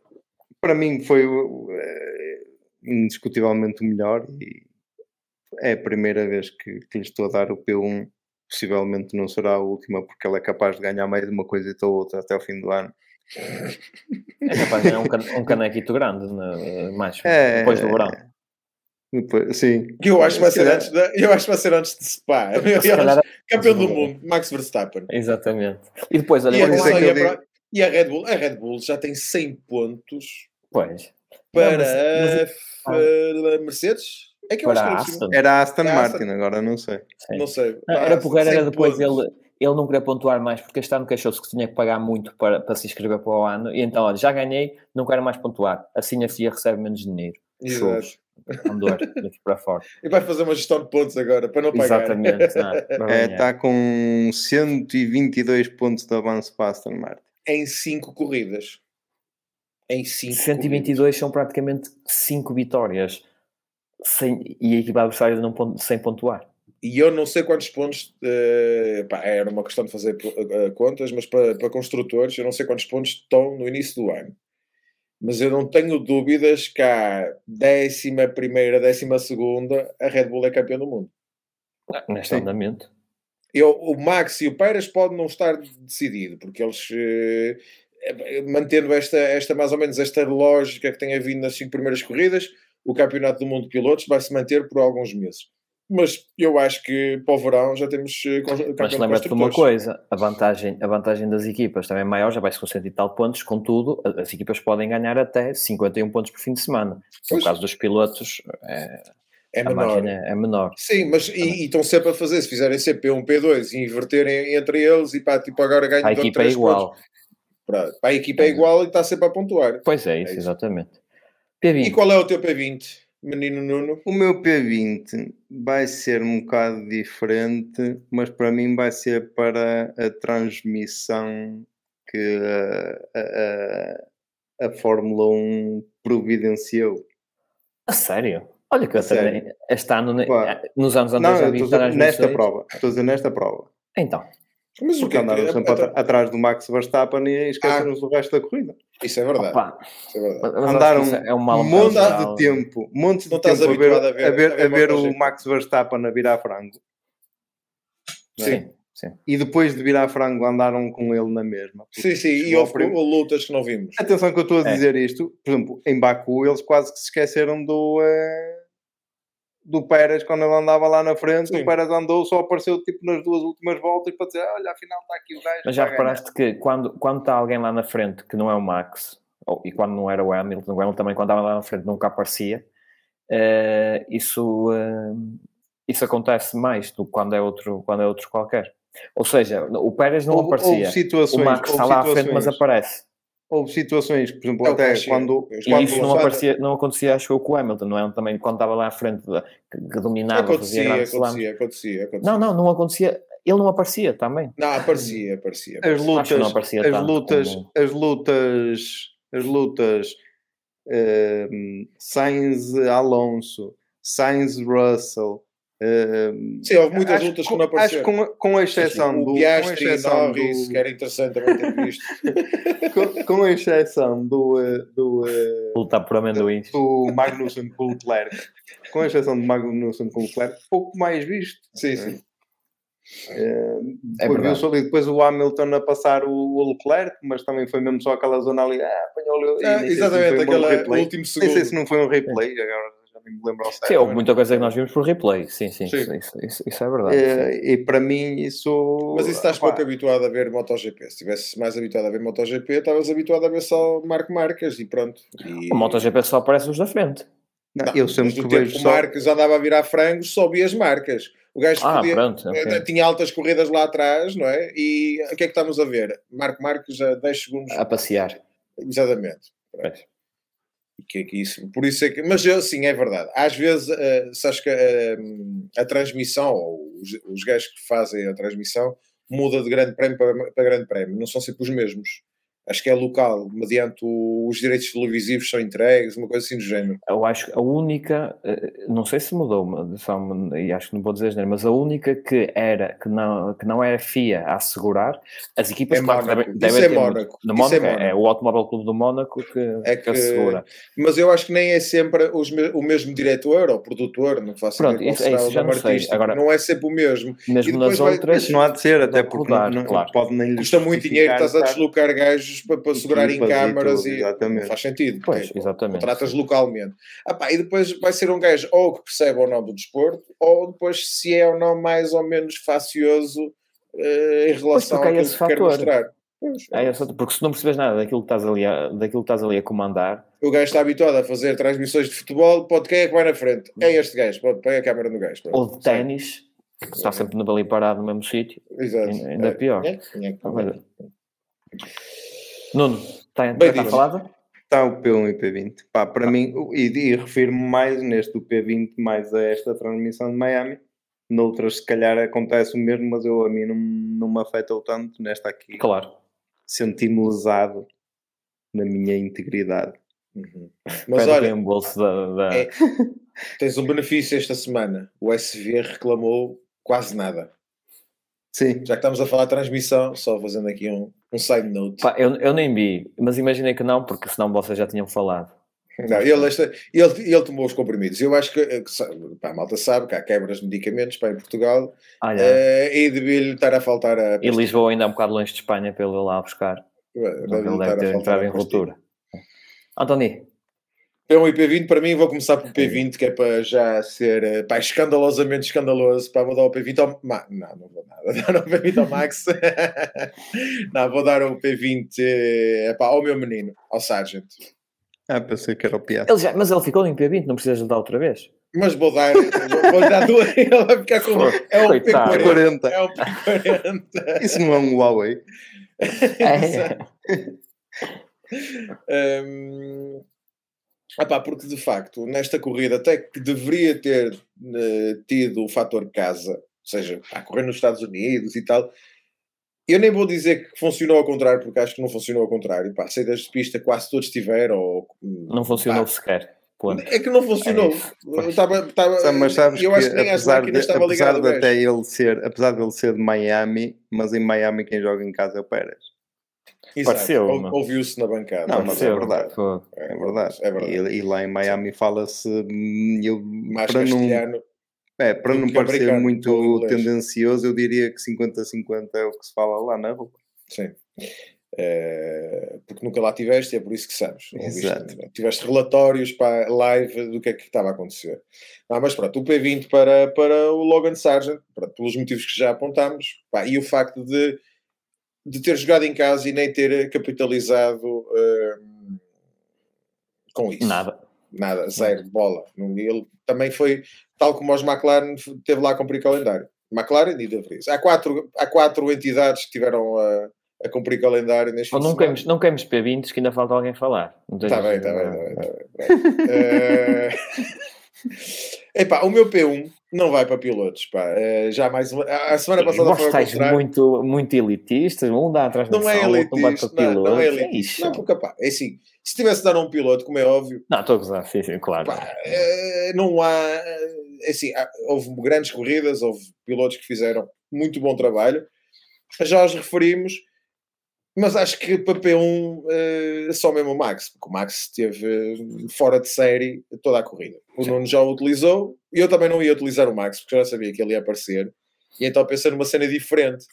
para mim foi eh, indiscutivelmente o melhor e é a primeira vez que, que lhe estou a dar o P1. Possivelmente não será a última, porque ele é capaz de ganhar mais de uma coisa ou outra até o fim do ano. É capaz de ganhar um, can um canequito grande, né, mais É, depois do verão. Depois, sim, Eu acho que vai Se ser antes, de, eu acho que vai ser antes de Spa. Se calhar- Campeão do mundo, Max Verstappen. Exatamente. E depois, olha, E a, é e a Red Bull, a Red Bull já tem 100 pontos pois. para Não, mas- a Mercedes. É que eu Para acho a que. Aston. era a Aston. Martin, agora não sei. Sim. Não sei. Não, era 100 era depois pontos. ele, ele não queria pontuar mais, porque este ano queixou-se que tinha que pagar muito para, para se inscrever para o ano, e então, olha, já ganhei, não quero mais pontuar. Assim a FIA recebe menos dinheiro. Exato. Andor, daqui para fora. E vai fazer uma gestão de pontos agora para não pagar. Exatamente. Não, É. Está com 122 pontos de avanço para a Aston Martin. Em 5 corridas. Em 5 122 são praticamente 5 vitórias. Sem, e a equipa adversária não sem pontuar. E eu não sei quantos pontos. eh, pá, era uma questão de fazer eh, contas, mas para, para construtores, eu não sei quantos pontos estão no início do ano. Mas eu não tenho dúvidas que a décima primeira, décima segunda, a Red Bull é campeão do mundo. Neste Sim. andamento. Eu, o Max e o Pérez podem não estar decidido, porque eles, eh, mantendo esta, esta, mais ou menos, esta lógica que tem havido nas cinco primeiras corridas, o Campeonato do Mundo de Pilotos vai se manter por alguns meses. Mas eu acho que para o verão já temos eh, Mas lembra-te de uma coisa: a vantagem, a vantagem das equipas também é maior, já vai-se com cento e tal pontos, contudo, a- as equipas podem ganhar até 51 pontos por fim de semana. No caso dos pilotos, é, É a menor. margem é, é menor. Sim, mas e, e estão sempre a fazer, se fizerem CP1, P2 e inverterem entre eles e pá, tipo agora ganham A dois, equipa é igual. pontos. Para, para a equipa é igual e está sempre a pontuar. Pois é, isso, isso. exatamente. E P20, qual é o teu P20, menino Nuno? O meu P20 vai ser um bocado diferente, mas para mim vai ser para a transmissão que a, a, a, Fórmula 1 providenciou. a sério? Olha que A eu também, este ano, ne- Pá. nos anos anteriores já vi dizer nesta transmissões. prova. Estou a dizer nesta prova. Então, Mas o Porque que andaram sempre atra- atrás do Max Verstappen e esqueceram-nos do resto da corrida. Isso é verdade. opa, Isso é verdade. mas Andaram isso é um mal um monte geral. de tempo, montes de Não tempo a ver, a ver- a ver, a ver a ver o. Max Verstappen a virar frango. Sim. sim. E depois de virar frango andaram com ele na mesma. Sim, sim, e houve prim- lutas que não vimos. Atenção que eu estou a É. dizer isto. Por exemplo, em Baku eles quase que se esqueceram do... eh, Do Pérez, quando ele andava lá na frente, Sim. o Pérez andou, só apareceu tipo nas duas últimas voltas para dizer: Olha, afinal está aqui o gajo. Mas já vai ganhar." reparaste que quando, quando está alguém lá na frente que não é o Max, ou- e quando não era o Hamilton, o Hamilton também quando estava lá na frente nunca aparecia, eh, isso, eh, isso acontece mais do que quando é outro, quando é outro qualquer. Ou seja, o Pérez não aparecia, situações, o Max está lá à frente mas aparece. Houve situações, por exemplo, É até achei. quando, E Quando isso não, aparecia, não acontecia, acho eu, com o Hamilton, não é? Também quando estava lá à frente, da- que, que dominava, fazia Acontecia, grandes slams. acontecia, acontecia, acontecia. Não, não, não acontecia. Ele não aparecia também. Não, aparecia, aparecia. as Acho que lutas, não aparecia as tanto lutas, como- as lutas, as lutas ehm, Sainz Alonso, Sainz Russell. Sim, houve muitas acho lutas que com- não Acho apareceram. com, com exceção o do, com Piastri e exceção Norris, do, que era interessante também ter visto. com, com exceção do, eh, do, eh, Lutar por amendoins. do Magnussen com o Leclerc, com exceção do Magnussen com o Leclerc, pouco mais visto. Sim, sim. Eh, É depois viu-se ali depois o Hamilton a passar o, o Leclerc, mas também foi mesmo só aquela zona ali. Ah, apanhou. Ah, exatamente, um aquele último Nem sei segundo. se não foi um replay, agora já nem me lembro ao certo. Sim, houve muita coisa que nós vimos por replay. Sim, sim, Sim. Isso, isso, isso- isso é verdade. Eh, e para mim isso. Mas isso estás pouco habituado a ver MotoGP. Se estivesse mais habituado a ver MotoGP, estavas habituado a ver só Marco Marques e pronto. E... O MotoGP só aparece os da frente. não, Não, eu sempre que vejo só. Marques andava a virar frangos, só via as marcas. O gajo Ah, podia- pronto. eh, tinha altas corridas lá atrás, não é? E o que é que estamos a ver? Marco Marques a 10 segundos. A passear. Exatamente. Pois. Que é que isso? Por isso é que. Mas eu, sim, é verdade. Às vezes, eh, sabes que eh, a transmissão, ou os, os gajos que fazem a transmissão, muda de grande prémio para, para grande prémio. Não são sempre os mesmos. Acho que é local, mediante o- os direitos televisivos são entregues, uma coisa assim do género. Eu acho que a única, eh, não sei se mudou, e acho que não vou dizer asneira, mas a única que era, que não, que não era FIA a assegurar, as equipas É claro, devem, devem Isso é ter muito. Mónaco. No Isso é Mónaco é, Mónaco. é o Automóvel Clube do Mónaco que, É que que- assegura. Mas eu acho que nem é sempre os o mesmo diretor ou produtor, não faço Pronto, ideia qual isso- será isso o já nome não sei. artístico. Agora- não é sempre o mesmo. Mesmo nas vai- outras, não há de ser, até porque rodar, não, não claro. pode nem Custa muito dinheiro, estás a deslocar gajos para, para segurar em câmaras e, exatamente. faz sentido. Pois, porque exatamente. Contratas localmente. Ah, pá, e depois vai ser um gajo ou que percebe ou não do desporto, ou depois se é ou não mais ou menos facioso eh, em relação esse que quer mostrar. Pois, É porque se não percebes nada daquilo que estás ali a, daquilo que estás ali a comandar, O gajo está habituado a fazer transmissões de futebol, pode quem é que vai na frente? É este gajo, pode põe a câmera no gajo. ou de ténis, que está sempre no ali parado no mesmo sítio, Exato. ainda é pior. É, é. Nuno, está, Bem está falado? Está o P1 e P20. Pá, para mim, e, e refiro-me mais neste do P20, mais a esta transmissão de Miami. Noutras, se calhar, acontece o mesmo, mas eu a mim não, não me afetou tanto. Nesta aqui, Claro. senti-me lesado na minha integridade. Uhum. Mas o olha, reembolso da, da- É. tens um benefício esta semana. O SV reclamou quase nada. Sim, Já que estamos a falar de transmissão, só fazendo aqui um, um side note. Pá, eu, eu nem vi, mas imaginei que não, porque senão vocês já tinham falado. Não, ele, esta- ele, ele tomou os comprimidos. Eu acho que, que sa- pá, a malta sabe que há quebras de medicamentos para em Portugal Olha, eh, e devia-lhe estar a faltar a. e Lisboa ainda é um bocado longe de Espanha para ele ir lá buscar. Deve-lhe Ele estar deve a ter faltar entrado a em ruptura. Antoni, É um IP20, para mim vou começar pelo P20, que é para já ser eh, pá, escandalosamente escandaloso. Pá, vou dar o P20 ao. Ma... Não, não vou nada. Dar o P20 ao Max. não, vou dar o P20 eh, pá, ao meu menino, ao Sargent. ah, pensei que era o piada. ele já, mas ele ficou em P20, não precisas de dar outra vez. Mas vou dar, vou, vou dar duas. Ele vai ficar com. É um Coitado. P40. 40. É um P40. Isso não é um Huawei. É. Hum, epá, porque de facto, nesta corrida, até que deveria ter eh, tido o fator casa, ou seja, a correr nos Estados Unidos e tal, eu nem vou dizer que funcionou ao contrário, porque acho que não funcionou ao contrário. Pá, saídas de pista quase todos tiveram. Ou, Não funcionou pá, sequer. Ponto. é que não funcionou. É estava- estava- Sabe, Mas sabes eu que, acho que nem as apesar, de, máquinas estavam apesar ligadas. de até ele ser, apesar de ele ser de Miami, mas em Miami quem joga em casa é o Pérez. Pareceu, Ou-. Ouviu-se na bancada. Não, mas é verdade. É verdade. É verdade. E, e lá em Miami fala-se. hum, Eu, Mais para não, castelhano. É, para não parecer muito tendencioso, eu diria que 50-50 é o que se fala lá na rua. Sim. É, porque nunca lá tiveste e é por isso que sabes. Exato. tiveste relatórios para live do que é que estava a acontecer. Ah, mas pronto, o P20 para, para o Logan Sargent, pronto, pelos motivos que já apontámos, pá, e o facto de, de ter jogado em casa e nem ter capitalizado uh, com isso. Nada. Nada, zero, bola. Ele também foi, tal como os McLaren, teve lá a cumprir calendário. McLaren e De Vries. Há quatro, há quatro entidades que tiveram a a cumprir calendário neste oh, não, queimos, não queimos P20 que ainda falta alguém falar. Está bem, está bem, está bem. Eh, epá, o meu P1 não vai para pilotos, pá. Uh, já mais uma... A semana passada foi estáis muito, muito elitistas, um dá atrás não é elitista, não pilotos. Não, não é elitista. É não, porque, pá, é assim, se tivesse de dar um piloto, como é óbvio... Não, estou a gozar, sim, sim, claro. Pá, uh, não há... É assim, há, houve grandes corridas, houve pilotos que fizeram muito bom trabalho. Já os referimos mas acho que para P1 uh, só mesmo o Max, porque o Max esteve fora de série toda a corrida. O Sim. Nuno já o utilizou e eu também não ia utilizar o Max, porque já sabia que ele ia aparecer. E então pensei numa cena diferente.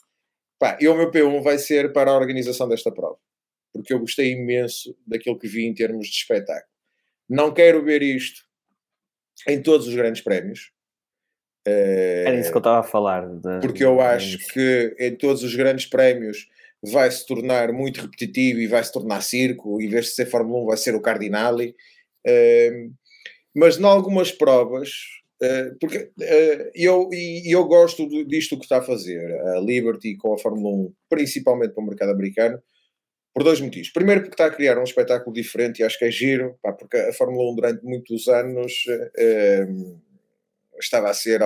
Pá, e o meu P1 vai ser para a organização desta prova, porque eu gostei imenso daquilo que vi em termos de espetáculo. Não quero ver isto em todos os grandes prémios. Era isso que eu estava a falar. De, porque eu acho que em todos os grandes prémios vai se tornar muito repetitivo e vai se tornar circo, em vez de ser Fórmula 1 vai ser o Cardinali. Uh, mas em algumas provas, uh, porque uh, eu, e, eu gosto disto que está a fazer a Liberty com a Fórmula 1, principalmente para o mercado americano, por dois motivos. Primeiro, porque está a criar um espetáculo diferente e acho que é giro, pá, porque a Fórmula 1 durante muitos anos estava a ser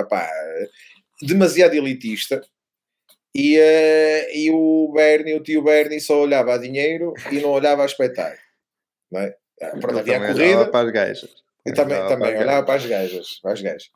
demasiado elitista e, uh, e o Bernie, o tio Bernie, só olhava a dinheiro e não olhava a espetáculo. Não é? Ah, pronto, havia a corrida. para as gajas. E também, também para olhava para as gajas. Para as gajas.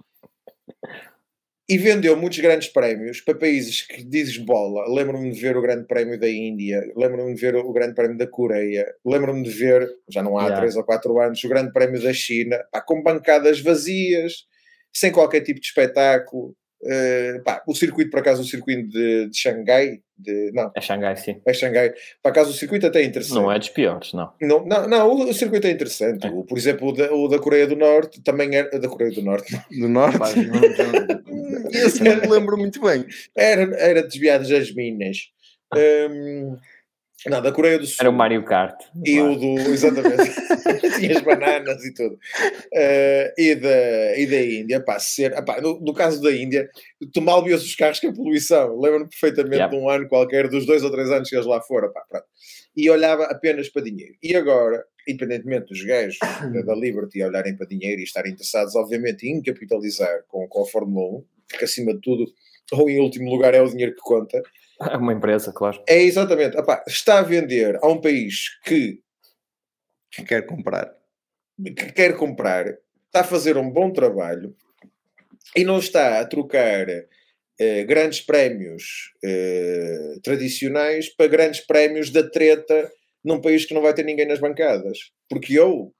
E vendeu muitos grandes prémios para países que dizes bola. Lembro-me de ver o Grande Prémio da Índia, lembro-me de ver o Grande Prémio da Coreia, lembro-me de ver, já não há yeah. 3 ou 4 anos, o Grande Prémio da China, pá, com bancadas vazias, sem qualquer tipo de espetáculo. Uh, pá, o circuito, por acaso, o circuito de, de Xangai, de, não. É Xangai, sim. É Xangai. Por acaso, o circuito até é interessante. Não é dos piores, não. Não, não, não o, o circuito é interessante. É. O, por exemplo, o da, o da, Coreia do Norte também era. Da Coreia do Norte. Do Norte? Esse não me lembro muito bem. Era, era desviado das minas. Um, não, da Coreia do Sul. Era o Mario Kart. E o do. Exatamente. Tinha as bananas e tudo. Uh, e, da, e da Índia, pá, ser. Epá, no, no, caso da Índia, tu mal vias os carros que a poluição. Lembro-me perfeitamente yep. de um ano qualquer, dos dois ou três anos que eles lá foram, pá, pronto. E olhava apenas para dinheiro. E agora, independentemente dos gajos da Liberty olharem para dinheiro e estarem interessados, obviamente, em capitalizar com, com a Fórmula 1, porque acima de tudo, ou em último lugar, é o dinheiro que conta é uma empresa, claro. É exatamente. Está a vender a um país que, que quer comprar. Que quer comprar, está a fazer um bom trabalho e não está a trocar eh, grandes prémios eh, tradicionais para grandes prémios da treta num país que não vai ter ninguém nas bancadas. Porque eu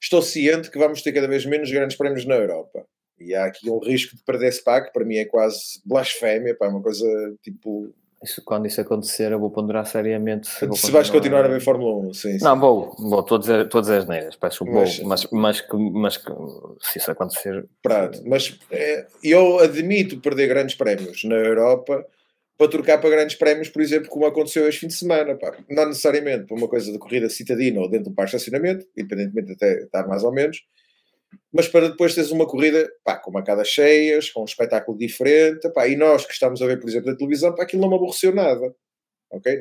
estou ciente que vamos ter cada vez menos grandes prémios na Europa. E há aqui um risco de perder SPA, que para mim é quase blasfémia, pá, é uma coisa tipo. Isso, quando isso acontecer, eu vou ponderar seriamente se, se vais continuar a ver Fórmula 1. Sim, sim. Não, vou, vou, estou a dizer, estou a dizer as neiras, peço vou, mas, mas, mas, que, mas que, se isso acontecer. Pronto, mas é, eu admito perder grandes prémios na Europa para trocar para grandes prémios, por exemplo, como aconteceu este fim de semana. Pá. Não necessariamente para uma coisa de corrida citadina ou dentro do parque de estacionamento, independentemente de até estar mais ou menos, mas para depois teres uma corrida pá, com marcadas cheias, com um espetáculo diferente, pá, e nós que estamos a ver, por exemplo, na televisão, pá, aquilo não me aborreceu nada, ok?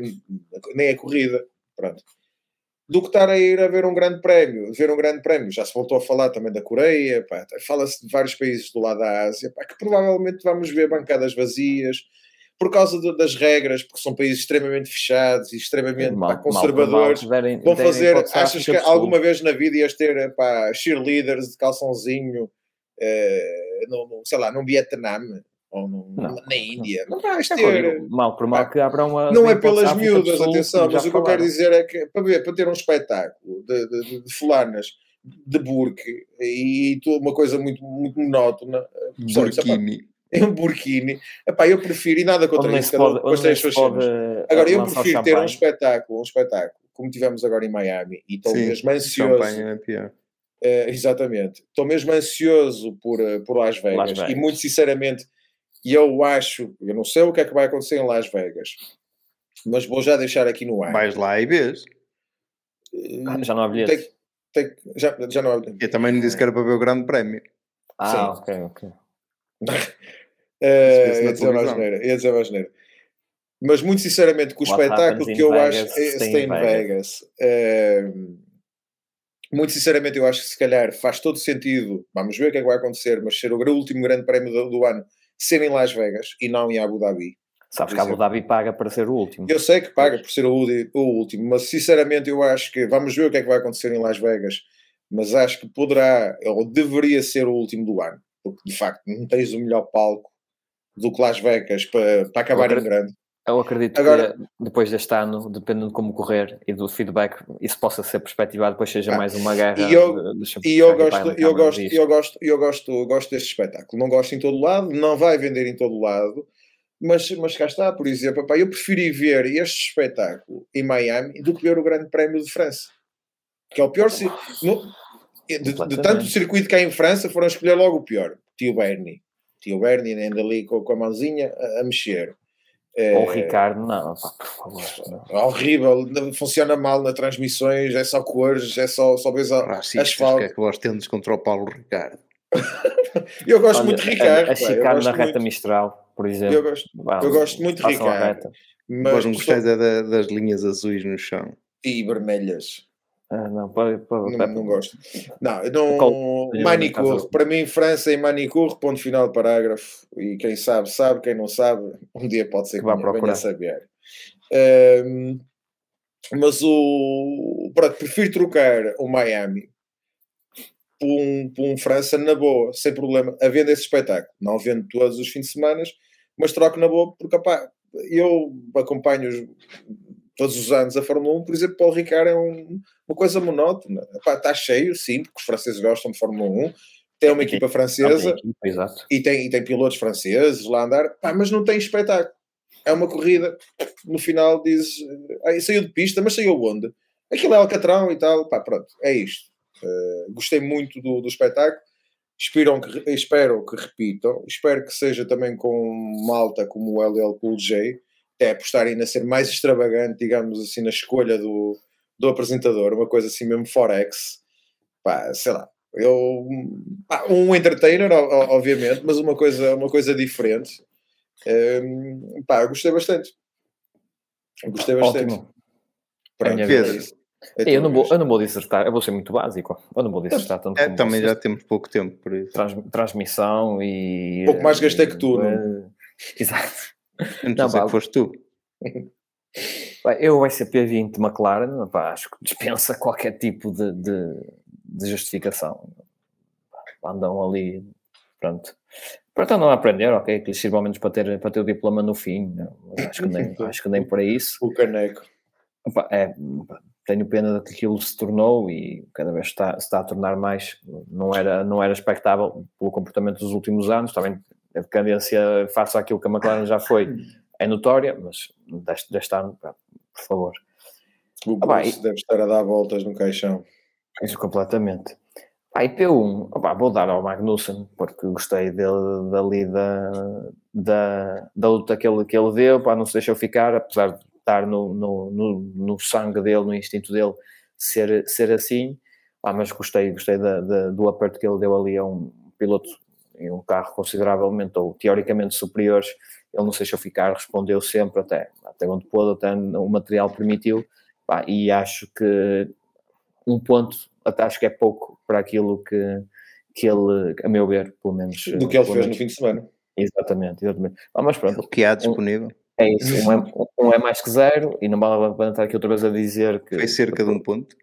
Nem a corrida, pronto. Do que estar a ir a ver um grande prémio, ver um grande prémio, já se voltou a falar também da Coreia, fala-se de vários países do lado da Ásia, que provavelmente vamos ver bancadas vazias, por causa de, das regras, porque são países extremamente fechados e extremamente mal, pá, conservadores. Mal, derem, vão fazer. Achas que alguma vez na vida ias ter pá, cheerleaders de calçãozinho, eh, no, sei lá, num Vietnã? Ou no, não, na Índia, não vais ter. Mal por mal que abram uma. Não é pelas miúdas, atenção, mas o que eu quero dizer é que para, ver, para ter um espetáculo de, de, de, de fulanas de burque e uma coisa muito, muito monótona. Burkini. É um burkini. Epá, eu prefiro, e nada contra Onde isso, se cada um depois tem as suas pode, cenas. Agora, eu prefiro ter um espetáculo, um espetáculo, como tivemos agora em Miami, e estou Sim, mesmo ansioso. É pior. Eh, exatamente. Estou mesmo ansioso por, eh, por Las Vegas. Las Vegas. E muito sinceramente, eu acho, eu não sei o que é que vai acontecer em Las Vegas, mas vou já deixar aqui no ar. Vais lá e vês. Eh, Ah, Já não há tem, bilhetes. tem, já, já não há. Eu também não disse que era para ver o grande prémio. Ah, Sim. ok, ok. Na ia dizer uma televisão. asneira, ia dizer uma asneira. Mas muito sinceramente, com o What espetáculo que eu Vegas, acho. stay in in Vegas. eh, muito sinceramente, eu acho que se calhar faz todo sentido. Vamos ver o que é que vai acontecer, mas ser o último grande prémio do, do ano ser em Las Vegas e não em Abu Dhabi. Sabes que a Abu. Dhabi paga para ser o último. Eu sei que paga por ser o último, mas sinceramente eu acho que vamos ver o que é que vai acontecer em Las Vegas, mas acho que poderá ou deveria ser o último do ano, porque de facto não tens o melhor palco do que Las Vegas para, para acabar em grande. Eu acredito Agora- que depois deste ano, dependendo de como correr e do feedback, isso possa ser perspectivado, depois seja Ah, mais uma guerra. e eu- de- E eu gosto, eu gosto, eu gosto, eu gosto, gosto deste espetáculo. Não gosto em todo lado, não vai vender em todo lado, mas, mas cá está, por exemplo, pá, eu preferi ver este espetáculo em Miami do que ver o Grande Prémio de França. Que é o pior. no- de, de tanto circuito que há em França, foram escolher logo o pior. Tio Bernie. Tio Bernie anda ali com, com a mãozinha a, a mexer. Ou o Ricardo, não, pá, por favor. não. horrível, funciona mal nas transmissões, é só cores, é só, só vês a- Racistas, asfalto. que é que vós tendes contra o Paulo Ricardo. Eu gosto Olha, muito de a- Ricardo. A, chicar gosto na reta muito. Mistral, por exemplo. Eu gosto, Vá, eu gosto muito de a Ricardo. mas não gostais é da- das linhas azuis no chão. e vermelhas. Ah, não, Não, não gosto. Não, não Manicure. Para mim, França e Manicure, ponto final, parágrafo. E quem sabe, sabe. Quem não sabe, um dia pode ser Que vá venha, saber. Ahm, mas o. Pronto, prefiro trocar o Miami por um, por um França na boa, sem problema, havendo esse espetáculo. Não vendo todos os fins de semana, mas troco na boa, porque opá, eu acompanho os- todos os anos a Fórmula 1, por exemplo, Paulo Ricard é um- uma coisa monótona. Epá, está cheio, sim, porque os franceses gostam de Fórmula 1, tem uma equipa Não tem francesa equipa, exato. e tem, e tem pilotos franceses lá a andar, pá, mas não tem espetáculo. É uma corrida, no final diz, ah, saiu de pista, mas saiu onde? Aquilo é Alcatrão e tal, pá, pronto, é isto. Eh, gostei muito do, do espetáculo, espero que, espero que repitam, espero que seja também com malta como o LL Cool J, até apostarem a ser mais extravagante, digamos assim, na escolha do, do apresentador, uma coisa assim mesmo forex, pá, sei lá, eu, pá, um entertainer, obviamente, mas uma coisa, uma coisa diferente. Hum, pá, eu gostei bastante. Eu Gostei bastante. Ótimo. Pronto, minha é. É Eu não, vou, eu não vou dissertar, eu vou ser muito básico. Eu não vou dissertar tanto É, como também vocês. já temos pouco tempo por isso. Trans- transmissão e. Pouco mais gastei que tu, eh, Exato. Então Não, sei vá. que foste tu. Eu, o SCP-20 McLaren, pá, acho que dispensa qualquer tipo de, de, de justificação. Pá, Andam ali, pronto. Pronto, andam a aprender, ok, que lhes sirva ao menos para ter, para ter o diploma no fim. não, acho, que nem, acho que nem por isso. O caneco. Opa, é, pá, tenho pena de que aquilo se tornou e cada vez está, se está a tornar mais. Não era, não era expectável pelo comportamento dos últimos anos. Também a decadência face àquilo que a McLaren já foi é notória, mas deste, deste ano, por favor. O Ah, Bruce deve estar a dar voltas no caixão. Isso completamente. Pá, e P1, opá, vou dar ao Magnussen, porque gostei dele, dali da, da, da luta que ele, que ele deu, pá, não se deixou ficar, apesar de estar no, no, no, no sangue dele, no instinto dele, ser, ser assim, pá, mas gostei, gostei da, da- do aperto que ele deu ali a um piloto em um carro consideravelmente ou teoricamente superiores, ele não se deixou ficar, respondeu sempre até, até onde pôde, até o material permitiu, pá, e acho que um ponto até acho que é pouco para aquilo que, que ele, a meu ver, pelo menos. Do que ele fez no fim de semana. Exatamente, exatamente. Ah, mas pronto, O que há disponível. é isso. Um é, um é mais que zero e não vale a pena estar aqui outra vez a dizer que, Foi cerca de um ponto.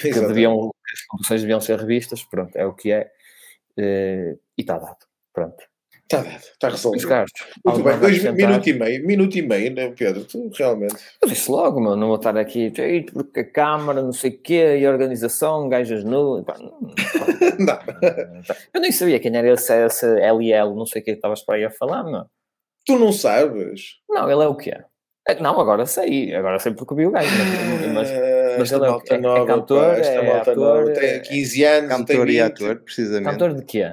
que Exatamente. deviam, que as condições deviam ser revistas. Pronto, é o que é. Eh, e está dado. Pronto. Está dado, está resolvido. Muito bem, dois acrescentar? minuto e meio, minuto e meio, né, Pedro? Tu realmente. Eu disse logo, meu, não vou estar aqui, "Ei, porque a Câmara, não sei o quê, e a organização, gajas nu. Pá, não- Não. Eu nem sabia quem era esse, esse LL, não sei o que estavas para aí a falar, meu. Tu não sabes. Não, ele é o quê? É, Não, agora sei, agora sei porque vi o gajo, mas, mas esta ele é malta? É nova, cantor, pá, esta é malta ator, nova, é- tem 15 anos, Cantor tem e 20. ator, precisamente. cantor de quê?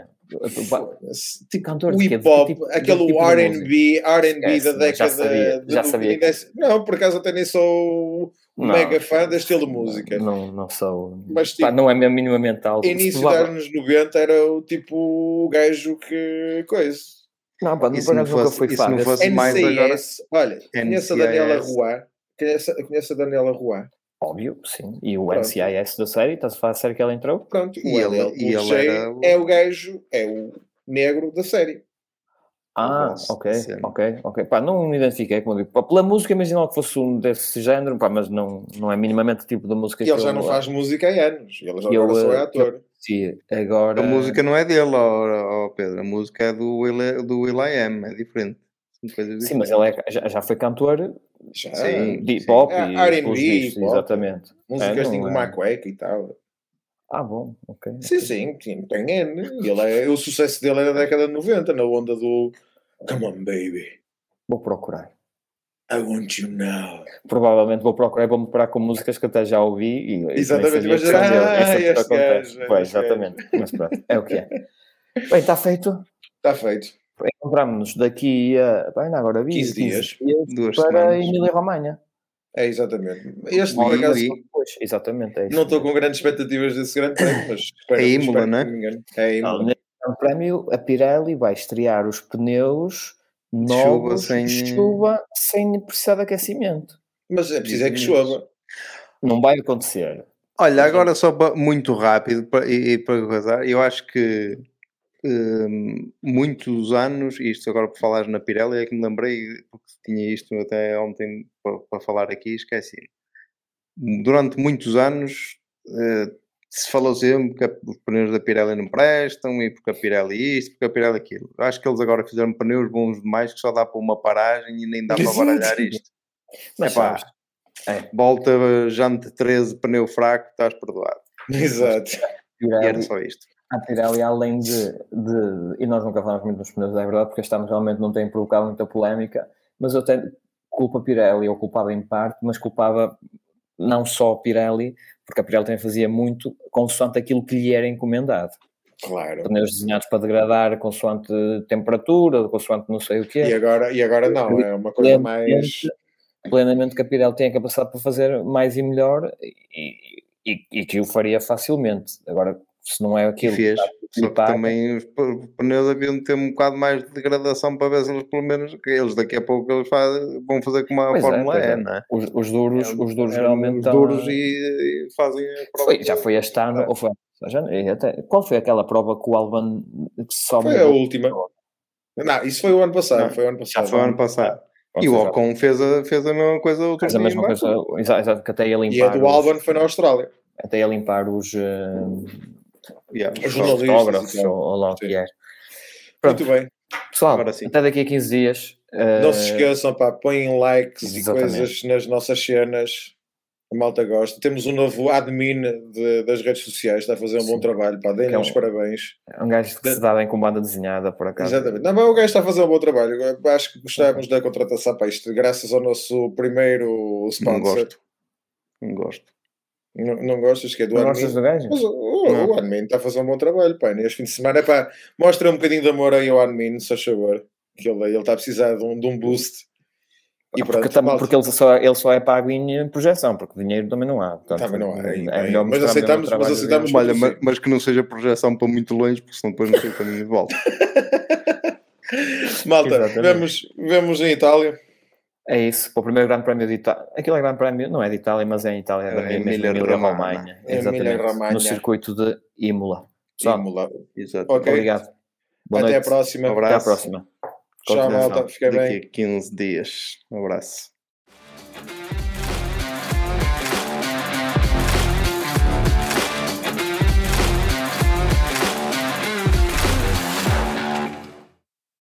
Tipo, cantor o de quê? hip hop, tipo- aquele que tipo R&B, R&B da não, já década sabia, já sabia Não, por acaso até nem sou Não, mega fã deste estilo de música. Não, não sou. Mas, Pá, tipo, não é mesmo minimamente algo. Início dos anos 90 era o tipo o gajo que coisa. Não, pá, não acaso nunca e fã. não desse- fosse- mais agora- NCIS, olha, conheço a NCIS. Daniela Roy. Conheço, conheço a Daniela Roy. Óbvio, sim. E o Pronto. NCIS da série, estás a falar da série que ela entrou? Pronto, E ele- LL e ele era é o gajo, é o negro da série. Ah, Nossa ok, Senhora. ok, ok. Pá, não me identifiquei, como eu digo. Pá, pela música, imaginava que fosse um desse género, pá, mas não, não é minimamente o tipo de música E que ele já eu não faz música há anos. Ele já Eu, agora só é ator. Sim, agora... A música não é dele, ó, ó, Pedro. A música é do Will, do Will I Am, é diferente. Sim, mas ele é, já, já foi cantor Já. sim. de hip hop É, e R&B, hip hop. exatamente. Músicas É, de não é- cueca e tal. Ah, bom, ok. Sim, sim, sim, tem N. Ele é, o sucesso dele é da década de 90, na onda do Come on, baby, Vou procurar. I want you now. Provavelmente vou procurar e vou-me parar com músicas que até já ouvi e, Exatamente, mas são ah. Isso é este gajo, Pois, exatamente. Mas pronto, é o que é. Bem, está feito. Está feito. Encontramos-nos daqui a. Bem, agora vi. 15 dias. Duas para semanas. Emília Romanha. É exatamente. Este, Bom, por acaso, e- Pois, exatamente. É isso não estou com grandes expectativas desse grande prémio, mas espero, É Imola, não é? É Não, Imola. neste Grande prémio, a Pirelli vai estrear os pneus chuva novos sem- de chuva sem precisar de aquecimento. Mas é preciso é que chova. Não vai acontecer. Olha, agora só muito rápido e, e para gozar, eu acho que hum, muitos anos, e isto agora por falares na Pirelli, é que me lembrei, porque tinha isto até ontem para, para falar aqui, esqueci. Durante muitos anos eh, se falou sempre que os pneus da Pirelli não prestam, e porque a Pirelli isto, porque a Pirelli aquilo. Acho que eles agora fizeram pneus bons demais que só dá para uma paragem e nem dá para baralhar isto. Mas Epá, é, volta jante 13, pneu fraco, estás perdoado. Exato. E era só isto. A Pirelli, além de, de- E nós nunca falamos muito dos pneus, é verdade, porque estamos realmente não tem provocado muita polémica, mas eu tenho culpa a Pirelli, ou culpava em parte, mas culpava não só a Pirelli, porque a Pirelli também fazia muito consoante aquilo que lhe era encomendado. Claro. Pneus desenhados para degradar consoante temperatura, consoante não sei o quê. E agora, e agora não, é uma coisa mais. plenamente, plenamente que a Pirelli tem a capacidade para fazer mais e melhor e, e, e que o faria facilmente. Agora, se não é aquilo fez. que paga, também os pneus haviam de ter um bocado mais de degradação para ver se eles, pelo menos, que eles daqui a pouco eles fazem, vão fazer como a Pois é, Fórmula pois E, é. não é? os, os duros, os duros geralmente os estão- duros e, e fazem a prova. Foi- já foi este ano, ou foi já, e até, qual foi aquela prova que o Alban só Foi a última. Não, isso foi o ano passado. Não, foi o ano Já passado. foi ano passado. E o Ocon fez a, fez a mesma coisa outro fez a mesma coisa, exato, que até ia E a limpar, do os, Alban foi na Austrália. até ia limpar os, eh, Yeah, Os fotógrafos, ou, ou lá o que é. Pronto. Muito bem. Pessoal, até daqui a 15 dias. Não se esqueçam, pá, põem likes Exatamente. e coisas nas nossas cenas. A malta gosta. Temos um novo admin de- das redes sociais, está a fazer um bom Sim. trabalho, pá, deem-lhe é um- parabéns. É um gajo que se dá bem com banda desenhada, por acaso. Exatamente. Não, mas o gajo está a fazer um bom trabalho. Acho que gostávamos da contratação para isto, graças ao nosso primeiro Não sponsor. gosto. Não gosto. Não, não gostas que é do Não admin? gostas do gajo? Mas o, o, o admin está a fazer um bom trabalho, pá. Neste fim de semana, pá, mostra um bocadinho de amor aí ao admin, se faz favor. Que ele, ele está a precisar de um, de um boost. E porque, pronto, tam- malta. porque ele, só, ele só é pago em projeção, porque dinheiro também não há. Portanto, Também não há, é, é melhor mas aceitamos- mas aceitamos-. Olha, mas, mas que não seja projeção para muito longe, porque senão depois não sei o caminho de volta. Malta, Exatamente. vemos, vemos em Itália. É isso, para o primeiro Grande Prémio de Itália. Aquilo é Grande Prémio, não é de Itália, mas é em Itália, é da É Emília-Romagna. Emília-Romanha. É Exatamente. Emília-Romagna. No circuito de Imola. Pessoal, Imola. Exato. Ok. obrigado. Boa Até noite. a próxima. Um abraço. Até à próxima. Tchau, malta. Fica Daqui bem. a 15 dias. Um abraço.